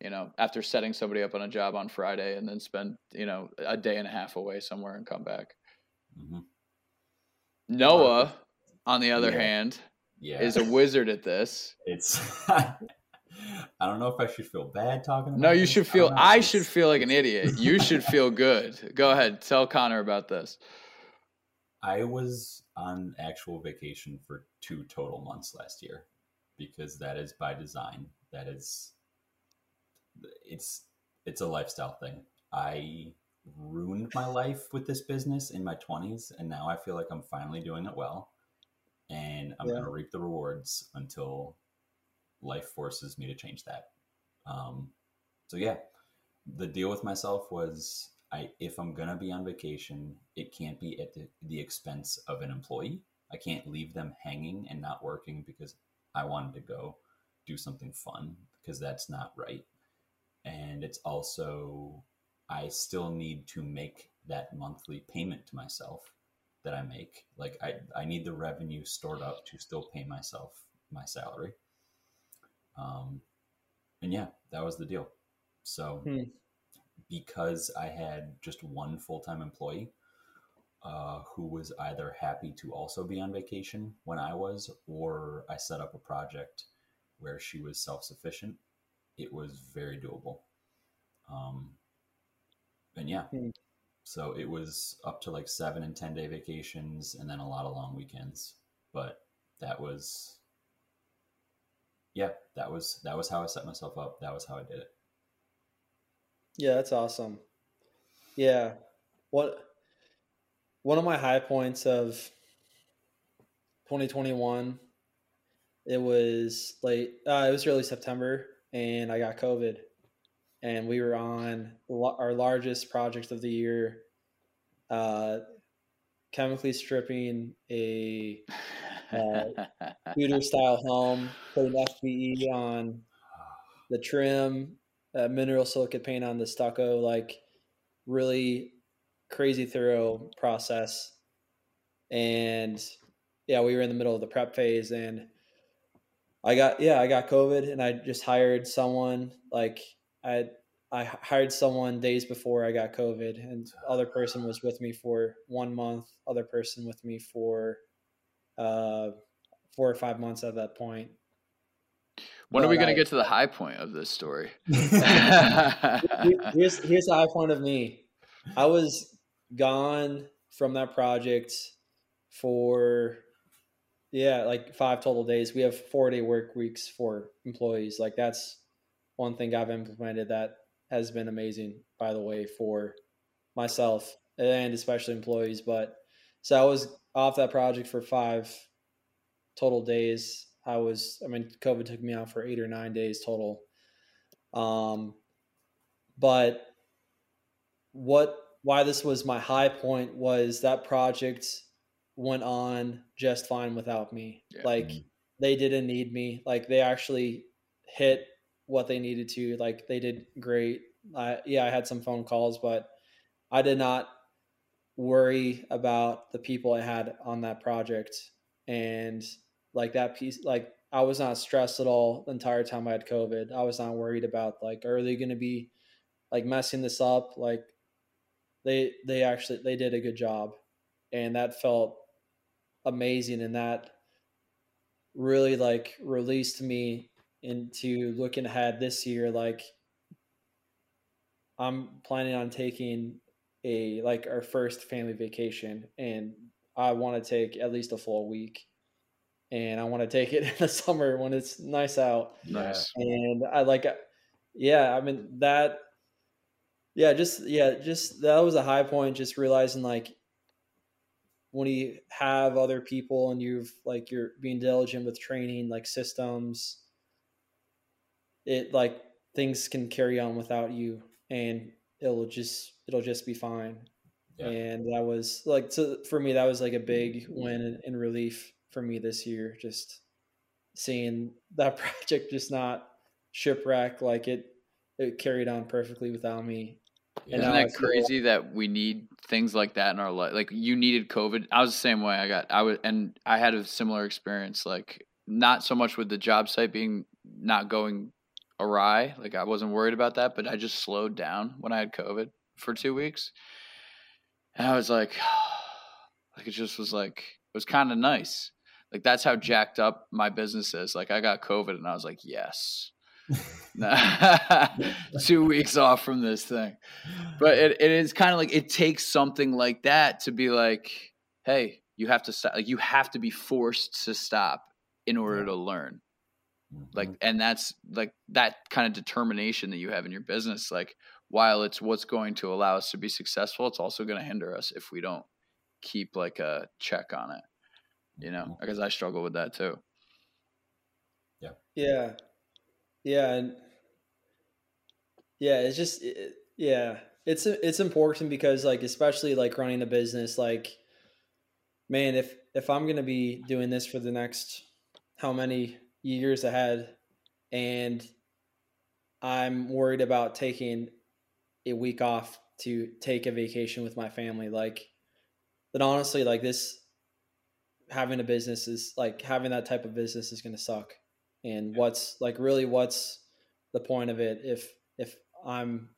S3: you know, after setting somebody up on a job on Friday and then spend, you know, a day and a half away somewhere and come back. Mm-hmm. Noah, on the other yeah. hand, yeah. is a wizard at this.
S1: It's [LAUGHS] I don't know if I should feel bad talking about it.
S3: No, you should feel I, I should feel like an idiot. You should feel good. Go ahead, tell Connor about this.
S1: I was on actual vacation for two total months last year because that is by design. That is it's it's a lifestyle thing. I ruined my life with this business in my 20s and now I feel like I'm finally doing it well and I'm yeah. going to reap the rewards until life forces me to change that. Um, so yeah, the deal with myself was I if I'm gonna be on vacation, it can't be at the, the expense of an employee. I can't leave them hanging and not working because I wanted to go do something fun because that's not right. And it's also I still need to make that monthly payment to myself that I make. Like I, I need the revenue stored up to still pay myself my salary. Um, and yeah, that was the deal. So hmm. Because I had just one full time employee uh, who was either happy to also be on vacation when I was, or I set up a project where she was self sufficient, it was very doable. Um, and yeah, hmm. so it was up to like seven and 10 day vacations and then a lot of long weekends. But that was yeah, that was that was how I set myself up. That was how I did it.
S4: Yeah, that's awesome. Yeah. What one of my high points of 2021 it was late uh, it was early september and i got covid and we were on our largest project of the year uh, chemically stripping a uh, [LAUGHS] Tudor style home, putting FBE on the trim, uh, mineral silicate paint on the stucco, like really crazy thorough process. And yeah, we were in the middle of the prep phase and I got, yeah, I got COVID and I just hired someone like I, I hired someone days before I got COVID and other person was with me for one month, other person with me for uh, four or five months at that point.
S3: When are we going to uh, get to the high point of this story? [LAUGHS]
S4: Here's here's the high point of me. I was gone from that project for yeah, like five total days. We have four day work weeks for employees. Like that's one thing I've implemented that has been amazing, by the way, for myself and especially employees. But so I was off that project for five total days. I was, I mean, COVID took me out for eight or nine days total. Um, but what, why this was my high point was that project went on just fine without me.
S3: Yeah.
S4: Like they didn't need me. Like they actually hit what they needed to. Like they did great. I, yeah, I had some phone calls, but I did not worry about the people I had on that project. And like that piece, like I was not stressed at all the entire time I had COVID. I was not worried about like, are they going to be like messing this up? Like they, they actually, they did a good job and that felt amazing. And that really like released me into looking ahead this year. Like I'm planning on taking a like our first family vacation and I want to take at least a full week. And I want to take it [LAUGHS] in the summer when it's nice out.
S3: nice.
S4: And I like uh, yeah, I mean that yeah, just yeah, just that was a high point just realizing like when you have other people and you've like you're being diligent with training like systems it like things can carry on without you and it'll just it'll just be fine
S1: Yeah.
S4: and that was like so for me that was like a big mm-hmm. win and, and relief for me this year just seeing that [LAUGHS] project just not shipwreck like it it carried on perfectly without me And
S3: Isn't that crazy that we need things like that in our life? Like you needed COVID. I was the same way. I got I was and I had a similar experience. Like not so much with the job site being not going awry. Like I wasn't worried about that, but I just slowed down when I had COVID for two weeks, and I was like, [SIGHS] like it just was like it was kind of nice. Like that's how jacked up my business is. Like I got COVID, and I was like, yes. [LAUGHS] [LAUGHS] two weeks off from this thing. But it, it is kind of like it takes something like that to be like hey you have to stop like you have to be forced to stop in order to learn. Like mm-hmm. and that's like that kind of determination that you have in your business like while it's what's going to allow us to be successful it's also going to hinder us if we don't keep like a check on it you know because i struggle with that too.
S4: Yeah. Yeah, yeah, and yeah, it's just it, yeah, it's it's important because like especially like running a business, like man, if if I'm gonna be doing this for the next how many years ahead, and I'm worried about taking a week off to take a vacation with my family, like then honestly, like this having a business is like having that type of business is gonna suck. And what's like really what's the point of it if if i'm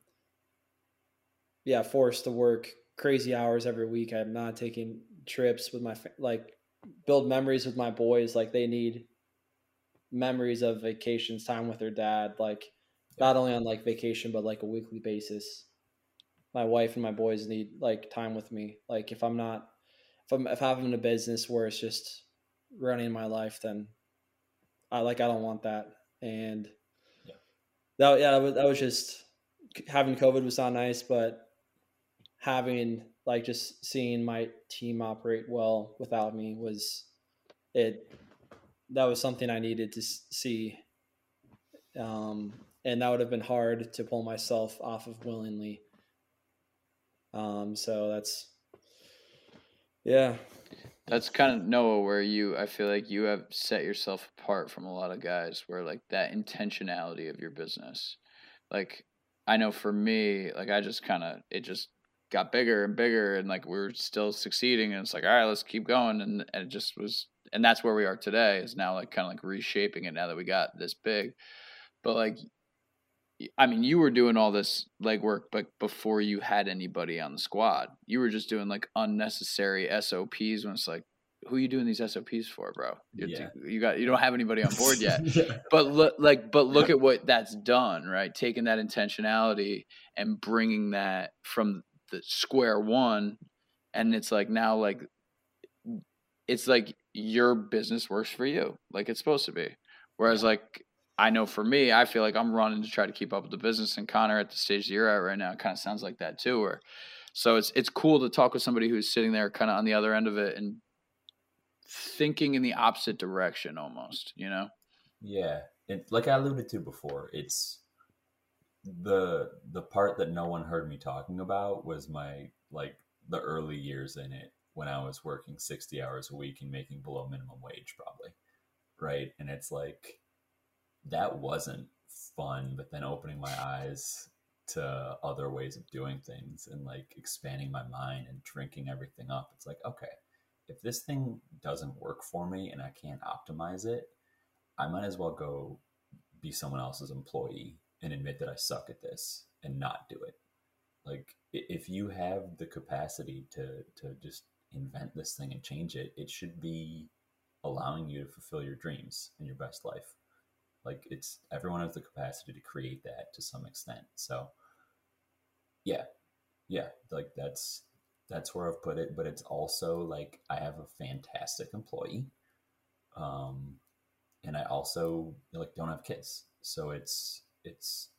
S4: yeah forced to work crazy hours every week? I'm not taking trips with my like build memories with my boys like they need memories of vacations time with their dad like not only on like vacation but like a weekly basis. My wife and my boys need like time with me. Like if i'm not if i'm if i'm having a business where it's just running my life then I like I don't want that. And
S1: Yeah.
S4: that yeah, that was, that was just having COVID was not nice, but having like just seeing my team operate well without me was it. That was something I needed to see, um, and that would have been hard to pull myself off of willingly. Um, so that's yeah,
S3: That's kind of Noah, where you, I feel like you have set yourself apart from a lot of guys, where like that intentionality of your business. Like, I know for me, like I just kind of, it just got bigger and bigger, and like we're still succeeding, and it's like, all right, let's keep going, and, and it just was, and that's where we are today. Is now like kind of like reshaping it now that we got this big, but like. I mean, you were doing all this legwork, but before you had anybody on the squad, you were just doing like unnecessary SOPs when it's like, who are you doing these SOPs for, bro? You,
S1: Yeah.
S3: you got you don't have anybody on board yet. [LAUGHS]
S1: yeah.
S3: but look like but look at what that's done right taking that intentionality and bringing that from the square one and it's like now like it's like your business works for you like it's supposed to be whereas like i know for me i feel like i'm running to try to keep up with the business and connor at the stage that you're at right now it kind of sounds like that too or so it's it's cool to talk with somebody who's sitting there kind of on the other end of it and thinking in the opposite direction almost you know
S1: Yeah, and like I alluded to before, it's the the part that no one heard me talking about was my like the early years in it when I was working 60 hours a week and making below minimum wage probably. Right? And it's like that wasn't fun, but then opening my eyes to other ways of doing things and like expanding my mind and drinking everything up. It's like, okay, if this thing doesn't work for me and I can't optimize it, I might as well go be someone else's employee and admit that I suck at this and not do it. Like if you have the capacity to to just invent this thing and change it, it should be allowing you to fulfill your dreams and your best life. Like it's everyone has the capacity to create that to some extent. So yeah. Yeah, like that's that's where I've put it, but it's also like I have a fantastic employee. Um and I also like don't have kids. So it's it's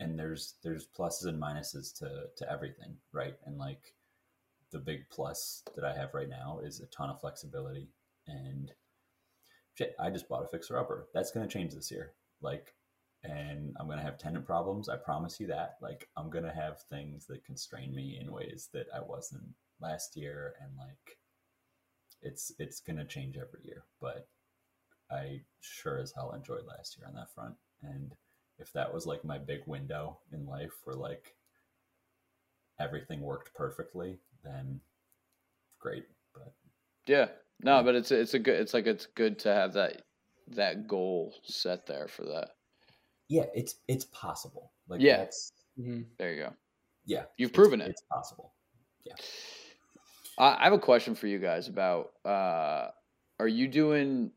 S1: and there's there's pluses and minuses to to everything, right? And like the big plus that I have right now is a ton of flexibility and shit, I just bought a fixer upper. That's gonna change this year. Like and I'm gonna have tenant problems. I promise you that. Like I'm gonna have things that constrain me in ways that I wasn't last year, and like it's it's gonna change every year. But I sure as hell enjoyed last year on that front. And if that was like my big window in life where like everything worked perfectly, then great. But
S3: Yeah. No, but it's it's a good it's like it's good to have that that goal set there for that.
S1: yeah, it's it's possible. Like
S3: Yeah.
S1: that's
S4: Mhm.
S3: There you go.
S1: yeah.
S3: You've
S1: it's-
S3: proven it.
S1: It's possible.
S3: I I have a question for you guys about uh are you doing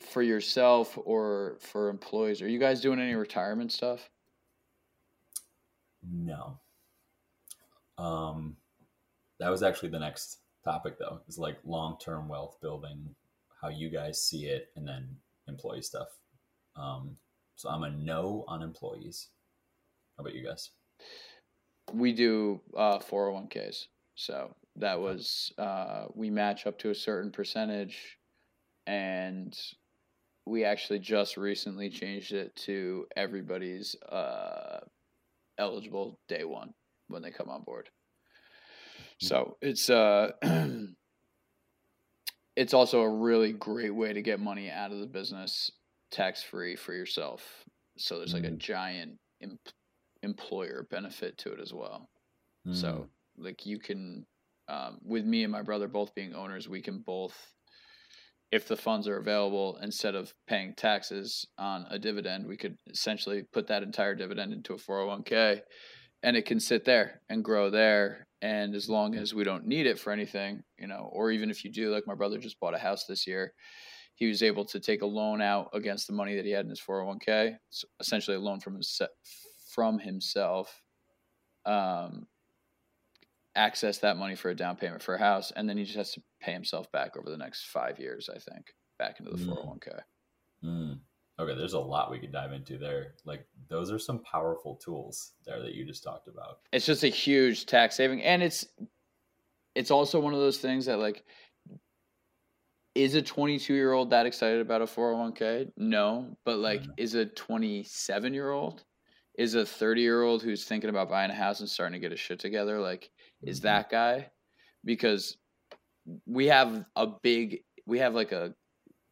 S3: for yourself or for employees? Are you guys doing any retirement stuff?
S1: No. Um, that was actually the next topic, though. Is like long-term wealth building, how you guys see it, and then employee stuff. Um, so I'm a no on employees. How about you guys?
S3: We do uh 401ks. So that was uh we match up to a certain percentage and we actually just recently changed it to everybody's uh eligible day one when they come on board. So it's uh [CLEARS THROAT] it's also a really great way to get money out of the business tax free for yourself. So there's like a
S1: Mhm.
S3: giant em- employer benefit to it as well.
S1: Mm,
S3: So like you can, um, with me and my brother both being owners, we can both, if the funds are available, instead of paying taxes on a dividend, we could essentially put that entire dividend into a 401k and it can sit there and grow there. And as long as we don't need it for anything, you know, or even if you do, like my brother just bought a house this year, he was able to take a loan out against the money that he had in his 401k, so essentially a loan from his from himself. Um, access that money for a down payment for a house, and then he just has to pay himself back over the next five years, I think, back into the
S1: Mm.
S3: 401k.
S1: mm. Okay, there's a lot we could dive into there. Like those are some powerful tools there that you just talked about.
S3: It's just a huge tax saving, and it's it's also one of those things that like is a 22 year old that excited about a 401k no but like
S1: Mhm.
S3: is a 27 year old is a 30 year old who's thinking about buying a house and starting to get his shit together like is
S1: Mhm.
S3: that guy because we have a big we have like a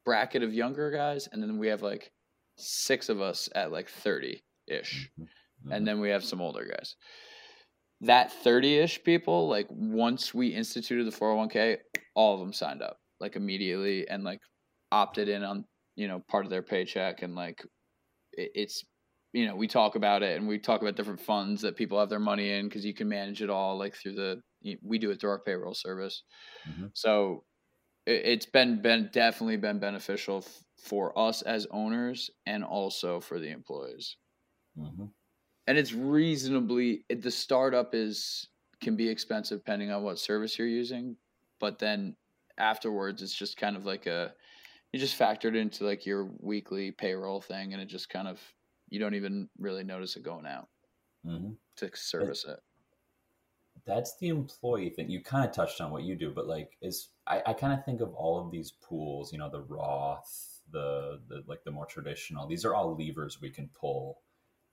S3: bracket of younger guys and then we have like six of us at like 30 ish
S1: Mhm.
S3: and then we have some older guys that 30ish people like once we instituted the 401k all of them signed up like immediately and like opted in on you know part of their paycheck and like it, it's you know we talk about it and we talk about different funds that people have their money in because you can manage it all like through the we do it through our payroll service
S1: Mhm.
S3: so it, it's been been definitely been beneficial f- for us as owners and also for the employees.
S1: hmm
S3: And it's reasonably it, the startup is can be expensive depending on what service you're using, but then afterwards it's just kind of like a you just factor it into like your weekly payroll thing and it just kind of you don't even really notice it going out
S1: hmm
S3: to service it.
S1: that's the employee thing. You kind of touched on what you do, but like is I, I kind of think of all of these pools, you know, the Roth, the the like the more traditional. These are all levers we can pull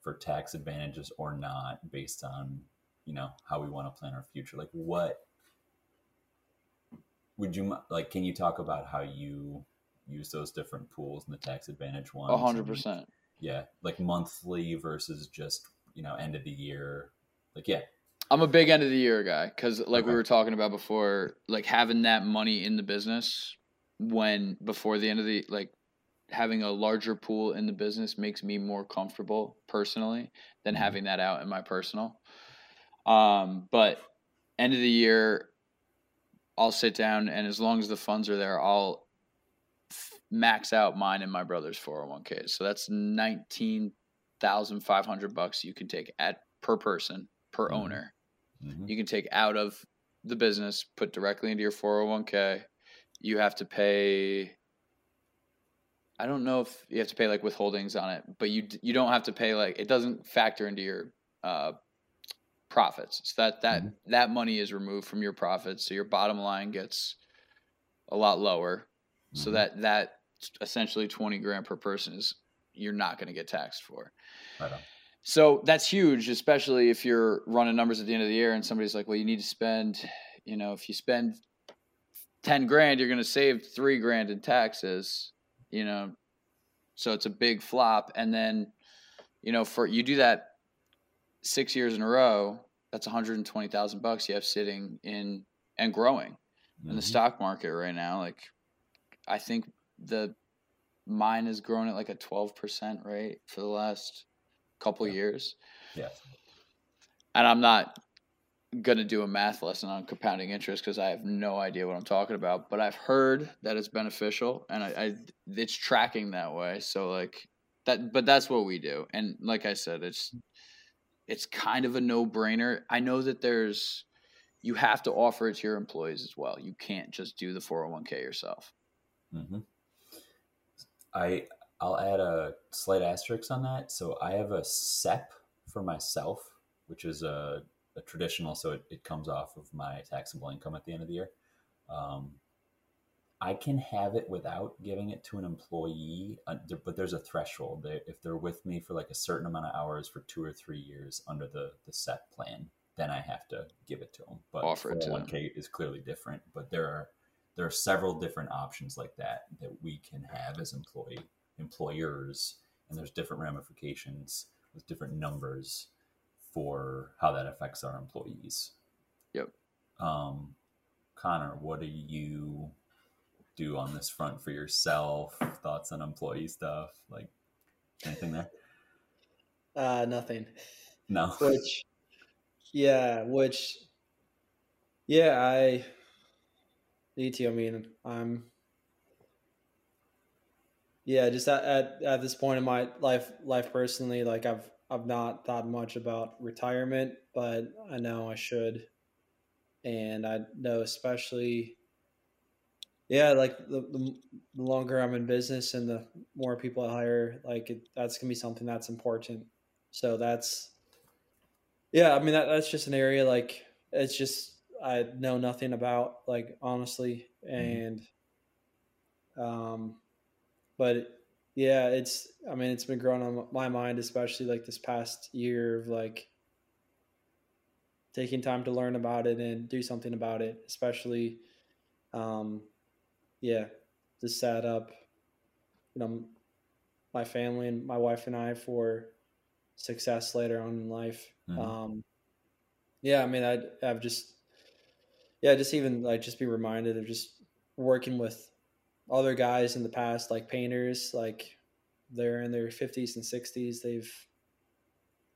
S1: for tax advantages or not based on, you know, how we want to plan our future. Like what would you like can you talk about how you use those different pools and the tax advantage ones?
S3: A hundred percent.
S1: Yeah, like monthly versus just, you know, end of the year. Like yeah,
S3: I'm a big end of the year guy because, like we were talking about before, like having that money in the business when before the end of the like having a larger pool in the business makes me more comfortable personally than
S1: Mhm.
S3: having that out in my personal. Um, but end of the year, I'll sit down and as long as the funds are there, I'll max out mine and my brother's 401k. So that's nineteen thousand five hundred bucks you can take at per person per
S1: Mhm.
S3: owner
S1: Mhm.
S3: you can take out of the business, put directly into your 401k. You have to pay I don't know if you have to pay like withholdings on it, but you you don't have to pay like it doesn't factor into your uh profits. So that that
S1: Mhm.
S3: that money is removed from your profits, so your bottom line gets a lot lower. So
S1: Mhm.
S3: that that essentially 20 grand per person is you're not going to get taxed for.
S1: Right.
S3: So that's huge, especially if you're running numbers at the end of the year and somebody's like, well, you need to spend, you know, if you spend 10 grand, you're going to save three grand in taxes, you know. So it's a big flop. And then, you know, for you do that six years in a row, that's 120,000 bucks you have sitting in and growing in the
S1: Mhm.
S3: stock market right now. Like, I think the mine has grown at like a 12% rate for the last couple
S1: Yeah.
S3: years.
S1: Yeah.
S3: And I'm not going to do a math lesson on compounding interest because I have no idea what I'm talking about, but I've heard that it's beneficial and I, I it's tracking that way. So like that, but that's what we do. And like I said, it's, it's kind of a no brainer. I know that there's, you have to offer it to your employees as well. You can't just do the 401k yourself.
S1: Mm-hmm. I I'll add a slight asterisk on that. So I have a SEP for myself, which is a, a traditional. So it, it comes off of my taxable income at the end of the year. Um, I can have it without giving it to an employee, uh, but there's a threshold. If they're with me for like a certain amount of hours for two or three years under the the SEP plan, then I have to give it to them. But
S3: Offer it to them.
S1: 401k is clearly different. But there are there are several different options like that that we can have as employee employers and there's different ramifications with different numbers for how that affects our employees
S3: Yep.
S1: um connor what do you do on this front for yourself thoughts on employee stuff like anything there [LAUGHS]
S4: Uh, nothing.
S1: no
S4: Which, yeah, which, yeah, I need to. I mean, I'm, yeah, just at, at, at this point in my life, life personally, like I've, I've not thought much about retirement, but I know I should. And I know, especially, yeah, like the, the, the longer I'm in business and the more people I hire, like it, that's going to be something that's important. So that's, yeah, I mean that that's just an area like it's just I know nothing about like honestly and um but yeah, it's I mean it's been growing on my mind especially like this past year of like taking time to learn about it and do something about it, especially um yeah, to set up you know my family and my wife and I for success later on in life.
S1: Mhm.
S4: Um, yeah, I mean, I'd, I've just, yeah, just even like just be reminded of just working with other guys in the past, like painters, like they're in their 50s and 60s. They've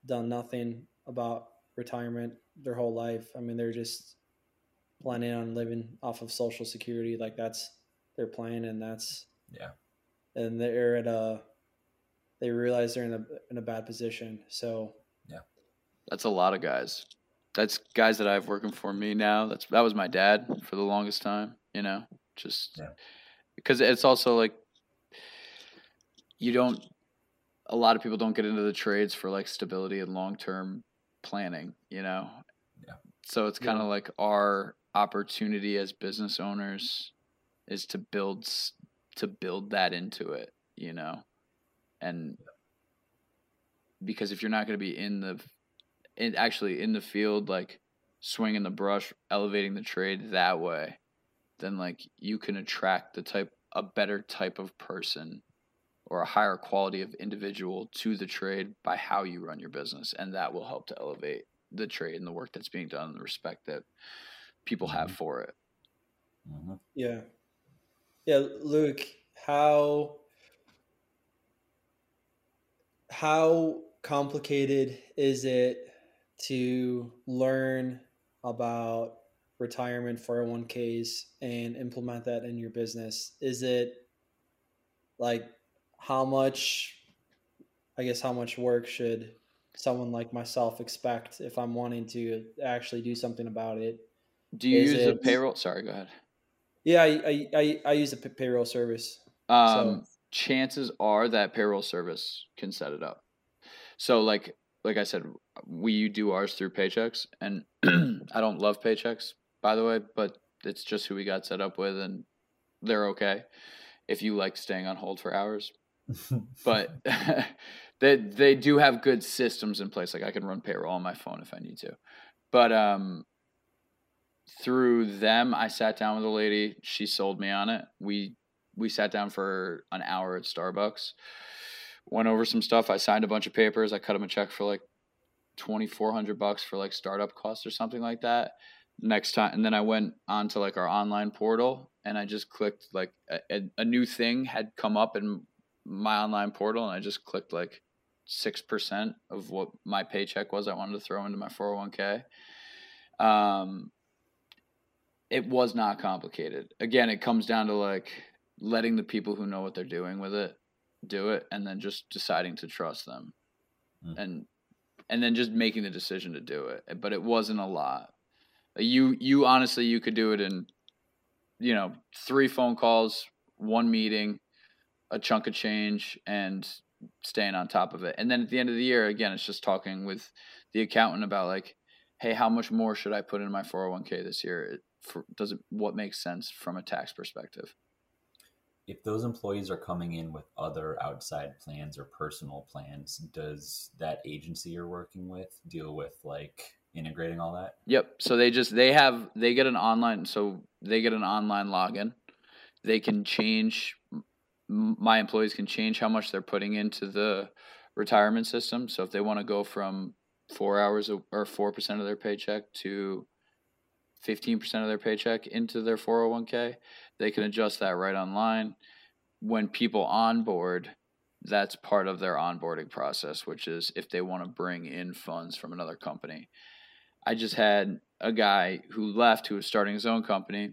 S4: done nothing about retirement their whole life. I mean, they're just planning on living off of social security. Like that's their plan, and that's
S1: Yeah.
S4: and they're at a they realize they're in a in a bad position. So yeah,
S3: That's a lot of guys. That's guys that I have working for me now. That's that was my dad for the longest time. You know, just
S1: Yeah.
S3: Because it's also like you don't. A lot of people don't get into the trades for like stability and long term planning. You know,
S1: Yeah.
S3: so it's kind of like our opportunity as business owners is to build to build that into it. You know, and because if you're not going to be in the in, actually in the field like swinging the brush elevating the trade that way then like you can attract the type a better type of person or a higher quality of individual to the trade by how you run your business and that will help to elevate the trade and the work that's being done and the respect that people have for it.
S1: Hmm
S4: yeah, yeah, Luke, how how complicated is it to learn about retirement 401ks and implement that in your business? Is it like how much I guess how much work should someone like myself expect if I'm wanting to actually do something about it?
S3: do you
S4: Is
S3: use a payroll sorry go ahead
S4: Yeah, I I, I, I use a p- payroll service.
S3: um, chances are that payroll service can set it up. So like like I said, we do ours through Paychex, and [CLEARS THROAT] I don't love Paychex by the way, but it's just who we got set up with, and they're okay. If you like staying on hold for hours, [LAUGHS] but [LAUGHS] they they do have good systems in place. Like I can run payroll on my phone if I need to, but um, through them, I sat down with a lady. She sold me on it. We we sat down for an hour at Starbucks, went over some stuff. I signed a bunch of papers. I cut him a check for like twenty four hundred bucks for like startup costs or something like that. Next time, and then I went onto like our online portal and I just clicked like a, a, new thing had come up in my online portal, and I just clicked like six percent of what my paycheck was. I wanted to throw into my four hundred one k. Um, it was not complicated. Again, it comes down to like letting the people who know what they're doing with it do it and then just deciding to trust them.
S1: Mm.
S3: And and then just making the decision to do it. But it wasn't a lot. You you honestly you could do it in you know, three phone calls, one meeting, a chunk of change and staying on top of it. And then at the end of the year again it's just talking with the accountant about like hey, how much more should I put in my 401k this year? It, for, does it what makes sense from a tax perspective?
S1: if those employees are coming in with other outside plans or personal plans, does that agency you're working with deal with like integrating all that?
S3: Yep. So they just they have they get an online so they get an online login. They can change my employees can change how much they're putting into the retirement system. So if they want to go from 4 hours or 4% of their paycheck to 15% of their paycheck into their 401k, they can adjust that right online. When people onboard, that's part of their onboarding process, which is if they want to bring in funds from another company. I just had a guy who left who was starting his own company.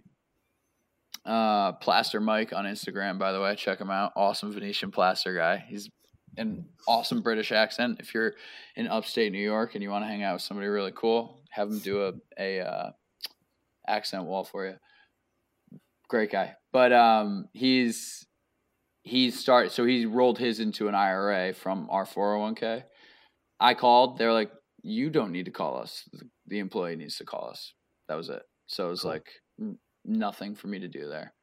S3: Uh, Plaster Mike on Instagram, by the way, check him out. Awesome Venetian plaster guy. He's an awesome British accent. If you're in upstate New York and you want to hang out with somebody really cool, have him do a a uh, accent wall for you. Great guy, but um, he's he's start so he rolled his into an IRA from our 401k. I called. They're like, you don't need to call us. The employee needs to call us. That was it. So it was
S1: Cool.
S3: like nothing for me to do there.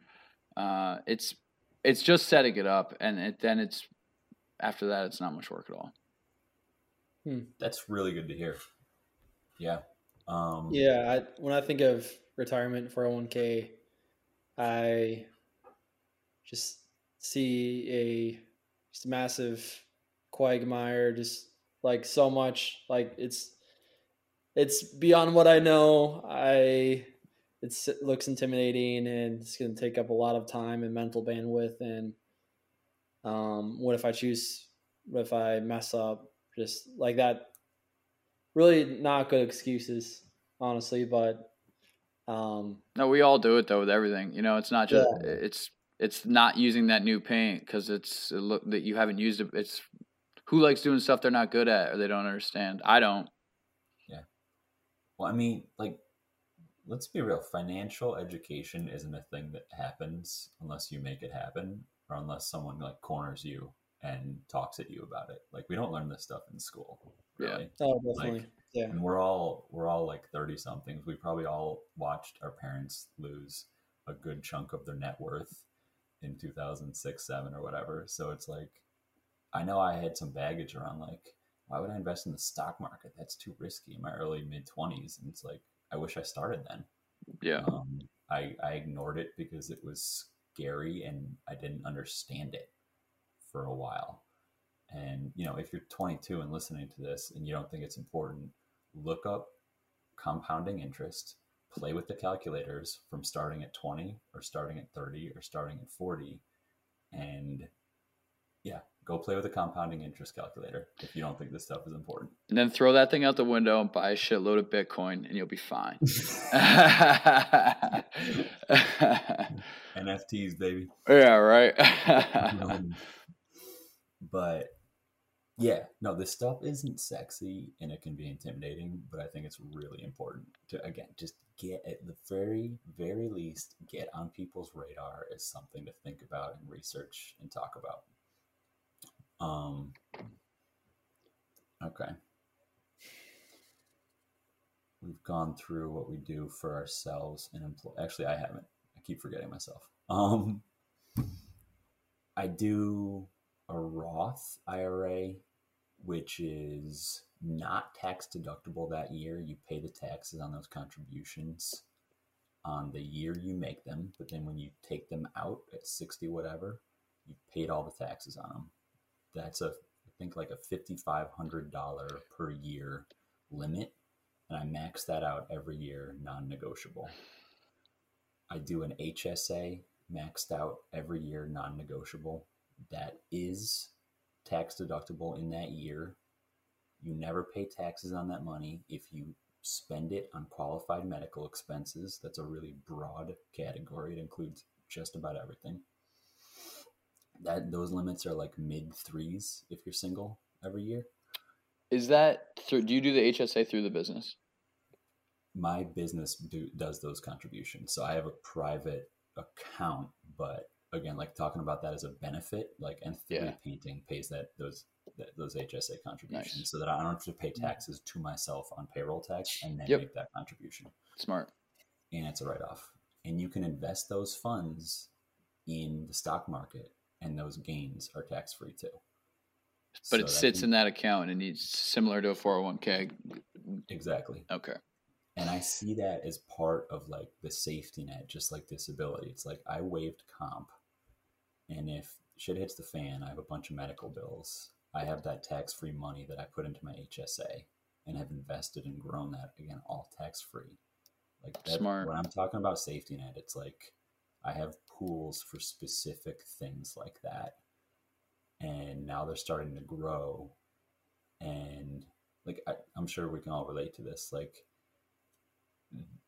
S3: Uh, it's it's just setting it up, and it, then it's after that, it's not much work at all.
S1: That's really good to hear. Yeah. Um,
S4: Yeah, I, when I think of retirement 401k, I just see a just massive quagmire, just like so much. Like it's it's beyond what I know. I it's, it looks intimidating and it's going to take up a lot of time and mental bandwidth. And um, what if I choose? What if I mess up? Just like that. Really not good excuses, honestly. But um,
S3: No, we all do it though with everything. You know, it's not just it's it's not using that new paint because it's it look that you haven't used it. It's who likes doing stuff they're not good at or they don't understand. I don't.
S1: Well, I mean, like, let's be real. Financial education isn't a thing that happens unless you make it happen or unless someone like corners you and talks at you about it. Like, we don't learn this stuff in school. Really.
S4: Oh, definitely.
S1: Like,
S4: yeah.
S1: and we're all we're all like 30 somethings we probably all watched our parents lose a good chunk of their net worth in 2006 7 or whatever so it's like i know i had some baggage around like why would i invest in the stock market? That's too risky in my early mid 20s and it's like i wish i started then.
S3: Yeah.
S1: um, I, I ignored it because it was scary and i didn't understand it for a while. And you know if you're 22 and listening to this and you don't think it's important look up compounding interest play with the calculators from starting at 20 or starting at 30 or starting at 40 and yeah go play with a compounding interest calculator if you don't think this stuff is important
S3: And then throw that thing out the window and buy a shitload of Bitcoin and you'll be fine. [LAUGHS] [LAUGHS]
S1: nfts baby
S3: yeah, right.
S1: Um, but yeah, no, this stuff isn't sexy and it can be intimidating, but I think it's really important to again just get at the very, very least get on people's radar as something to think about and research and talk about. Um okay. We've gone through what we do for ourselves and employ actually I haven't. I keep forgetting myself. Um I do a Roth IRA, which is not tax deductible that year. You pay the taxes on those contributions on the year you make them, but then when you take them out at 60 whatever, you've paid all the taxes on them. That's a I think like a $5500 per year limit, and I max that out every year non-negotiable. I do an HSA maxed out every year non-negotiable that is tax deductible in that year. You never pay taxes on that money if you spend it on qualified medical expenses. That's a really broad category. It includes just about everything. That those limits are like mid threes if you're single every year.
S3: Is that through? Do you do the HSA through the business?
S1: My business do, does those contributions, so I have a private account. But again, like talking about that as a benefit, like and three
S3: Yeah.
S1: painting pays that those that, those HSA contributions,
S3: Nice.
S1: so that I don't have to pay taxes to myself on payroll tax and then
S3: Yep.
S1: make that contribution.
S3: Smart.
S1: and it's a write off. And you can invest those funds in the stock market, and those gains are tax free too.
S3: But it sits in that account and it's similar to a 401k.
S1: exactly.
S3: Okay.
S1: And I see that as part of like the safety net, just like disability. It's like I waived comp, and if shit hits the fan, I have a bunch of medical bills. I have that tax free money that I put into my HSA and have invested and grown that again, all tax free. Like that,
S3: Smart.
S1: when I'm talking about safety net, it's like I have pools for specific things like that, and now they're starting to grow. And like I, I'm sure we can all relate to this, like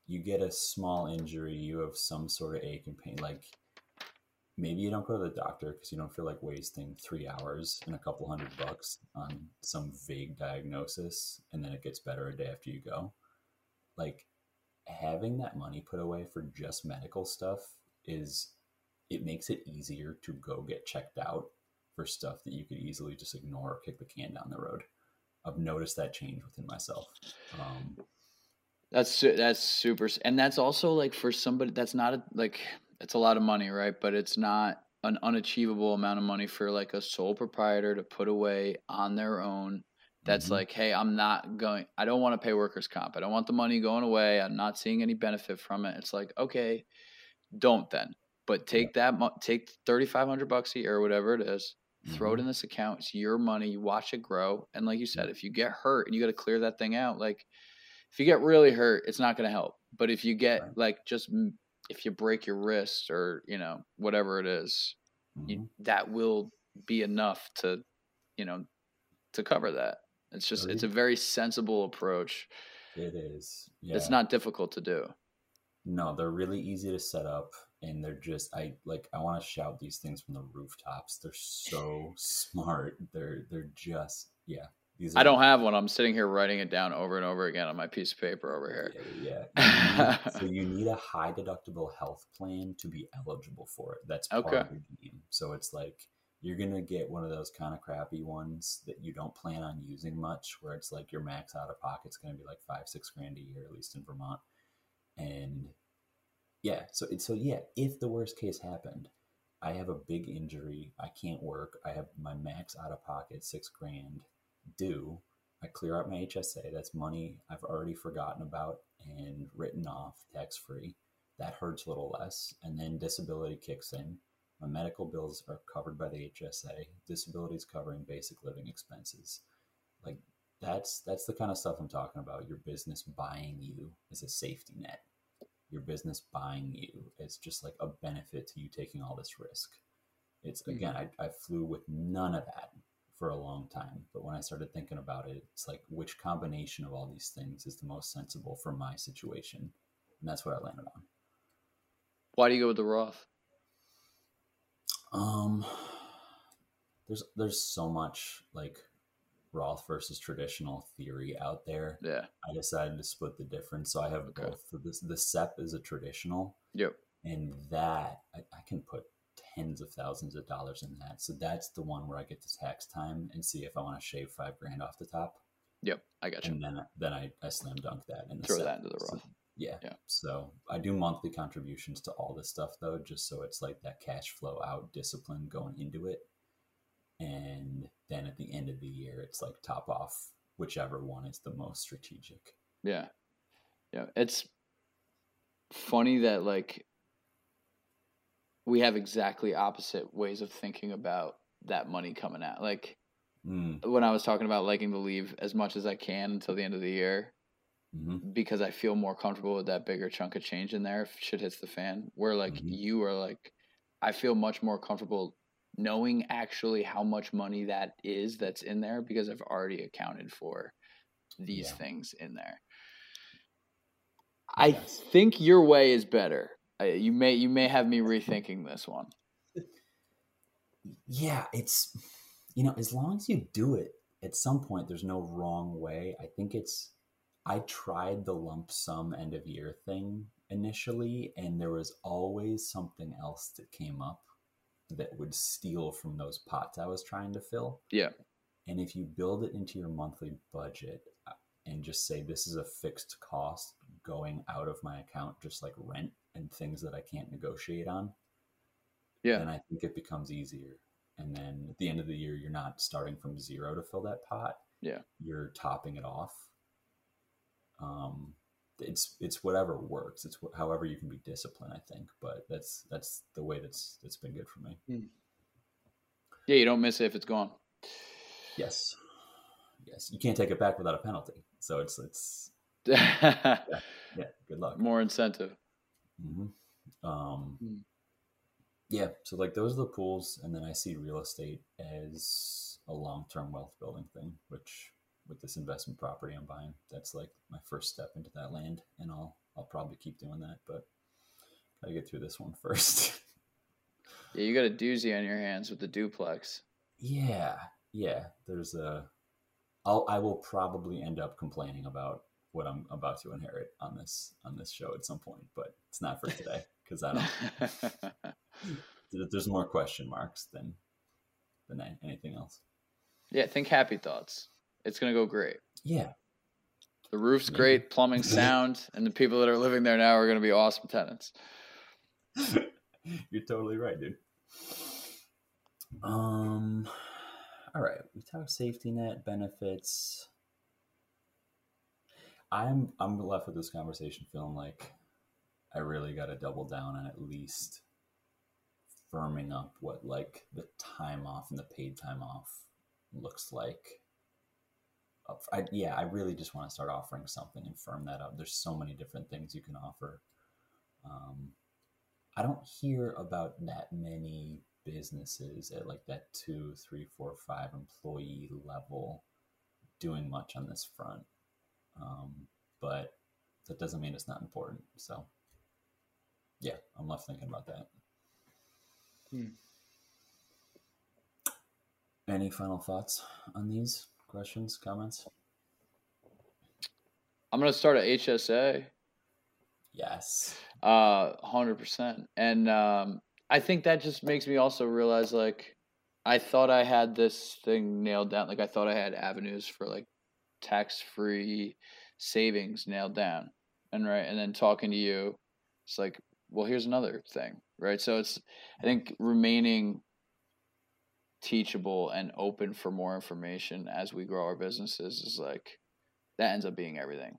S1: you get a small injury, you have some sort of ache and pain, like maybe you don't go to the doctor because you don't feel like wasting three hours and a couple hundred bucks on some vague diagnosis and then it gets better a day after you go. Like having that money put away for just medical stuff is it makes it easier to go get checked out for stuff that you could easily just ignore or kick the can down the road. I've noticed that change within myself. Um,
S3: That's that's super, and that's also like for somebody that's not a, like it's a lot of money, right? But it's not an unachievable amount of money for like a sole proprietor to put away on their own. That's
S1: Mhm.
S3: like, hey, I'm not going. I don't want to pay workers' comp. I don't want the money going away. I'm not seeing any benefit from it. It's like, okay, don't then. But take that, mo- take thirty five hundred bucks a year or whatever it is, throw it
S1: Mhm.
S3: in this account. It's your money. You watch it grow. And like you said, if you get hurt and you got to clear that thing out, like if you get really hurt, it's not going to help. But if you get
S1: Right.
S3: like just if you break your wrist or you know whatever it is,
S1: mhm.
S3: you, that will be enough to you know to cover that. It's just it's a very sensible approach.
S1: It is. Yeah.
S3: It's not difficult to do.
S1: No, they're really easy to set up, and they're just I like I want to shout these things from the rooftops. They're so smart. They're they're just yeah.
S3: These I don't have one. I'm sitting here writing it down over and over again on my piece of paper over here.
S1: Yeah. yeah. [LAUGHS] You need, so you need a high deductible health plan to be eligible for it. That's part okay. of your game. So it's like you're gonna get one of those kind of crappy ones that you don't plan on using much, where it's like your max out of pocket's gonna be like five, six grand a year, at least in Vermont. And yeah, so so yeah, if the worst case happened, I have a big injury, I can't work, I have my max out of pocket six grand due. I clear out my HSA. That's money I've already forgotten about and written off tax free. That hurts a little less. And then disability kicks in my medical bills are covered by the HSA. Disability is covering basic living expenses. Like that's that's the kind of stuff I'm talking about. Your business buying you as a safety net. Your business buying you is just like a benefit to you taking all this risk. It's mm-hmm. again, I, I flew with none of that for a long time. But when I started thinking about it, it's like which combination of all these things is the most sensible for my situation? And that's what I landed on.
S3: Why do you go with the Roth?
S1: Um, there's there's so much like Roth versus traditional theory out there.
S3: Yeah.
S1: I decided to split the difference. So I have okay. both. So this the SEP is a traditional.
S3: Yep.
S1: And that I, I, can put tens of thousands of dollars in that. So that's the one where I get to tax time and see if I want to shave five grand off the top.
S3: Yep, I got you.
S1: And then then I, I slam dunk that
S3: and throw SEP. that into the Roth. So
S1: yeah. Yeah. So I do monthly contributions to all this stuff though, just so it's like that cash flow out discipline going into it. And then at the end of the year, it's like top off whichever one is the most strategic.
S3: Yeah. Yeah. It's funny that like we have exactly opposite ways of thinking about that money coming out. Like mm. when I was talking about liking to leave as much as I can until the end of the year, mm-hmm. because I feel more comfortable with that bigger chunk of change in there if shit hits the fan. Where like mm-hmm. you are like, I feel much more comfortable knowing actually how much money that is that's in there because I've already accounted for these yeah. things in there. I think your way is better. You may you may have me rethinking this one. [LAUGHS]
S1: Yeah, it's you know, as long as you do it at some point there's no wrong way. I think it's I tried the lump sum end of year thing initially, and there was always something else that came up that would steal from those pots I was trying to fill.
S3: Yeah.
S1: And if you build it into your monthly budget uh, and just say this is a fixed cost going out of my account, just like rent and things that I can't negotiate on,
S3: yeah,
S1: then I think it becomes easier. And then at the end of the year, you're not starting from zero to fill that pot.
S3: Yeah.
S1: You're topping it off um, it's it's whatever works. It's wh- however you can be disciplined. I think, but that's that's the way that's that's been good for me. Mm.
S3: Yeah, you don't miss it if it's gone.
S1: Yes, yes, you can't take it back without a penalty. So it's it's [LAUGHS] yeah, yeah, good luck.
S3: More incentive.
S1: Mm-hmm. Um, mm. Yeah, so like those are the pools, and then I see real estate as a long term wealth building thing, which with this investment property I'm buying. That's like my first step into that land, and I'll I'll probably keep doing that, but gotta get through this one [LAUGHS] first.
S3: yeah, you got a doozy on your hands with the duplex.
S1: Yeah, yeah. There's a. I'll I will probably end up complaining about what I'm about to inherit on this on this show at some point, but it's not for today because I don't. [LAUGHS] there's more question marks than than anything else.
S3: Yeah, think happy thoughts. It's gonna go great.
S1: Yeah.
S3: The roof's yeah. great, plumbing [LAUGHS] sound, and the people that are living there now are gonna be awesome tenants. [LAUGHS]
S1: You're totally right, dude. Um all right, we talk safety net benefits. I'm I'm left with this conversation feeling like I really got to double down on at least firming up what like the time off and the paid time off looks like I, yeah, I really just want to start offering something and firm that up. There's so many different things you can offer. Um, I don't hear about that many businesses at like that two, three, four, five employee level doing much on this front. Um, but that doesn't mean it's not important. So, yeah, I'm left thinking about that.
S4: Hmm.
S1: Any final thoughts on these questions, comments?
S3: I'm gonna start at HSA.
S1: Yes.
S3: Uh, hundred percent. And um, I think that just makes me also realize like I thought I had this thing nailed down. Like I thought I had avenues for like tax free savings nailed down. And right, and then talking to you, it's like, well, here's another thing, right? So it's I think remaining teachable and open for more information as we grow our businesses is like that ends up being everything.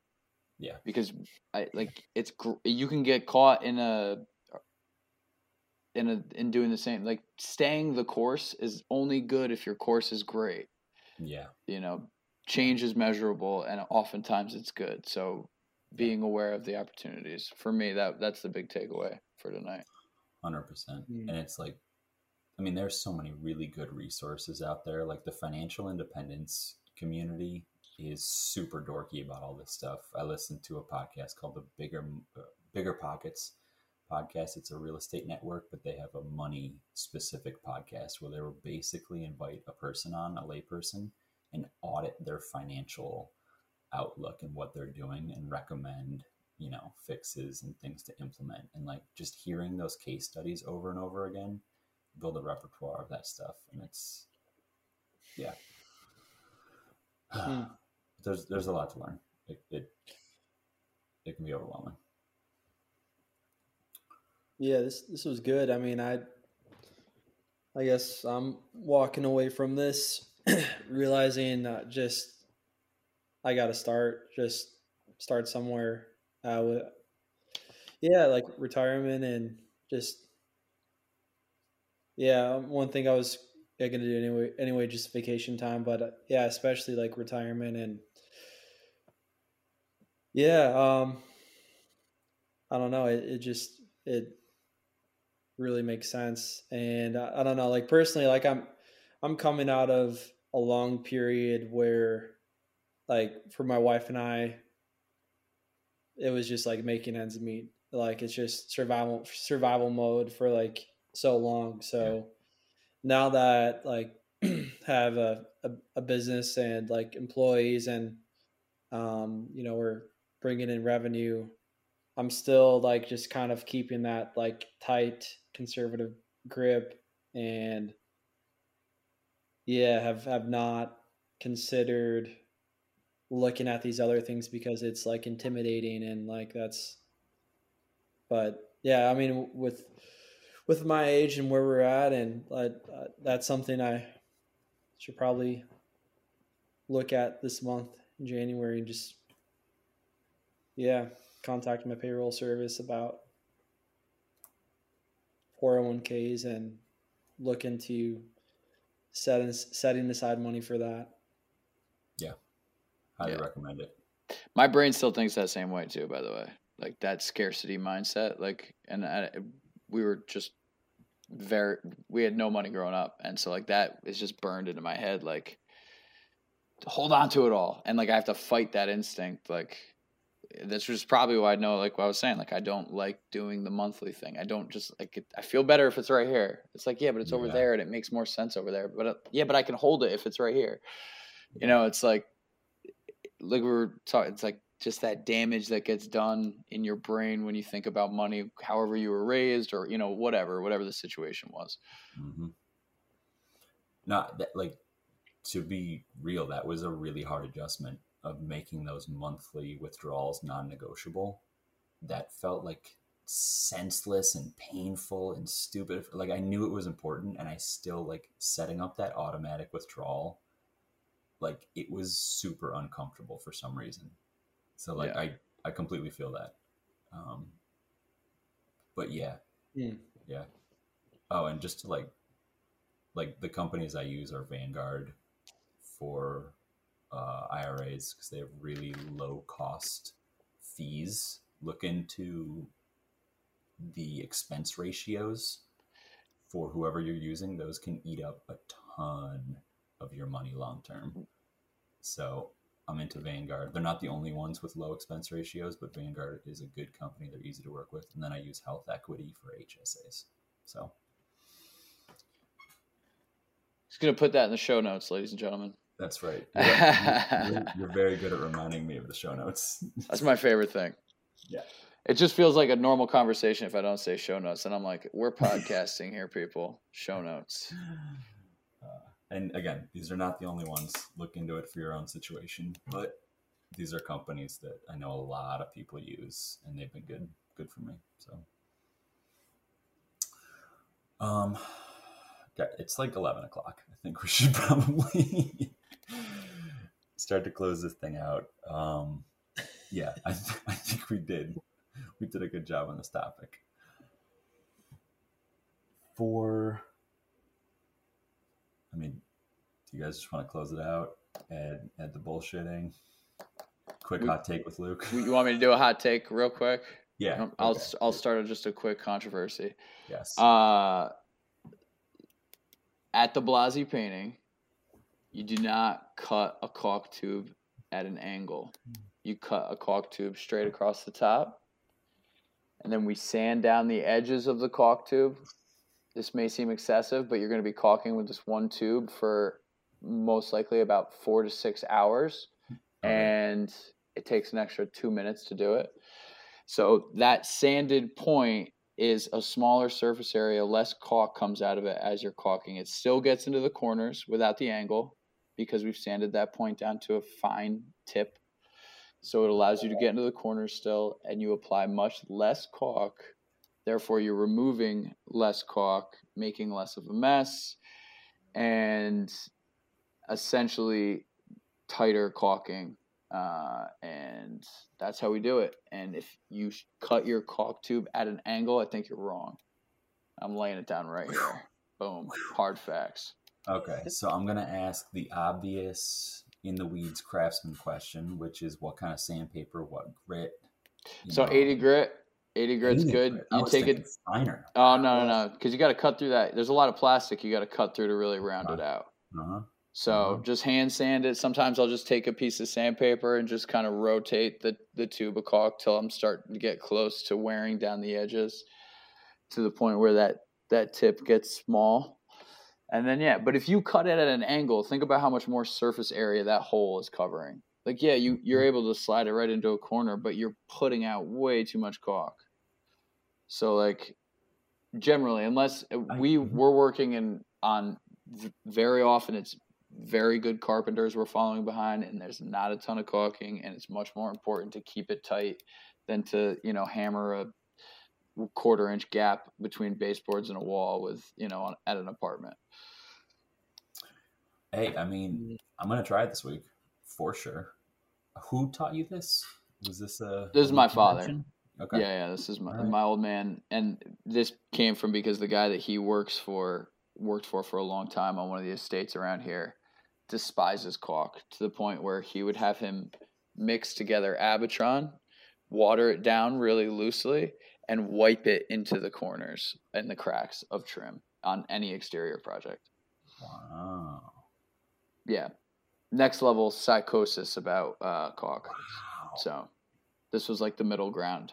S1: Yeah.
S3: Because I like it's you can get caught in a in a in doing the same like staying the course is only good if your course is great.
S1: Yeah.
S3: You know, change is measurable and oftentimes it's good. So being aware of the opportunities for me that that's the big takeaway for tonight.
S1: Hundred percent.
S4: Mm.
S1: And it's like, I mean, there's so many really good resources out there. Like the financial independence community is super dorky about all this stuff. I listened to a podcast called the Bigger uh, Bigger Pockets podcast. It's a real estate network, but they have a money specific podcast where they will basically invite a person on, a layperson, and audit their financial outlook and what they're doing and recommend you know fixes and things to implement and like just hearing those case studies over and over again build a repertoire of that stuff and it's yeah
S4: Hmm. [SIGHS]
S1: there's there's a lot to learn it, it it can be overwhelming
S4: Yeah, this this was good. I mean, I I guess I'm walking away from this [CLEARS THROAT] realizing uh, just I got to start just start somewhere uh with yeah, like retirement and just yeah, one thing I was to do anyway anyway just vacation time, but uh, yeah, especially like retirement and yeah, um I don't know, it, it just it really makes sense. And I, I don't know, like personally, like I'm, I'm coming out of a long period where, like, for my wife and I, it was just like making ends meet. Like it's just survival, survival mode for like so long. So now that like [CLEARS THROAT] have a, a, a business and like employees and, um, you know, we're bringing in revenue. I'm still like just kind of keeping that like tight conservative grip and yeah, have have not considered looking at these other things because it's like intimidating and like that's but yeah, I mean with with my age and where we're at and uh, uh, that's something I should probably look at this month in January and just yeah, contact my payroll service about 401ks and look into setting setting aside money for that.
S1: Yeah, highly
S3: Yeah.
S1: recommend it
S3: My brain still thinks that same way too. By the way, like that scarcity mindset. Like, and I, we were just very we had no money growing up, and so like that is just burned into my head. Like, hold on to it all, and like I have to fight that instinct. Like, that's just probably why I know. Like what I was saying. Like I don't like doing the monthly thing. I don't just like it. I feel better if it's right here. It's like yeah, but it's over
S1: Yeah.
S3: there, and it makes more sense over there. But uh, yeah, but I can hold it if it's right here. You know, it's like like we were talking, it's like just that damage that gets done in your brain when you think about money, however you were raised, or you know, whatever, whatever the situation was.
S1: hmm Not that like to be real, that was a really hard adjustment of making those monthly withdrawals non-negotiable. That felt like senseless and painful and stupid. Like I knew it was important, and I still like setting up that automatic withdrawal. Like it was super uncomfortable for some reason. So like
S3: Yeah.
S1: I I completely feel that. Um, but yeah,
S4: Hmm.
S1: yeah. Oh, and just to like, like the companies I use are Vanguard for uh, IRAs because they have really low cost fees. Look into the expense ratios for whoever you're using; those can eat up a ton of your money long term. So I'm into Vanguard. They're not the only ones with low expense ratios, but Vanguard is a good company. They're easy to work with. And then I use Health Equity for HSAs. So
S3: Just gonna put that in the show notes, ladies and gentlemen.
S1: that's right. [LAUGHS] You're, you're, you're very good at reminding me of the show notes. [LAUGHS]
S3: That's my favorite thing.
S1: Yeah.
S3: It just feels like a normal conversation if I don't say show notes, and I'm like, we're podcasting here, people. Show notes.
S1: And again, these are not the only ones. Look into it for your own situation, but these are companies that I know a lot of people use, and they've been good, good for me. So, um, it's like eleven o'clock. I think we should [LAUGHS] probably start to close this thing out. Um, yeah, I, th- [LAUGHS] I think we did. We did a good job on this topic. For I mean, do you guys just want to close it out? and add the bullshitting. Quick
S3: We-
S1: hot take with Luke.
S3: You want me to do a hot take real quick?
S1: Yeah,
S3: Um, I'll
S1: okay.
S3: I'll start with just a quick controversy.
S1: Yes.
S3: Uh, at DeBlasi painting, you do not cut a caulk tube at an angle. You cut a caulk tube straight across the top, and then we sand down the edges of the caulk tube. This may seem excessive, but you're going to be caulking with this one tube for most likely about four to six hours,
S1: Okay.
S3: and it takes an extra two minutes to do it. So that sanded point is a smaller surface area, less caulk comes out of it as you're caulking. It still gets into the corners without the angle because we've sanded that point down to a fine tip. So it allows you to get into the corners still, and you apply much less caulk. Therefore, you're removing less caulk, making less of a mess, and essentially tighter caulking. Uh, and that's how we do it. And if you cut your caulk tube at an angle, I think you're wrong. I'm laying it down right here. Boom. Hard facts.
S1: Okay, so I'm gonna ask the obvious in the weeds craftsman question, which is what kind of sandpaper, what grit.
S3: So
S1: know.
S3: 80 grit. 80 grit's
S1: 80
S3: good.
S1: grit.
S3: You take it.
S1: finer.
S3: Oh no no no! Because you got to cut through that. There's a lot of plastic you got to cut through to really round it out.
S1: Uh-huh.
S3: So
S1: Uh-huh.
S3: just hand sand it. Sometimes I'll just take a piece of sandpaper and just kind of rotate the the tube of caulk till I'm starting to get close to wearing down the edges, to the point where that that tip gets small. And then yeah, but if you cut it at an angle, think about how much more surface area that hole is covering. Like yeah, you you're able to slide it right into a corner, but you're putting out way too much caulk. So like generally, unless uh, we
S1: mhm.
S3: we're working in on very often it's very good carpenters we're following behind and there's not a ton of caulking and it's much more important to keep it tight than to you know hammer a quarter inch gap between baseboards and a wall with you know on, at an apartment
S1: Hey, I mean, I'm gonna try it this week for sure. Who taught you this? Was this a?
S3: This is my father.
S1: Okay.
S3: yeah yeah this is my,
S1: Alright.
S3: my old man and this came from because the guy that he works for worked for for a long time on one of the estates around here despises caulk to the point where he would have him mix together Abatron, water it down really loosely, and wipe it into the corners and the cracks of trim on any exterior project.
S1: Wow.
S3: Yeah, next level psychosis about uh, caulk.
S1: Wow.
S3: So this was like the middle ground.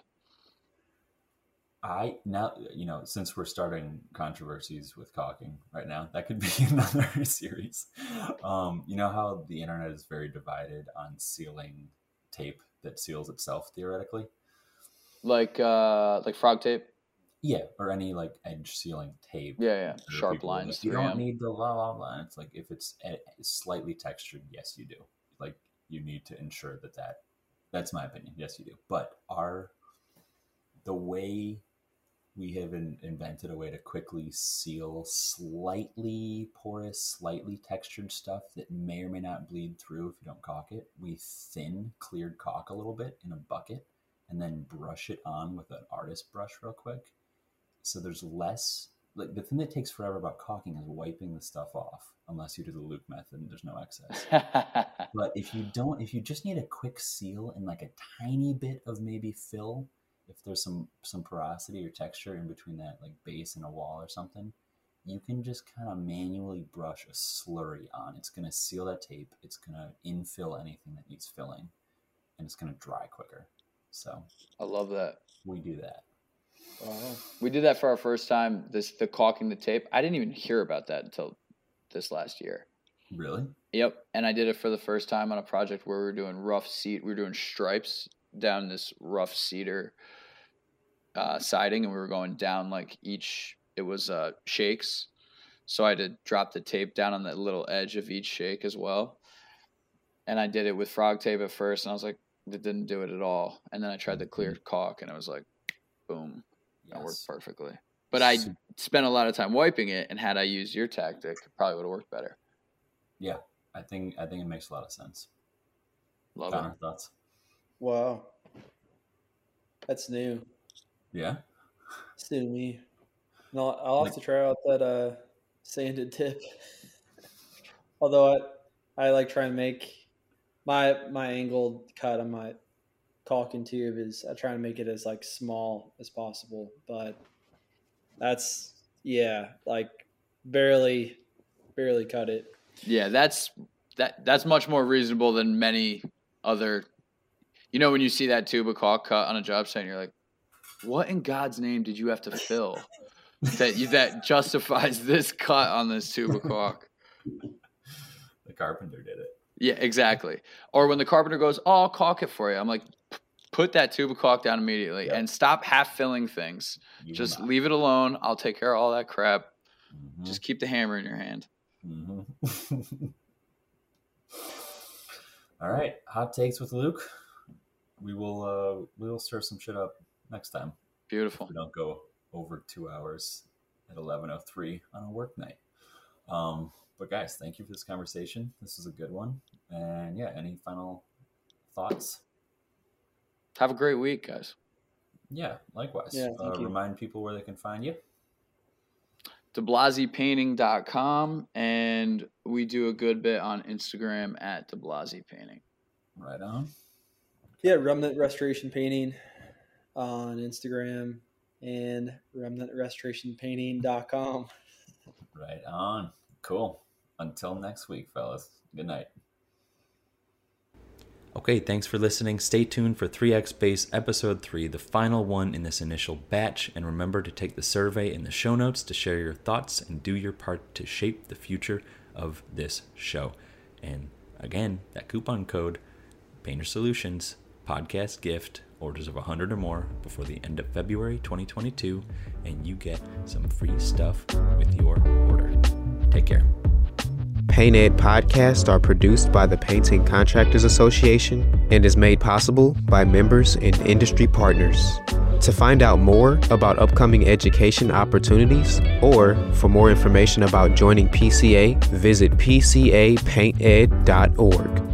S1: I now you know since we're starting controversies with caulking right now, that could be [LAUGHS] another series. Um, you know how the internet is very divided on sealing tape that seals itself theoretically.
S3: Like uh, like frog tape.
S1: Yeah, or any like edge sealing tape.
S3: Yeah, yeah. Sharp lines.
S1: like, you don't need the blah blah blah. It's like if it's slightly textured, yes, you do. Like you need to ensure that that. That's my opinion. Yes, you do. But our the way we have in, invented a way to quickly seal slightly porous, slightly textured stuff that may or may not bleed through if you don't caulk it. We thin cleared caulk a little bit in a bucket and then brush it on with an artist brush real quick. So there's less like the thing that takes forever about caulking is wiping the stuff off unless you do the loop method and there's no excess. [LAUGHS] But if you don't, if you just need a quick seal and like a tiny bit of maybe fill, if there's some some porosity or texture in between that like base and a wall or something, you can just kind of manually brush a slurry on. It's going to seal that tape. It's going to infill anything that needs filling, and it's going to dry quicker. So
S3: I love that.
S1: we do that.
S4: Wow.
S3: We did that for our first time. This the caulking the tape. I didn't even hear about that until this last year.
S1: Really?
S3: Yep, and I did it for the first time on a project where we were doing rough seat. We were doing stripes down this rough cedar uh, siding, and we were going down like each. It was uh, shakes, so I had to drop the tape down on the little edge of each shake as well. And I did it with frog tape at first, and I was like, it didn't do it at all. And then I tried the clear caulk, and it was like, boom, that worked perfectly. But I spent a lot of time wiping it, and had I used your tactic, it probably would have worked better.
S1: Yeah, I think I think it makes a lot of sense.
S3: Love
S1: Connor,
S3: it.
S1: thoughts?
S4: Wow. That's new.
S1: Yeah.
S4: It's new to me. No, I'll have to try out that uh, sanded tip. [LAUGHS] Although I, I like try and make my my angled cut on my caulking tube is I try and make it as like small as possible. But that's yeah, like barely barely cut it.
S3: Yeah, that's that that's much more reasonable than many other. You know, when you see that tube of caulk cut on a job site, you're like, "What in God's name did you have to fill that you, that justifies this cut on this tube of caulk?"
S1: The carpenter did it.
S3: Yeah, exactly. Or when the carpenter goes, "Oh, I'll caulk it for you," I'm like, "Put that tube of caulk down immediately
S1: Yep.
S3: and stop half filling things.
S1: You
S3: Just leave it alone. I'll take care of all that crap.
S1: Mhm,
S3: Just keep the hammer in your hand."
S1: mhm. [LAUGHS] All right, hot takes with Luke. We will uh we will stir some shit up next time.
S3: Beautiful.
S1: we don't go over two hours at 11.03 on a work night um, but guys thank you for this conversation this is a good one and yeah any final thoughts
S3: Have a great week, guys.
S1: yeah likewise
S4: Yeah,
S1: uh,
S4: you.
S1: remind people where they can find you
S3: DeBlasiPainting.com, and we do a good bit on Instagram at DeBlasi Painting.
S1: right on
S4: Yeah, Remnant Restoration Painting on Instagram and remnantrestorationpainting.com.
S1: right on cool until next week fellas good night
S2: Okay, thanks for listening. Stay tuned for 3x Base Episode 3, the final one in this initial batch. And remember to take the survey in the show notes to share your thoughts and do your part to shape the future of this show. And again, that coupon code, Painter Solutions, podcast gift, orders of 100 or more before the end of February 2022, and you get some free stuff with your order. Take care.
S5: Paint Ed podcasts are produced by the Painting Contractors Association and is made possible by members and industry partners. To find out more about upcoming education opportunities or for more information about joining PCA, visit pcapainted.org.